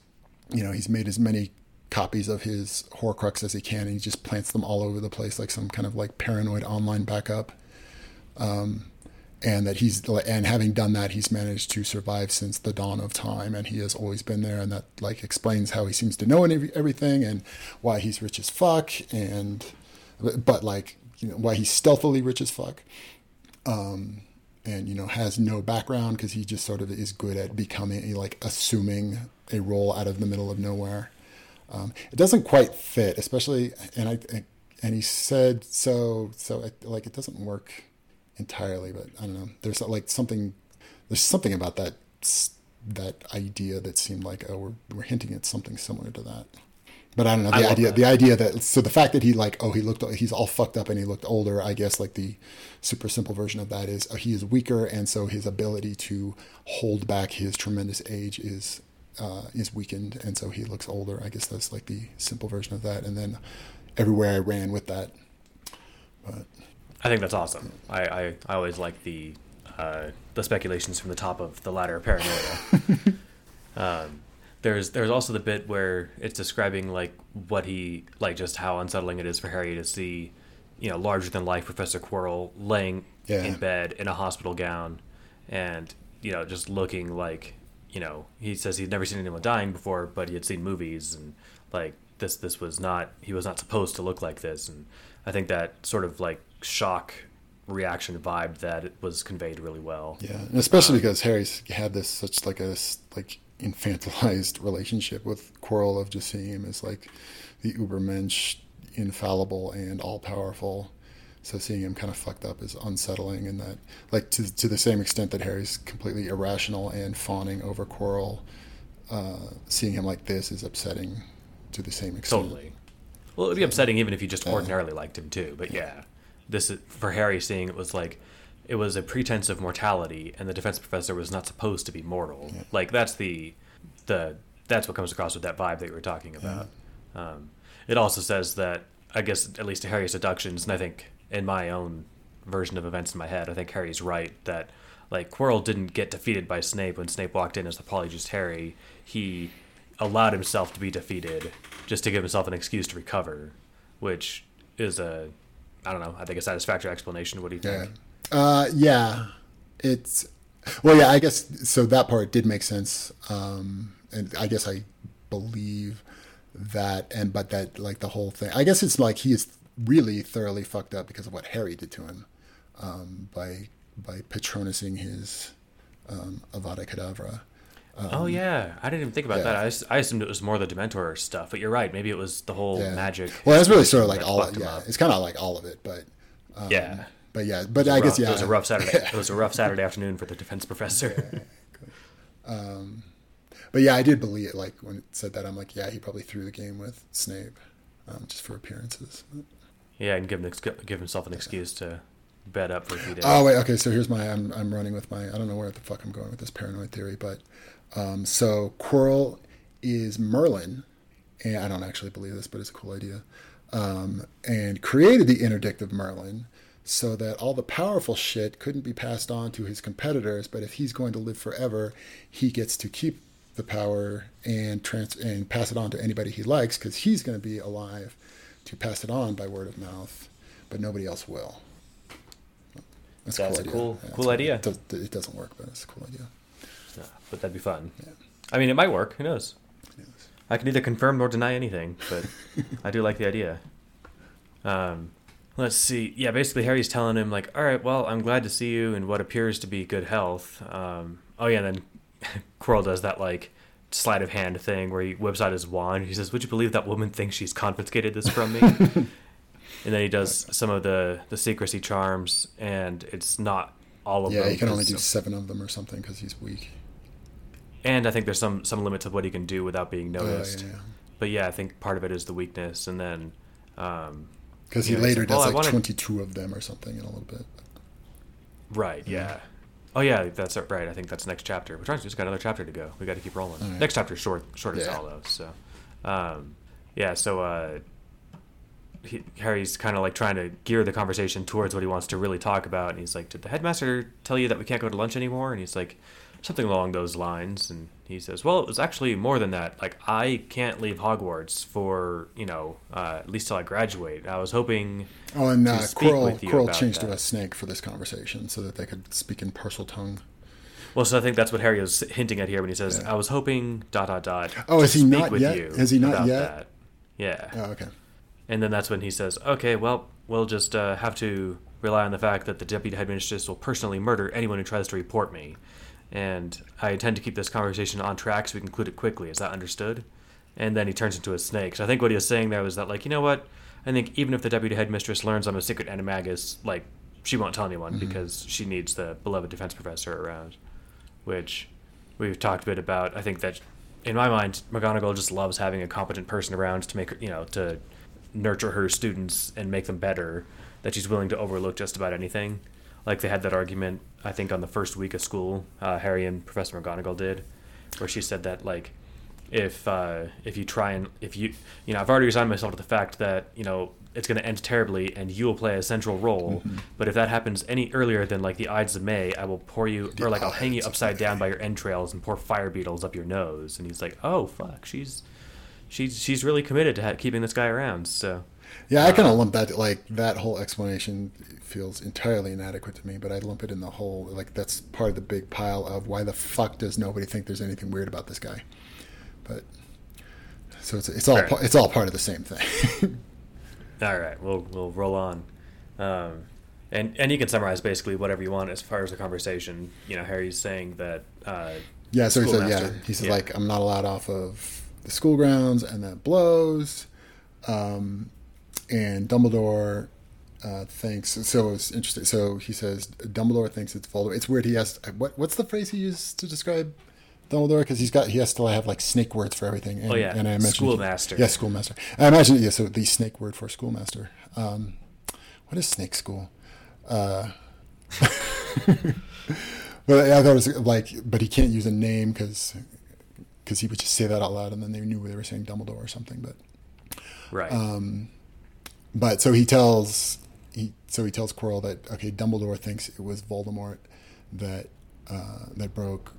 you know, he's made as many copies of his Horcrux as he can, and he just plants them all over the place like some kind of like paranoid online backup. Um, and that he's and having done that he's managed to survive since the dawn of time. And he has always been there. And that like explains how he seems to know everything and why he's rich as fuck. And but like you know why he's stealthily rich as fuck. Um and you know has no background because he just sort of is good at becoming like assuming a role out of the middle of nowhere. Um, it doesn't quite fit especially and i and he said so so like it doesn't work entirely, but I don't know. There's like something, there's something about that that idea that seemed like oh we're we're hinting at something similar to that. But I don't know the idea. That. The idea that so the fact that he like oh he looked he's all fucked up and he looked older. I guess like the super simple version of that is oh, he is weaker and so his ability to hold back his tremendous age is uh, is weakened and so he looks older. I guess that's like the simple version of that. And then everywhere I ran with that. But I think that's awesome. I, I, I always like the uh, the speculations from the top of the ladder of paranoia. [LAUGHS] um, there's there's also the bit where it's describing like what he like just how unsettling it is for Harry to see, you know, larger than life Professor Quirrell laying yeah. in bed in a hospital gown, and you know just looking like you know he says he'd never seen anyone dying before, but he had seen movies and like this this was not he was not supposed to look like this, and I think that sort of like shock reaction vibe that it was conveyed really well. Yeah, and especially um, because Harry's had this such like a like infantilized [LAUGHS] relationship with Quirrell of just seeing him as like the Ubermensch, infallible and all powerful. So seeing him kind of fucked up is unsettling, and that like to to the same extent that Harry's completely irrational and fawning over Quirrell, uh, seeing him like this is upsetting to the same extent. Totally. Well, it'd be upsetting even if you just ordinarily uh, liked him too. But yeah this for Harry seeing it was like it was a pretense of mortality, and the defense professor was not supposed to be mortal. Yeah. Like that's the the that's what comes across with that vibe that you were talking about. Yeah. Um, it also says that I guess at least to Harry's deductions, and I think in my own version of events in my head, I think Harry's right that like Quirrell didn't get defeated by Snape when Snape walked in as the Polyjuice Harry. He allowed himself to be defeated just to give himself an excuse to recover, which is a I don't know. I think a satisfactory explanation. What do you think? Yeah. Uh, yeah. It's well, yeah. I guess so. That part did make sense, um, and I guess I believe that. And but that like the whole thing. I guess it's like he is really thoroughly fucked up because of what Harry did to him um, by by patronusing his um, Avada Kedavra. Um, oh yeah, I didn't even think about yeah. that. I, just, I assumed it was more the Dementor stuff, but you're right. Maybe it was the whole yeah. magic. Well, that's really sort of like all. Of, yeah, it's kind of like all of it, but um, yeah, but yeah, but I rough, guess yeah, it was a rough Saturday. [LAUGHS] It was a rough Saturday afternoon for the defense professor. [LAUGHS] um, but yeah, I did believe it. Like when it said that, I'm like, yeah, he probably threw the game with Snape, um, just for appearances. Yeah, and give him, give himself an excuse to bed up for a few days. Oh wait, okay. So here's my I'm I'm running with my I don't know where the fuck I'm going with this paranoid theory, but um, so Quirrell is Merlin, and I don't actually believe this, but it's a cool idea. Um, and created the interdict of Merlin so that all the powerful shit couldn't be passed on to his competitors. But if he's going to live forever, he gets to keep the power and trans- and pass it on to anybody he likes because he's going to be alive to pass it on by word of mouth, but nobody else will. That's, That's a cool, idea. cool, cool idea. It, does, it doesn't work, but it's a cool idea. Yeah, but that'd be fun. Yeah. I mean, it might work. Who knows? I can neither confirm nor deny anything, but [LAUGHS] I do like the idea. Um, let's see. Yeah, basically, Harry's telling him like, "All right, well, I'm glad to see you in what appears to be good health." Um, oh yeah, and then [LAUGHS] Quirrell does that like sleight of hand thing where he whips out his wand. He says, "Would you believe that woman thinks she's confiscated this from me?" [LAUGHS] and then he does some of the the secrecy charms, and it's not all of yeah, them. Yeah, he can only do seven of them or something because he's weak and I think there's some some limits of what he can do without being oh, noticed. yeah, yeah. But yeah, I think part of it is the weakness, and then because um, he know, later like, does like wanted... 22 of them or something in a little bit. Right. Yeah. yeah. Oh yeah, that's right. I think that's next chapter. We're trying to just got another chapter to go. We got to keep rolling. Right. Next chapter is short, short as all those. So, um, yeah. So uh, he, Harry's kind of like trying to gear the conversation towards what he wants to really talk about, and he's like, "Did the headmaster tell you that we can't go to lunch anymore?" And he's like, something along those lines. And he says, "Well, it was actually more than that. Like I can't leave Hogwarts for you know uh, at least till I graduate. I was hoping." Oh, and uh, Quirrell, Quirrell changed to a snake for this conversation so that they could speak in Parseltongue. Well, so I think that's what Harry was hinting at here when he says, Yeah. "I was hoping dot dot dot." Oh, is he not with yet? you Has he not yet? That. Yeah. Oh, okay. And then that's when he says, "Okay, well, we'll just uh, have to rely on the fact that the deputy headmistress will personally murder anyone who tries to report me, and I intend to keep this conversation on track so we can conclude it quickly. Is that understood?" And then he turns into a snake. So I think what he was saying there was that, like, you know what? I think even if the deputy headmistress learns I'm a secret animagus, like, she won't tell anyone mm-hmm. because she needs the beloved defense professor around, which we've talked a bit about. I think that, in my mind, McGonagall just loves having a competent person around to make her, you know, to nurture her students and make them better. That she's willing to overlook just about anything. Like they had that argument, I think, on the first week of school. Uh, Harry and Professor McGonagall did, where she said that like, if uh, if you try and if you you know I've already resigned myself to the fact that you know it's going to end terribly and you will play a central role. But if that happens any earlier than like the Ides of May, I will pour you or like I'll hang you upside down by your entrails and pour fire beetles up your nose. And he's like, oh fuck, she's she's she's really committed to ha- keeping this guy around. So Yeah, I kind Uh, of lump that like that whole explanation feels entirely inadequate to me, but I lump it in the whole like that's part of the big pile of why the fuck does nobody think there's anything weird about this guy? But so it's it's all Fair. pa- it's all part of the same thing. [LAUGHS] all right, we'll we'll roll on. Um, and and you can summarize basically whatever you want as far as the conversation. You know, Harry's saying that. Uh, yeah, so he said yeah, he said yeah. like I'm not allowed off of the school grounds, and that blows. Um, and Dumbledore uh, thinks so. It's interesting. So he says Dumbledore thinks it's Voldemort. It's weird. He has what? What's the phrase he used to describe Dumbledore? Because he's got he has to have like snake words for everything. And, Oh, yeah. and I imagine Schoolmaster. Yeah, schoolmaster. I imagine yeah. So the snake word for schoolmaster. Um, what is snake school? Uh, [LAUGHS] but I thought it was like, but he can't use a name because because he would just say that out loud, and then they knew they were saying Dumbledore or something. But right. um, but so he tells he so he tells Quirrell that okay, Dumbledore thinks it was Voldemort that uh, that broke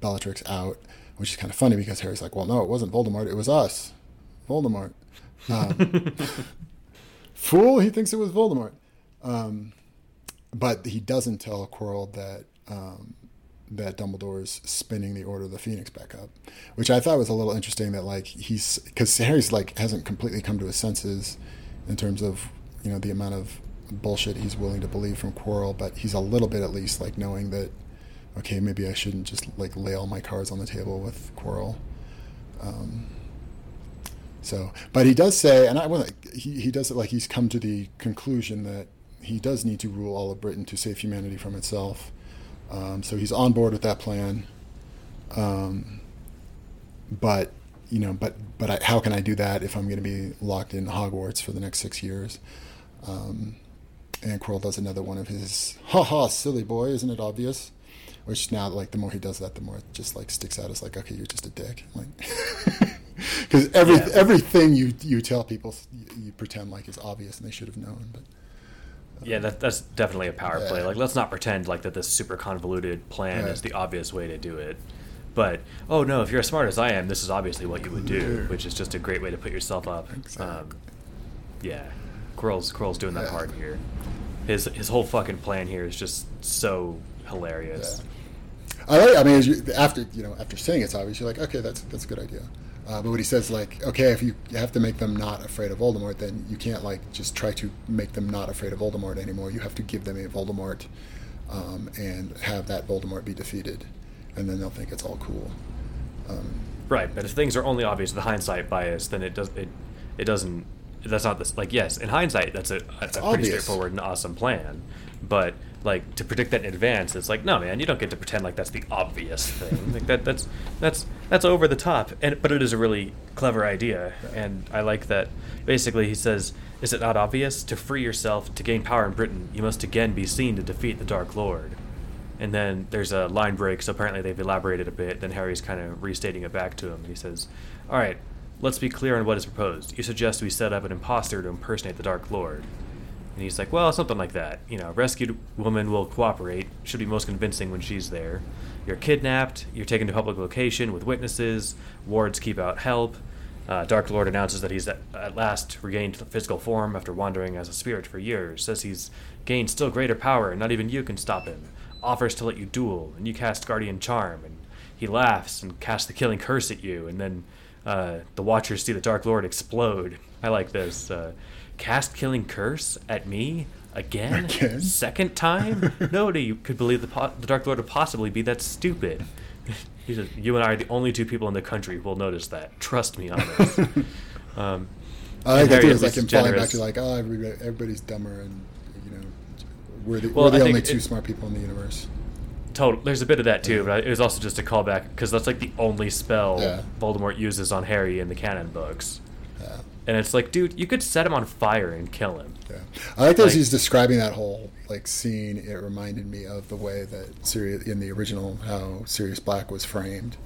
Bellatrix out, which is kind of funny because Harry's like, well, no, it wasn't Voldemort, it was us, Voldemort. Um, [LAUGHS] fool, he thinks it was Voldemort. Um, but he doesn't tell Quirrell that um, that Dumbledore's spinning the Order of the Phoenix back up, which I thought was a little interesting. That like he's because Harry's like hasn't completely come to his senses in terms of you know the amount of bullshit he's willing to believe from Quirrell, but he's a little bit at least like knowing that okay, maybe I shouldn't just like lay all my cards on the table with Quirrell. Um, so, but he does say, and I want he, he does it like he's come to the conclusion that he does need to rule all of Britain to save humanity from itself. Um, so he's on board with that plan. Um, but you know, but but I, how can I do that if I'm going to be locked in Hogwarts for the next six years? Um, and Quirrell does another one of his "ha ha, silly boy, isn't it obvious?" Which now, like, the more he does that, the more it just like sticks out as like, okay, you're just a dick, like, [LAUGHS] because every Yeah. everything you you tell people, you, you pretend like is obvious and they should have known, but. Yeah, that, that's definitely a power Yeah. play. Like, let's not pretend like that this super convoluted plan Right. is the obvious way to do it. But oh no, if you're as smart as I am, this is obviously what you would do, which is just a great way to put yourself up. Um, yeah, Quirrell's Quirrell's doing that Yeah. part here. His his whole fucking plan here is just so hilarious. I like. I mean, as you, after you know, after saying it's obvious, you're like, okay, that's that's a good idea. Uh, but when he says like, okay, if you, you have to make them not afraid of Voldemort, then you can't like just try to make them not afraid of Voldemort anymore. You have to give them a Voldemort, um, and have that Voldemort be defeated, and then they'll think it's all cool. Um, Right, but if things are only obvious with hindsight bias, then it does it it doesn't. That's not this. Like, yes, in hindsight, that's a, a pretty obvious. straightforward and awesome plan. But like to predict that in advance, it's like, no, man, you don't get to pretend like that's the obvious thing. [LAUGHS] like that, that's that's that's over the top. And but it is a really clever idea, and I like that. Basically, he says, "Is it not obvious? To free yourself, to gain power in Britain, you must again be seen to defeat the Dark Lord." And then there's a line break, so apparently they've elaborated a bit. Then Harry's kind of restating it back to him. He says, All right, let's be clear on what is proposed. You suggest we set up an impostor to impersonate the Dark Lord. And he's like, well, something like that. You know, rescued woman will cooperate. Should be most convincing when she's there. You're kidnapped. You're taken to public location with witnesses. Wards keep out help. Uh, Dark Lord announces that he's at, at last regained physical form after wandering as a spirit for years. Says he's gained still greater power, and not even you can stop him. Offers to let you duel, and you cast Guardian Charm, and he laughs and casts the killing curse at you, and then uh, the Watchers see the Dark Lord explode. I like this. Uh, cast killing curse at me again? [LAUGHS] Again? Second time? [LAUGHS] Nobody could believe the, po- the Dark Lord would possibly be that stupid. He says, "You and I are the only two people in the country who will notice that. Trust me on this." [LAUGHS] um, I like that too. It's like him falling back to like, oh, everybody, everybody's dumber, and we're the, Well, we're the only it- two smart people in the universe. Total. There's a bit of that too, but it was also just a callback because that's like the only spell Yeah. Voldemort uses on Harry in the canon books, Yeah, and it's like, dude, you could set him on fire and kill him. yeah. I like that Like- he's describing that whole like scene. It reminded me of the way that Sirius in the original how Sirius Black was framed.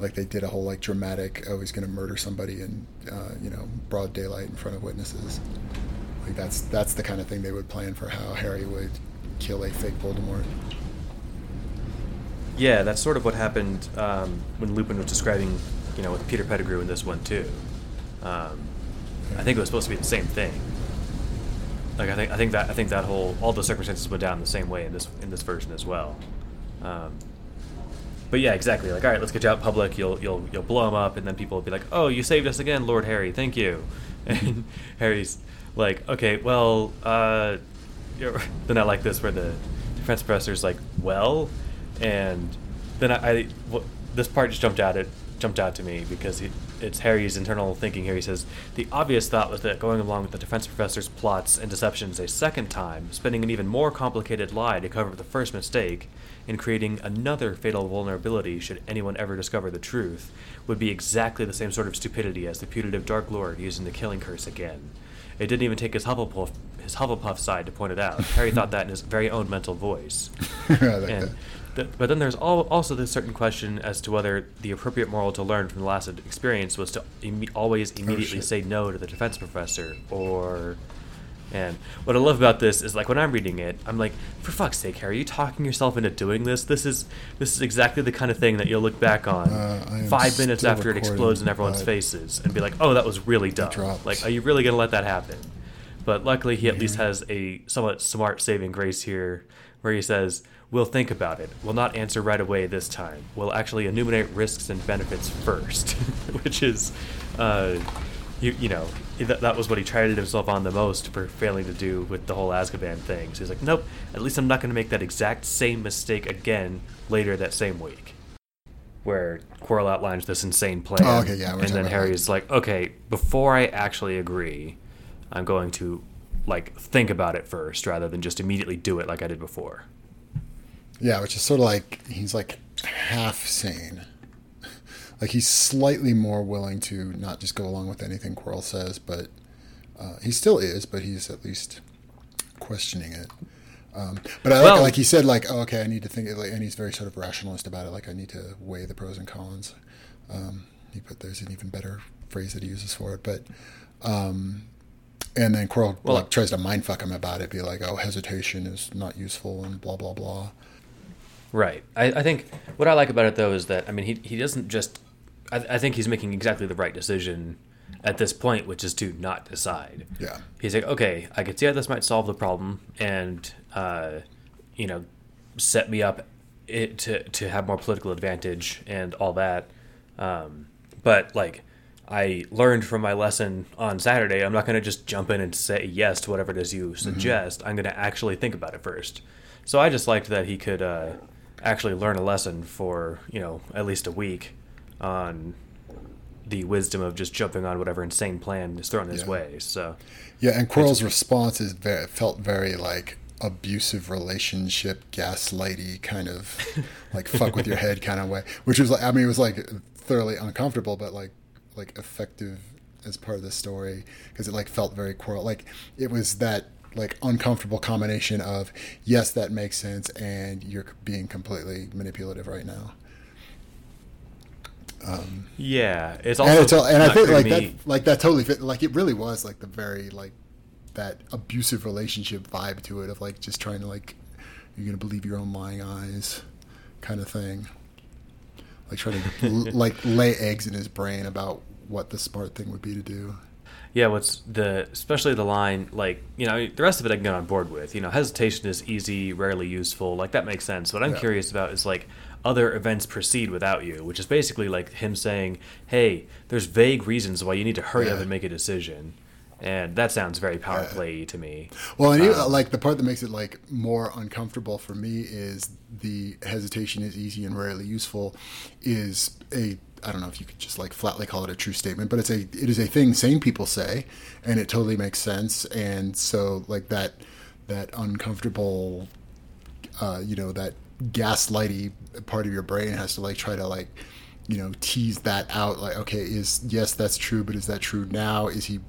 Like they did a whole like dramatic, oh, he's going to murder somebody in uh, you know broad daylight in front of witnesses. Like that's that's the kind of thing they would plan for how Harry would kill a fake Voldemort. Yeah, that's sort of what happened um, when Lupin was describing, you know, with Peter Pettigrew in this one too. Um, I think it was supposed to be the same thing. Like I think I think that I think that whole all the circumstances went down the same way in this in this version as well. Um, but yeah, exactly. Like, all right, let's get you out public. You'll you'll you'll blow him up, and then people will be like, "Oh, you saved us again, Lord Harry. Thank you." [LAUGHS] And Harry's like, "Okay, well, uh, you're-" [LAUGHS] then I like this where the defense professor's like, "Well," and then I, I wh- this part just jumped out it jumped out to me because he, it's Harry's internal thinking here. He says the obvious thought was that going along with the defense professor's plots and deceptions a second time, spinning an even more complicated lie to cover up the first mistake, and creating another fatal vulnerability should anyone ever discover the truth, would be exactly the same sort of stupidity as the putative Dark Lord using the killing curse again. It didn't even take his Hufflepuff his Hufflepuff side to point it out. Harry thought that in his very own mental voice. [LAUGHS] Like and that. th- but then there's al- also this certain question as to whether the appropriate moral to learn from the last experience was to always oh, immediately shit. say no to the defense professor, or. And what I love about this is like when I'm reading it, I'm like, for fuck's sake, Harry, are you talking yourself into doing this? This is this is exactly the kind of thing that you'll look back on Uh, five minutes after it explodes in everyone's faces and be like, oh, that was really dumb. Like, are you really gonna let that happen? But luckily, he at least has a somewhat smart saving grace here, where he says, "We'll think about it. We'll not answer right away this time. We'll actually enumerate risks and benefits first, [LAUGHS] which is, uh, you you know, that, that was what he tried himself on the most for failing to do with the whole Azkaban thing. So he's like, "Nope. At least I'm not going to make that exact same mistake again later that same week." Where Quirrell outlines this insane plan, Oh, okay, yeah, and then Harry's like, "Okay, before I actually agree." I'm going to like think about it first rather than just immediately do it like I did before. Yeah, which is sort of like he's like half sane. Like he's slightly more willing to not just go along with anything Quirrell says, but uh, he still is, but he's at least questioning it. Um, but I like, Well- like he said, like, oh, okay, I need to think, like, and he's very sort of rationalist about it. Like, I need to weigh the pros and cons. Um, he put there's an even better phrase that he uses for it, but um, and then Quirrell Well- like tries to mindfuck him about it, be like, oh, hesitation is not useful, and blah blah blah. Right. I, I think what I like about it though is that I mean he he doesn't just I, I think he's making exactly the right decision at this point, which is to not decide. Yeah. He's like, okay, I can see how this might solve the problem, and uh, you know, set me up it, to to have more political advantage and all that. Um, but like, I learned from my lesson on Saturday. I'm not going to just jump in and say yes to whatever it is you suggest. I'm going to actually think about it first. So I just liked that he could uh, actually learn a lesson for you know at least a week on the wisdom of just jumping on whatever insane plan is thrown his Yeah. way. So Yeah, and Quirrell's response is very, felt very like abusive relationship, gaslighty kind of [LAUGHS] like fuck with your head kind of way, which was like I mean it was like thoroughly uncomfortable, but like like effective as part of the story because it like felt very Quirrell like it was that like uncomfortable combination of yes that makes sense and you're being completely manipulative right now. Um, yeah, it's also and, it's, all- and I think like to that like that totally fit like it really was like the very like that abusive relationship vibe to it of like just trying to like you're gonna believe your own lying eyes kind of thing. Like trying to [LAUGHS] like lay eggs in his brain about what the smart thing would be to do Yeah, what's the especially the line like you know the rest of it I can get on board with. You know, hesitation is easy, rarely useful. Like that makes sense. What I'm Yeah. curious about is like other events proceed without you, which is basically like him saying, "Hey, there's vague reasons why you need to hurry up and make a decision," and that sounds very power play to me. Well, and even, Um, like the part that makes it like more uncomfortable for me is the hesitation is easy and rarely useful. Is a I don't know if you could just like flatly call it a true statement, but it's a it is a thing sane people say, and it totally makes sense. And so like that that uncomfortable, uh, you know, that gaslighty part of your brain has to like try to like you know tease that out like okay is yes that's true but is that true now is he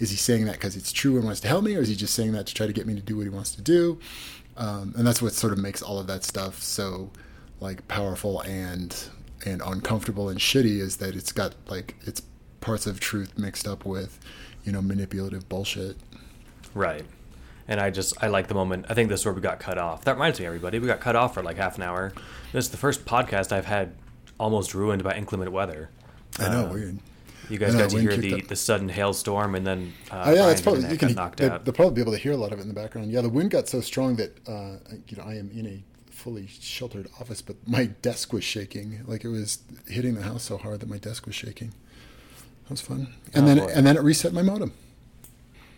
is he saying that because it's true and wants to help me or is he just saying that to try to get me to do what he wants to do um, and that's what sort of makes all of that stuff so like powerful and and uncomfortable and shitty is that it's got like it's parts of truth mixed up with you know manipulative bullshit Right. And I just I like the moment. I think this is where we got cut off. That reminds me, everybody. We got cut off for like half an hour. This is the first podcast I've had almost ruined by inclement weather. i know Uh, weird You guys know, got to hear the, up. the sudden hailstorm, and then uh, Oh yeah, that's probably you can. knocked They, out. they'll probably be able to hear a lot of it in the background. Yeah, the wind got so strong that uh, you know I am in a fully sheltered office, but my desk was shaking. Like it was hitting the house so hard that my desk was shaking. That was fun. And Oh, then boy. and then it reset my modem.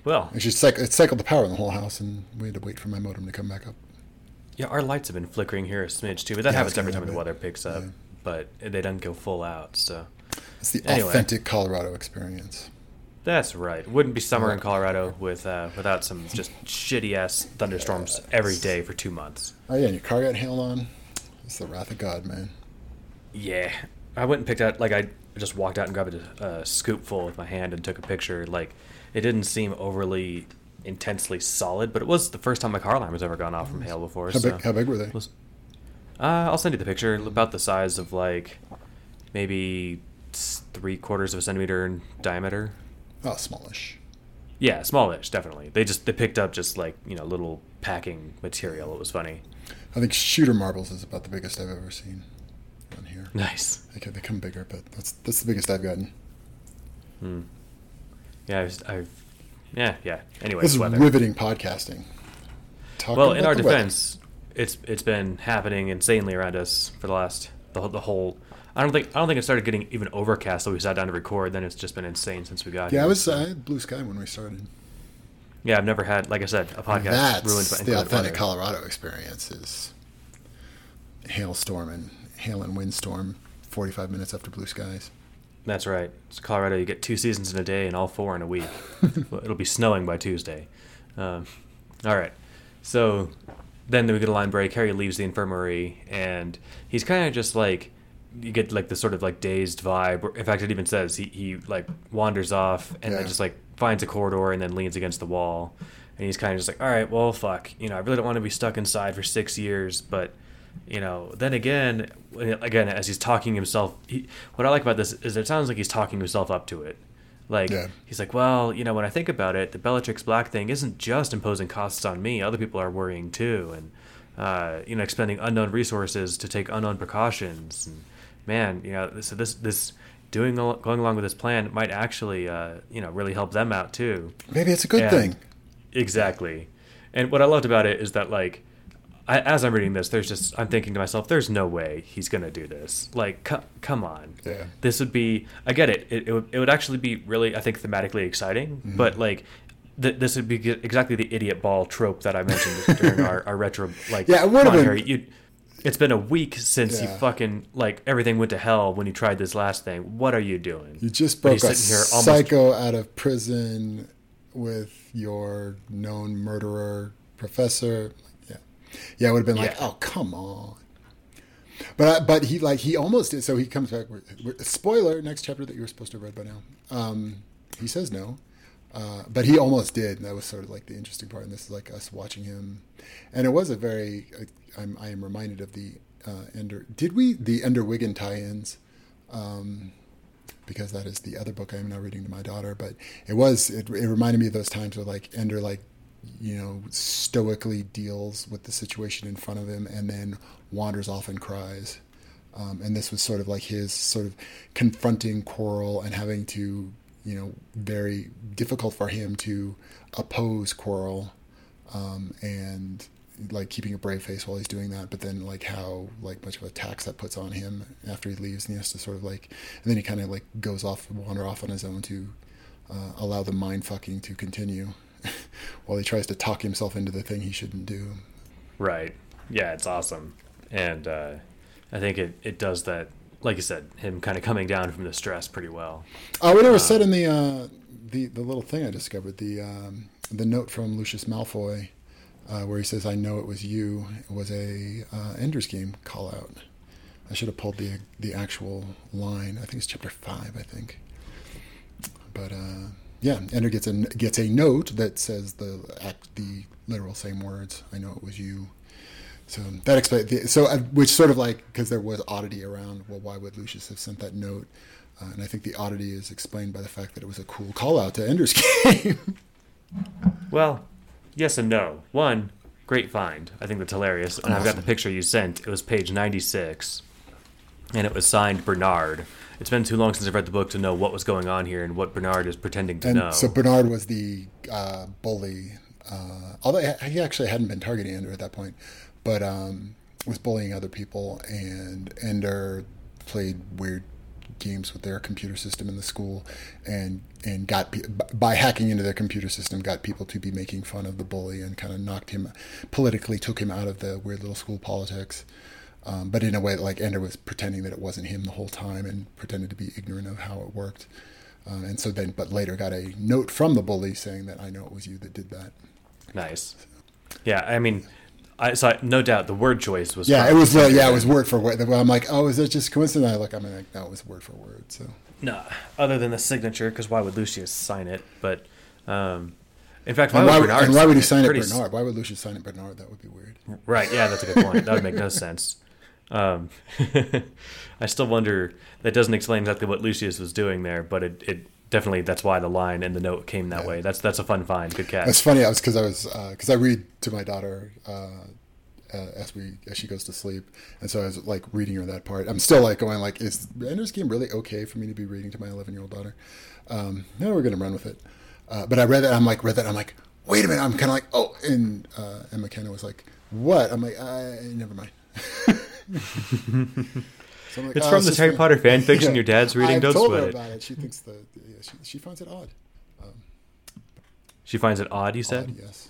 Well, Actually, cyc- it cycled the power in the whole house, and we had to wait for my modem to come back up. yeah, our lights have been flickering here a smidge too, but that Yeah, happens every time the weather picks up. Yeah. But they don't go full out, so It's the Anyway. authentic Colorado experience. That's right. Wouldn't be summer in Colorado with uh, without some just shitty ass thunderstorms every day for two months. Oh yeah, and your car got hailed on. It's the wrath of God, man. Yeah, I went and picked out like I just walked out and grabbed a, a scoopful with my hand and took a picture. Like it didn't seem overly intensely solid, but it was the first time my car alarm has ever gone off from hail before. How so. big? How big were they? Was- Uh, I'll send you the picture. About the size of like maybe three quarters of a centimeter in diameter. Oh, smallish. Yeah, smallish, definitely. They just they picked up just like you know little packing material. It was funny. I think shooter marbles is about the biggest I've ever seen on here. Nice. They can, they come bigger, but that's that's the biggest I've gotten. Hmm. Yeah, I've, I've yeah yeah. Anyway, This is weather. riveting podcasting. Talking Well, in our the weather. defense, it's it's been happening insanely around us for the last the, whole- the whole. I don't think I don't think it started getting even overcast till we sat down to record. Then it's just been insane since we got yeah, here. I was had blue sky when we started. yeah, I've never had like I said a podcast That's ruined by the authentic weather. Colorado experience is hailstorm and hail and windstorm. Forty-five minutes after blue skies. That's right. It's Colorado. You get two seasons in a day and all four in a week. [LAUGHS] It'll be snowing by Tuesday. Um, all right. So then we get a line break. Harry leaves the infirmary, and he's kind of just like you get like this sort of like dazed vibe. In fact, it even says he, he like wanders off and then just like finds a corridor and then leans against the wall. And he's kind of just like, all right, well, fuck. You know, I really don't want to be stuck inside for six years, but you know, then again, again, as he's talking himself, he, what I like about this is it sounds like he's talking himself up to it. Like Yeah. he's like, well, you know, when I think about it, the Bellatrix Black thing isn't just imposing costs on me. Other people are worrying too, and uh, you know, expending unknown resources to take unknown precautions. And man, you know, so this this doing going along with this plan might actually, uh, you know, really help them out too. Maybe it's a good And- thing. Exactly. And what I loved about it is that like I, as I'm reading this, there's just I'm thinking to myself, there's no way he's gonna do this. Like, co- come on. Yeah. This would be. I get it. It, it would it would actually be really I think thematically exciting, Mm-hmm. but like. Th- this would be exactly the idiot ball trope that I mentioned during [LAUGHS] our, our retro like Yeah, it would've been- Harry, you, it's been a week since Yeah. fucking like everything went to hell when you tried this last thing. What are you doing? You just broke a here almost- psycho out of prison with your known murderer professor. Yeah, yeah, it would have been like, oh come on. But but he like he almost did. So he comes back. Spoiler: next chapter that you were supposed to have read by now. Um, he says no, uh, but he almost did. And that was sort of like the interesting part. And this is like us watching him, and it was a very. I'm I am reminded of the uh, Ender. Did we the Ender Wiggin tie-ins? Um, because that is the other book I am now reading to my daughter. But it was it, it reminded me of those times where like Ender like you know stoically deals with the situation in front of him and then wanders off and cries. Um, and this was sort of like his sort of confronting Quirrell and having to you know very difficult for him to oppose Quirrell um, and like keeping a brave face while he's doing that, but then like how like much of a tax that puts on him after he leaves, and he has to sort of like, and then he kind of like goes off, wander off on his own to uh, allow the mind fucking to continue, [LAUGHS] while he tries to talk himself into the thing he shouldn't do. Right. Yeah, it's awesome, and uh, I think it it does that. Like you said, him kind of coming down from the stress pretty well. Oh, we never said in the uh, the the little thing I discovered the um, the note from Lucius Malfoy uh, where he says, "I know it was you," it was a uh, Ender's Game call out. I should have pulled the the actual line. I think it's chapter five. I think, but uh, yeah, Ender gets a gets a note that says the act the literal same words. I know it was you. So that explains. So uh, which sort of like because there was oddity around. Well, why would Lucius have sent that note? Uh, and I think the oddity is explained by the fact that it was a cool call out to Ender's [LAUGHS] Game. well, yes and no. One, great find. I think that's hilarious. And. I've got the picture you sent. It was page 96, and it was signed Bernard. It's been too long since I've read the book to know what was going on here and what Bernard is pretending to and know. So Bernard was the uh, bully, uh, although he actually hadn't been targeting Ender at that point, but um, was bullying other people, and Ender played weird games with their computer system in the school, and and got by hacking into their computer system got people to be making fun of the bully and kind of knocked him politically took him out of the weird little school politics. Um, but in a way, like Ender was pretending that it wasn't him the whole time and pretended to be ignorant of how it worked. Uh, and so then, but later got a note from the bully saying that I know it was you that did that. Nice. Yeah, I mean, I so no doubt the word choice was. Yeah, it was. Uh, yeah, it was word for word. I'm like, oh, is that just coincidence? I look, I'm like, no, it was word for word. So. No, other than the signature, because why would Lucius sign it? But, um, in fact, why, why would Bernard? And why would he sign it Bernard? Why would Lucius sign it Bernard? That would be weird. Right. Yeah, that's a good point. that would make no sense. Um, [LAUGHS] I still wonder. That doesn't explain exactly what Lucius was doing there, but it, it definitely that's why the line and the note came that yeah. way. That's that's a fun find. Good catch. It's funny. I was because I was because uh, I read to my daughter uh, uh, as we as she goes to sleep, and so I was like reading her that part. I'm still like going like, is Ender's Game really okay for me to be reading to my 11 year old daughter? Um, no, we're gonna run with it. Uh, but I read that. I'm like read that. I'm like, wait a minute. I'm kind of like, oh, and uh, and McKenna was like, what? I'm like, I, never mind. [LAUGHS] [LAUGHS] So like, it's oh, from the Harry Potter fan [LAUGHS] fiction yeah, your dad's reading. I Don't told sweat her it. about it. She thinks the yeah, she, she finds it odd. Um, she finds it odd. You said odd, yes.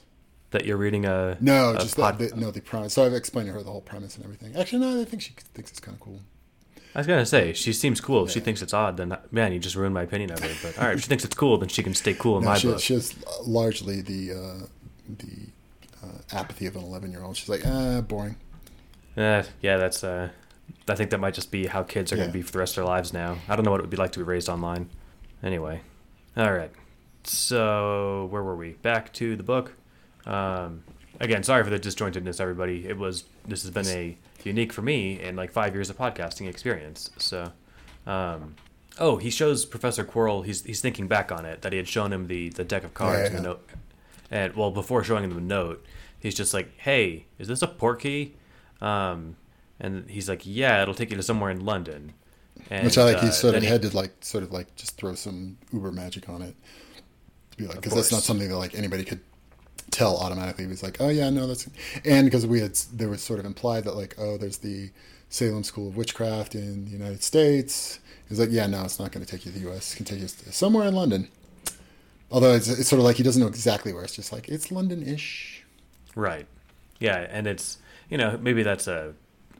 That you're reading a no, a just pod- the, no the premise. So I've explained to her the whole premise and everything. Actually, no, I think she thinks it's kind of cool. I was gonna say she seems cool. If yeah. she thinks it's odd, then man, you just ruined my opinion of her. But all right, if she thinks it's cool, then she can stay cool in no, my she, book. She has largely the uh, the uh, apathy of an 11 year old. She's like, ah, boring. Uh, yeah, that's uh, I think that might just be how kids are yeah. going to be for the rest of their lives now. I don't know what it would be like to be raised online. Anyway, all right. So where were we? Back to the book. Um, again, sorry for the disjointedness, everybody. It was this has been a unique for me in like five years of podcasting experience. So, um, oh, he shows Professor Quirrell. He's he's thinking back on it that he had shown him the the deck of cards yeah, and the note. And well, before showing him the note, he's just like, "Hey, is this a portkey?" Um, and he's like, "Yeah, it'll take you to somewhere in London." And, Which I like. Uh, he sort of he, had to like sort of like just throw some uber magic on it to be like because that's not something that like anybody could tell automatically. He was like, "Oh yeah, no, that's," and because we had there was sort of implied that like, "Oh, there's the Salem School of Witchcraft in the United States." He's like, "Yeah, no, it's not going to take you to the U.S. It can take you to somewhere in London." Although it's, it's sort of like he doesn't know exactly where. It's just like it's London-ish. Right. Yeah, and it's you know maybe that's a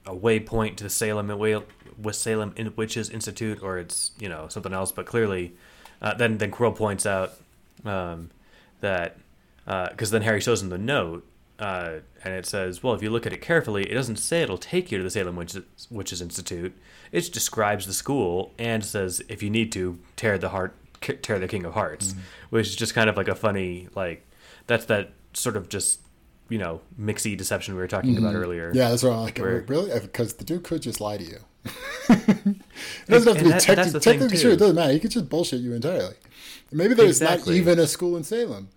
a waypoint to the Salem with Salem Witches Institute, or it's you know something else. But clearly, uh, then then Quirrell points out um, that because uh, then Harry shows him the note, uh, and it says, well, if you look at it carefully, it doesn't say it'll take you to the Salem Witches, Witches Institute. It describes the school and says if you need to tear the heart, tear the King of Hearts, mm-hmm. which is just kind of like a funny like that's that sort of just you know mixy deception we were talking mm-hmm. about earlier. Yeah, that's right. Like, where, really, because the dude could just lie to you. [LAUGHS] It doesn't have to be that- techni- that's the technically true. It doesn't matter. He could just bullshit you entirely. Maybe there's Exactly. not even a school in Salem.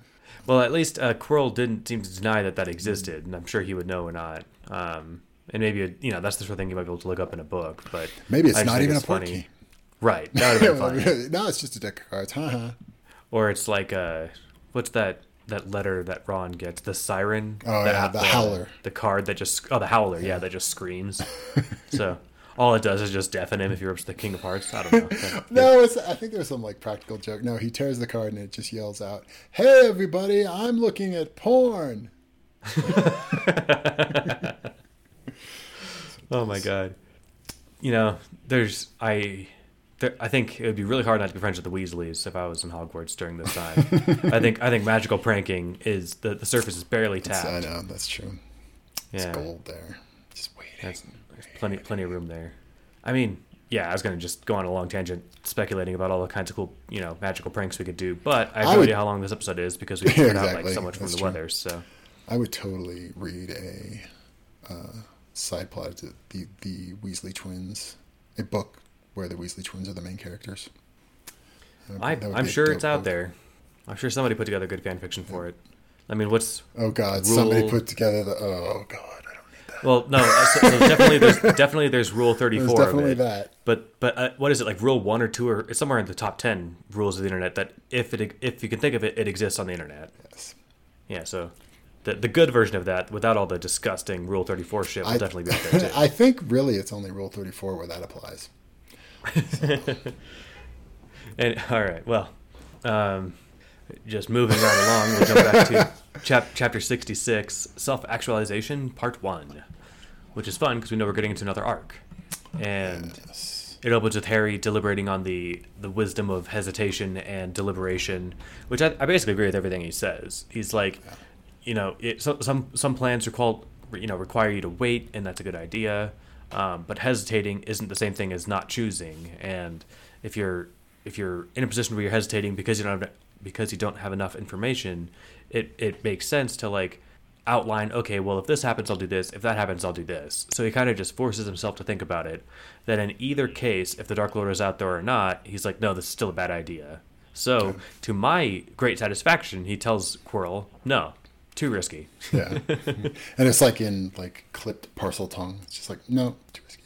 Well, at least uh, Quirrell didn't seem to deny that that existed, and I'm sure he would know or not. Um, and maybe you know that's the sort of thing you might be able to look up in a book, but Maybe it's not even a it's port funny. key. Right, that would have [LAUGHS] been funny. no, it's just a deck of cards. Haha. Or it's like uh, what's that that letter that Ron gets? The siren. Oh, That yeah, out- the howler. The card that just oh the howler, yeah, that just screams. [LAUGHS] so all it does is just deafen him if you're up to the King of Hearts. I don't know. [LAUGHS] No, it's, I think there's some like practical joke. No, he tears the card and it just yells out, "Hey, everybody! I'm looking at porn." [LAUGHS] Oh my god. You know, there's I there, I think it would be really hard not to be friends with the Weasleys if I was in Hogwarts during this time. I think I think magical pranking is the the surface is barely tapped. I know that's true. It's yeah. gold there, just waiting. That's there's plenty plenty of room there. I mean, yeah, I was gonna just go on a long tangent speculating about all the kinds of cool, you know, magical pranks we could do, but I have I no would- idea how long this episode is because we [LAUGHS] figured out like so much from That's the true. weather. So I would totally read a uh, side plot to the the Weasley twins, a book where the Weasley twins are the main characters. Would- I, I'm sure it's out book. there. I'm sure somebody put together good fan fiction for it. I mean, what's Oh God! Somebody put together the. Oh God! I don't need that. well, no, uh, so, so definitely there's [LAUGHS] definitely there's rule 34 There's definitely of it. that. But but uh, what is it like rule 1 or 2 or it's somewhere in the top 10 rules of the internet that if it if you can think of it it exists on the internet. Yes. Yeah, so the the good version of that without all the disgusting rule 34 shit will I- definitely be out there [LAUGHS] too. I think really it's only Rule Thirty Four where that applies. [LAUGHS] And all right, well, um, just moving right along, we'll jump back to chap- chapter sixty-six, self-actualization, part one, which is fun because we know we're getting into another arc, and it opens with Harry deliberating on the the wisdom of hesitation and deliberation, which I, I basically agree with everything he says. He's like, you know, it, so, some some plans require you know require you to wait, and that's a good idea. Um, but hesitating isn't the same thing as not choosing. And if you're if you're in a position where you're hesitating because you don't have, because you don't have enough information, it it makes sense to like outline. Okay, well, if this happens, I'll do this. If that happens, I'll do this. So he kind of just forces himself to think about it. That in either case, if the Dark Lord is out there or not, he's like, no, this is still a bad idea. So to my great satisfaction, he tells Quirrell, no, too risky. Yeah, [LAUGHS] and it's like in like clipped Parseltongue. It's just like no, too risky.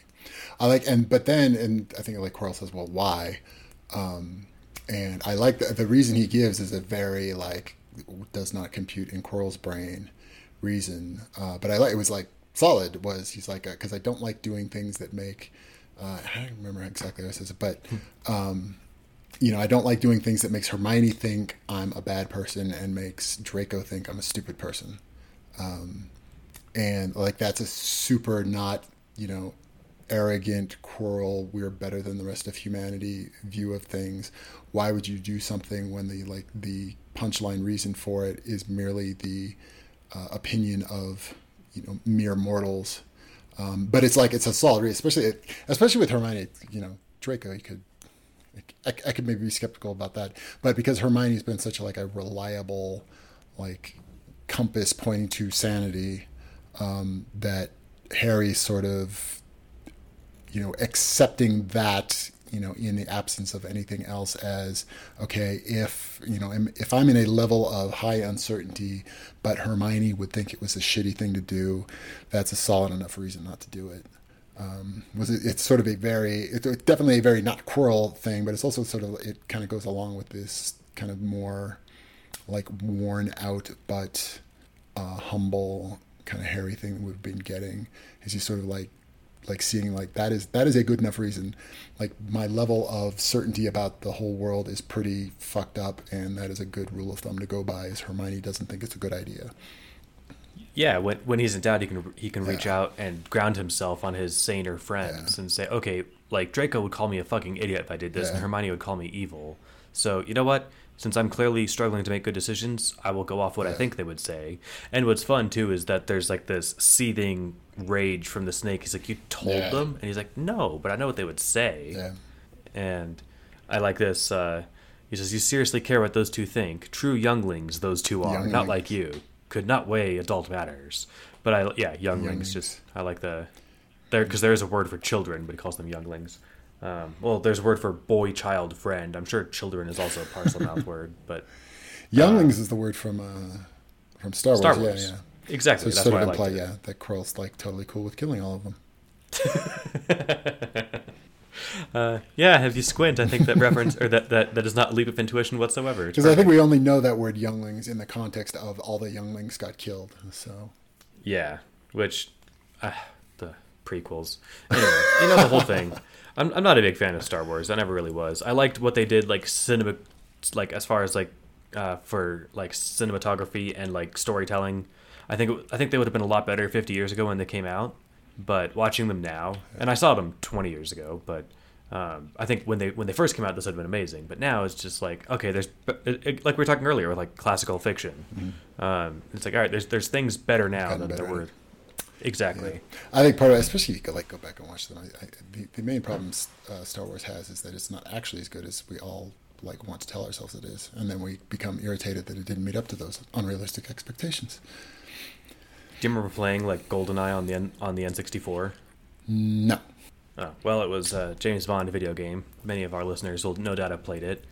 I like and but then and I think like Quirrell says, well, why? Um, and I like the, the reason he gives is a very like does not compute in Quirrell's brain reason. Uh, but I like it was like solid. Was he's like because I don't like doing things that make. Uh, I don't remember exactly what it says, but um, you know, I don't like doing things that makes Hermione think I'm a bad person and makes Draco think I'm a stupid person. Um, and like that's a super not, you know, arrogant, Quirrell, we're better than the rest of humanity view of things. Why would you do something when the like the punchline reason for it is merely the uh, opinion of you know mere mortals? Um, but it's like it's a solid, especially especially with Hermione. You know, Draco, he could I, I could maybe be skeptical about that, but because Hermione's been such a, like a reliable, like compass pointing to sanity, um, that Harry sort of, you know, accepting that, you know, in the absence of anything else as okay, if you know, if I'm in a level of high uncertainty, but Hermione would think it was a shitty thing to do, that's a solid enough reason not to do it um, was it, it's sort of a very it's definitely a very not Quirrell thing, but it's also sort of it kind of goes along with this kind of more like worn out but uh, humble kind of Harry thing we've been getting. Is you sort of like like seeing like that is that is a good enough reason. Like my level of certainty about the whole world is pretty fucked up, and that is a good rule of thumb to go by. Is Hermione doesn't think it's a good idea. Yeah, when when he's in doubt, he can he can reach out and ground himself on his saner friends and say, okay, like Draco would call me a fucking idiot if I did this, and Hermione would call me evil. So you know what? Since I'm clearly struggling to make good decisions, I will go off what I think they would say. And what's fun too is that there's like this seething rage from the snake. He's like, "You told Yeah. them," and he's like, "No, but I know what they would say." Yeah. And I like this. Uh, he says, "You seriously care what those two think? True younglings, those two are, not like you. Could not weigh adult matters." But I, yeah, younglings. Younglings. Just I like the there because there is a word for children, but he calls them younglings. Um, well, there's a word for boy, child, friend. I'm sure children is also a Parselmouth [LAUGHS] word, but Younglings is the word from uh, from Star Wars. Star Yeah, Wars. yeah. exactly. So that's sort why of imply, yeah, that Quirrell's like totally cool with killing all of them. [LAUGHS] Uh, yeah, if you squint, I think that reference or that, that that is not a leap of intuition whatsoever. Because I think we only know that word younglings in the context of all the younglings got killed. So Yeah, which uh, the prequels. Anyway, you know the whole thing. [LAUGHS] I'm I'm not a big fan of Star Wars. I never really was. I liked what they did, like cinema, like as far as like uh, for like cinematography and like storytelling. I think it, I think they would have been a lot better 50 years ago when they came out. But watching them now, and I saw them 20 years ago, but. Um, I think when they when they first came out, this would have been amazing. But now it's just like okay, there's it, it- like we were talking earlier with like classical fiction. Um, it's like all right, there's there's things better now Gotten than better. there were. Exactly. I think part of it, especially if you go, like go back and watch them, I, I, the, the main problem uh, Star Wars has is that it's not actually as good as we all like want to tell ourselves it is, and then we become irritated that it didn't meet up to those unrealistic expectations. Do you remember playing like GoldenEye on the N- on the N64? No, Oh, well, it was a James Bond video game. Many of our listeners will no doubt have played it.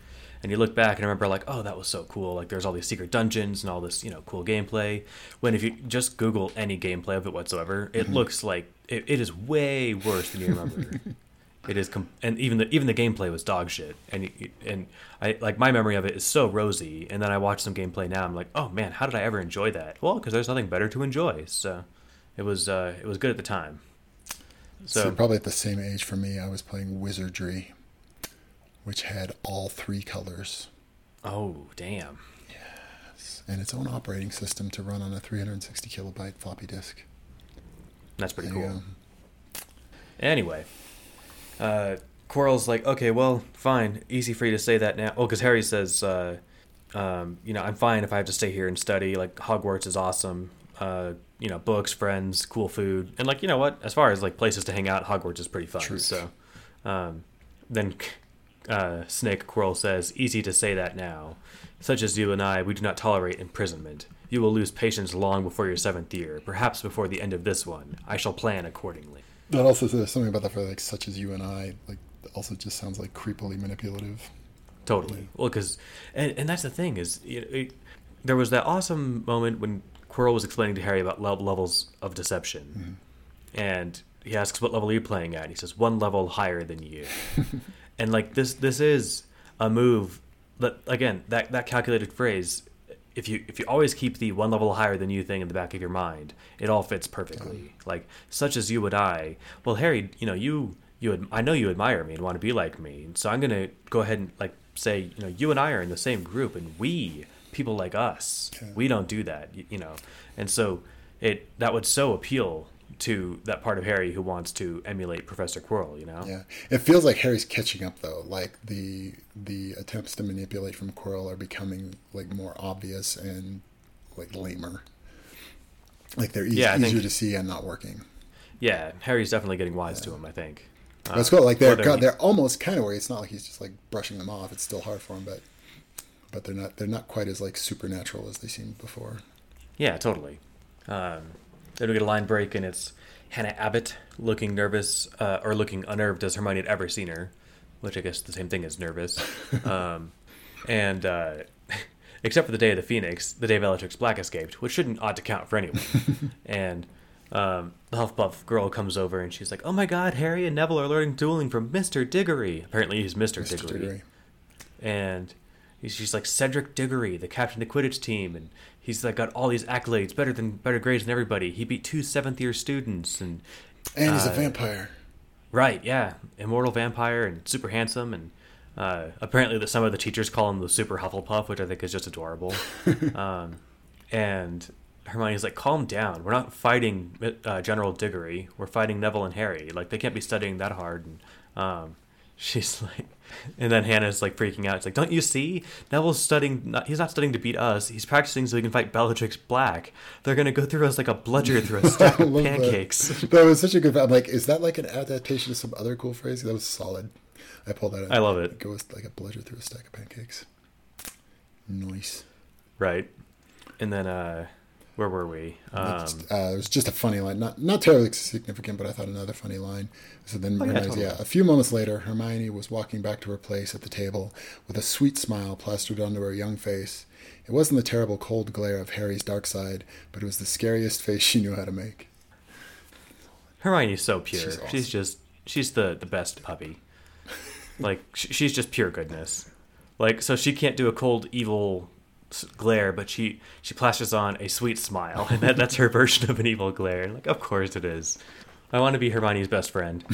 And you look back and remember, like, oh, that was so cool. Like, there's all these secret dungeons and all this, you know, cool gameplay. When if you just Google any gameplay of it whatsoever, it mm-hmm. looks like it, it is way worse than you remember. [LAUGHS] it is, com- and even the even the gameplay was dog shit. And and I like my memory of it is so rosy. And then I watch some gameplay now. I'm like, oh man, how did I ever enjoy that? Well, because there's nothing better to enjoy. So it was uh, it was good at the time. So, So probably at the same age for me, I was playing Wizardry, which had all three colors oh damn. Yes. and its own operating system to run on a 360 kilobyte floppy disk. That's pretty cool. go. Anyway, uh, Quirrell's like, okay, well, fine, easy for you to say that now. Oh, because Harry says, uh, um, you know, I'm fine if I have to stay here and study. Like Hogwarts is awesome. Uh, you know, books, friends, cool food, and like, you know what? As far as like places to hang out, Hogwarts is pretty fun. Truth. So, um, then uh, Snake Quirrell says, easy to say that now. Such as you and I, we do not tolerate imprisonment. You will lose patience long before your seventh year, perhaps before the end of this one. I shall plan accordingly. That also says something about that for like such as you and I. Like also just sounds like creepily manipulative. Totally. Well, because and, and that's the thing is, you know, it, there was that awesome moment when Quirrell was explaining to Harry about le- levels of deception, mm-hmm. and he asks, "What level are you playing at?" And he says, "One level higher than you." [LAUGHS] and like this, this is a move that again that that calculated phrase. If you if you always keep the one level higher than you thing in the back of your mind, it all fits perfectly. Like such as you and I. Well, Harry, you know you you ad- I know you admire me and want to be like me, so I'm gonna go ahead and like say you know you and I are in the same group, and we people like us we don't do that you know and so it that would so appeal to that part of Harry who wants to emulate Professor Quirrell, you know. Yeah, it feels like Harry's catching up though. Like the the attempts to manipulate from Quirrell are becoming like more obvious and like lamer. Like they're e- Yeah, easier think- to see and not working. Yeah, Harry's definitely getting wise to him. I think. Uh, That's cool. Like they're he- they're almost kind of where it's not like he's just like brushing them off. It's still hard for him, but but they're not they're not quite as like supernatural as they seemed before. Yeah, totally. Um, then we get a line break, and it's Hannah Abbott looking nervous uh, or looking unnerved as Hermione had ever seen her, which I guess the same thing as nervous. [LAUGHS] um, and uh, [LAUGHS] except for the day of the Phoenix, the day Bellatrix Black escaped, which shouldn't ought to count for anyone. [LAUGHS] and um, the Hufflepuff girl comes over, and she's like, "Oh my God, Harry and Neville are learning dueling from Mister Diggory." Apparently, he's Mister Diggory Diggory. and she's like Cedric Diggory, the captain of the Quidditch team, and he's like got all these accolades, better than better grades than everybody. He beat two seventh year students, and And he's a Uh, vampire. right, yeah, immortal vampire and super handsome, and uh, apparently that some of the teachers call him the super Hufflepuff, which I think is just adorable. [LAUGHS] um, and Hermione's like, calm down. We're not fighting uh, General Diggory. We're fighting Neville and Harry. Like they can't be studying that hard. And um, [LAUGHS] she's like, and then Hannah's like freaking out. It's like, don't you see? Neville's studying. Not, he's not studying to beat us. He's practicing so he can fight Bellatrix Black. They're gonna go through us like a bludger through a [LAUGHS] stack of that. pancakes. That was such a good. I'm like, is that like an adaptation of some other cool phrase? That was solid. I pulled that. out. I love it. Go with like a bludger through a stack of pancakes. Nice. Right. And then uh where were we? Um, uh, it was just a funny line, not not terribly significant, but I thought another funny line. So then, Oh, yeah, realized, totally. yeah, a few moments later, Hermione was walking back to her place at the table with a sweet smile plastered onto her young face. It wasn't the terrible cold glare of Harry's dark side, but it was the scariest face she knew how to make. Hermione's so pure. She's She's, just she's the the best puppy. like she's just pure goodness. Like so she can't do a cold evil glare, but she she plasters on a sweet smile, and that, that's her [LAUGHS] version of an evil glare. Like of course it is. I want to be Hermione's best friend.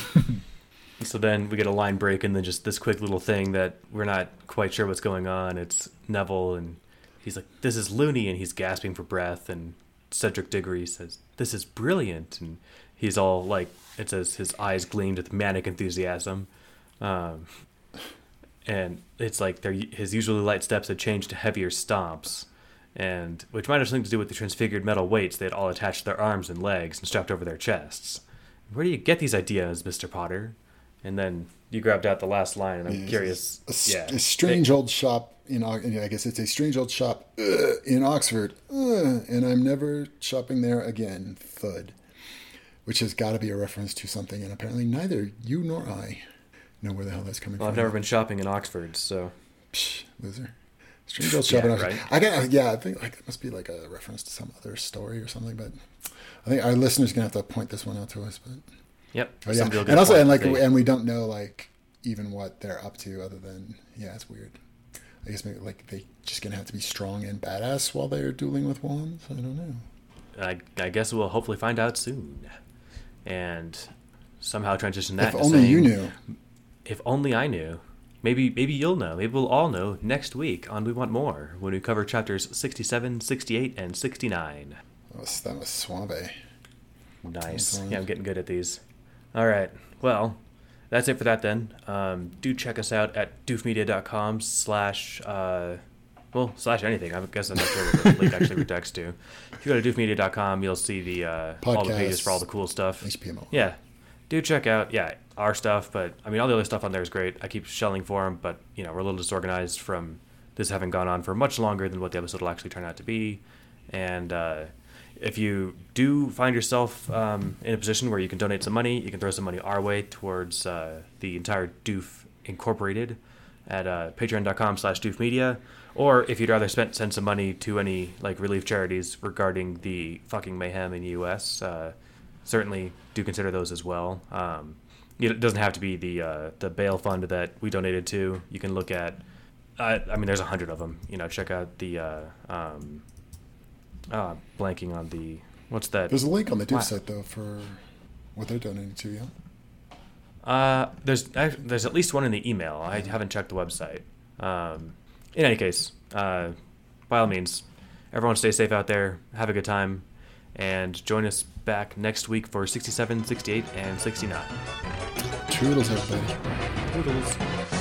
[LAUGHS] so then we get a line break, and then just this quick little thing that we're not quite sure what's going on. It's Neville, and he's like, "This is loony," and he's gasping for breath, and Cedric Diggory says, "This is brilliant," and he's all like, it says his eyes gleamed with manic enthusiasm, um, and it's like their his usually light steps had changed to heavier stomps, and which might have something to do with the transfigured metal weights they had all attached to their arms and legs and strapped over their chests. Where do you get these ideas, Mister Potter? And then you grabbed out the last line, and I'm Yeah, curious. A, yeah, a strange old shop in I guess it's a strange old shop uh, in Oxford, uh, and I'm never shopping there again. Thud, which has got to be a reference to something, and apparently neither you nor I know where the hell that's coming from. I've never been shopping in Oxford, so Psh, loser. Strange old shop in Yeah, right. I got yeah. I think like it must be like a reference to some other story or something, but. I think our listeners gonna have to point this one out to us, but yep. Oh, yeah, some real good and also, and like, They- and we don't know like even what they're up to, other than yeah, it's weird. I guess maybe like they just gonna have to be strong and badass while they're dueling with wands. I don't know. I, I guess we'll hopefully find out soon, and somehow transition that. if only you knew. If only I knew. Maybe maybe you'll know. Maybe we'll all know next week on We Want MoR when we cover chapters 67, 68, and 69. That was, that was suave. Nice. Yeah, I'm getting good at these. All right. Well, that's it for that then. Um, do check us out at doofmedia.com slash, uh, well, slash anything. I guess I'm not sure what the link actually [LAUGHS] redirects to. If you go to doofmedia.com, you'll see the uh, all the pages for all the cool stuff. HPMO. Yeah. Do check out, yeah, our stuff, but I mean, all the other stuff on there is great. I keep shelling for them, but, you know, we're a little disorganized from this having gone on for much longer than what the episode will actually turn out to be. And uh, if you do find yourself um, in a position where you can donate some money, you can throw some money our way towards uh, the entire Doof Incorporated at uh, patreon.com slash doofmedia. Or if you'd rather spend, send some money to any like relief charities regarding the fucking mayhem in the U.S., uh, certainly do consider those as well. Um, it doesn't have to be the uh, the bail fund that we donated to. You can look at. Uh, I mean, there's a hundred of them. You know, check out the. Uh, um, uh, blanking on the what's that? There's a link on the Duke site though for what they're donating to. Yeah. Uh, there's ac- there's at least one in the email. I haven't checked the website. Um, in any case, uh, by all means, everyone stay safe out there. Have a good time, and join us back next week for 67, 68, and 69. Toodles, everybody. Toodles.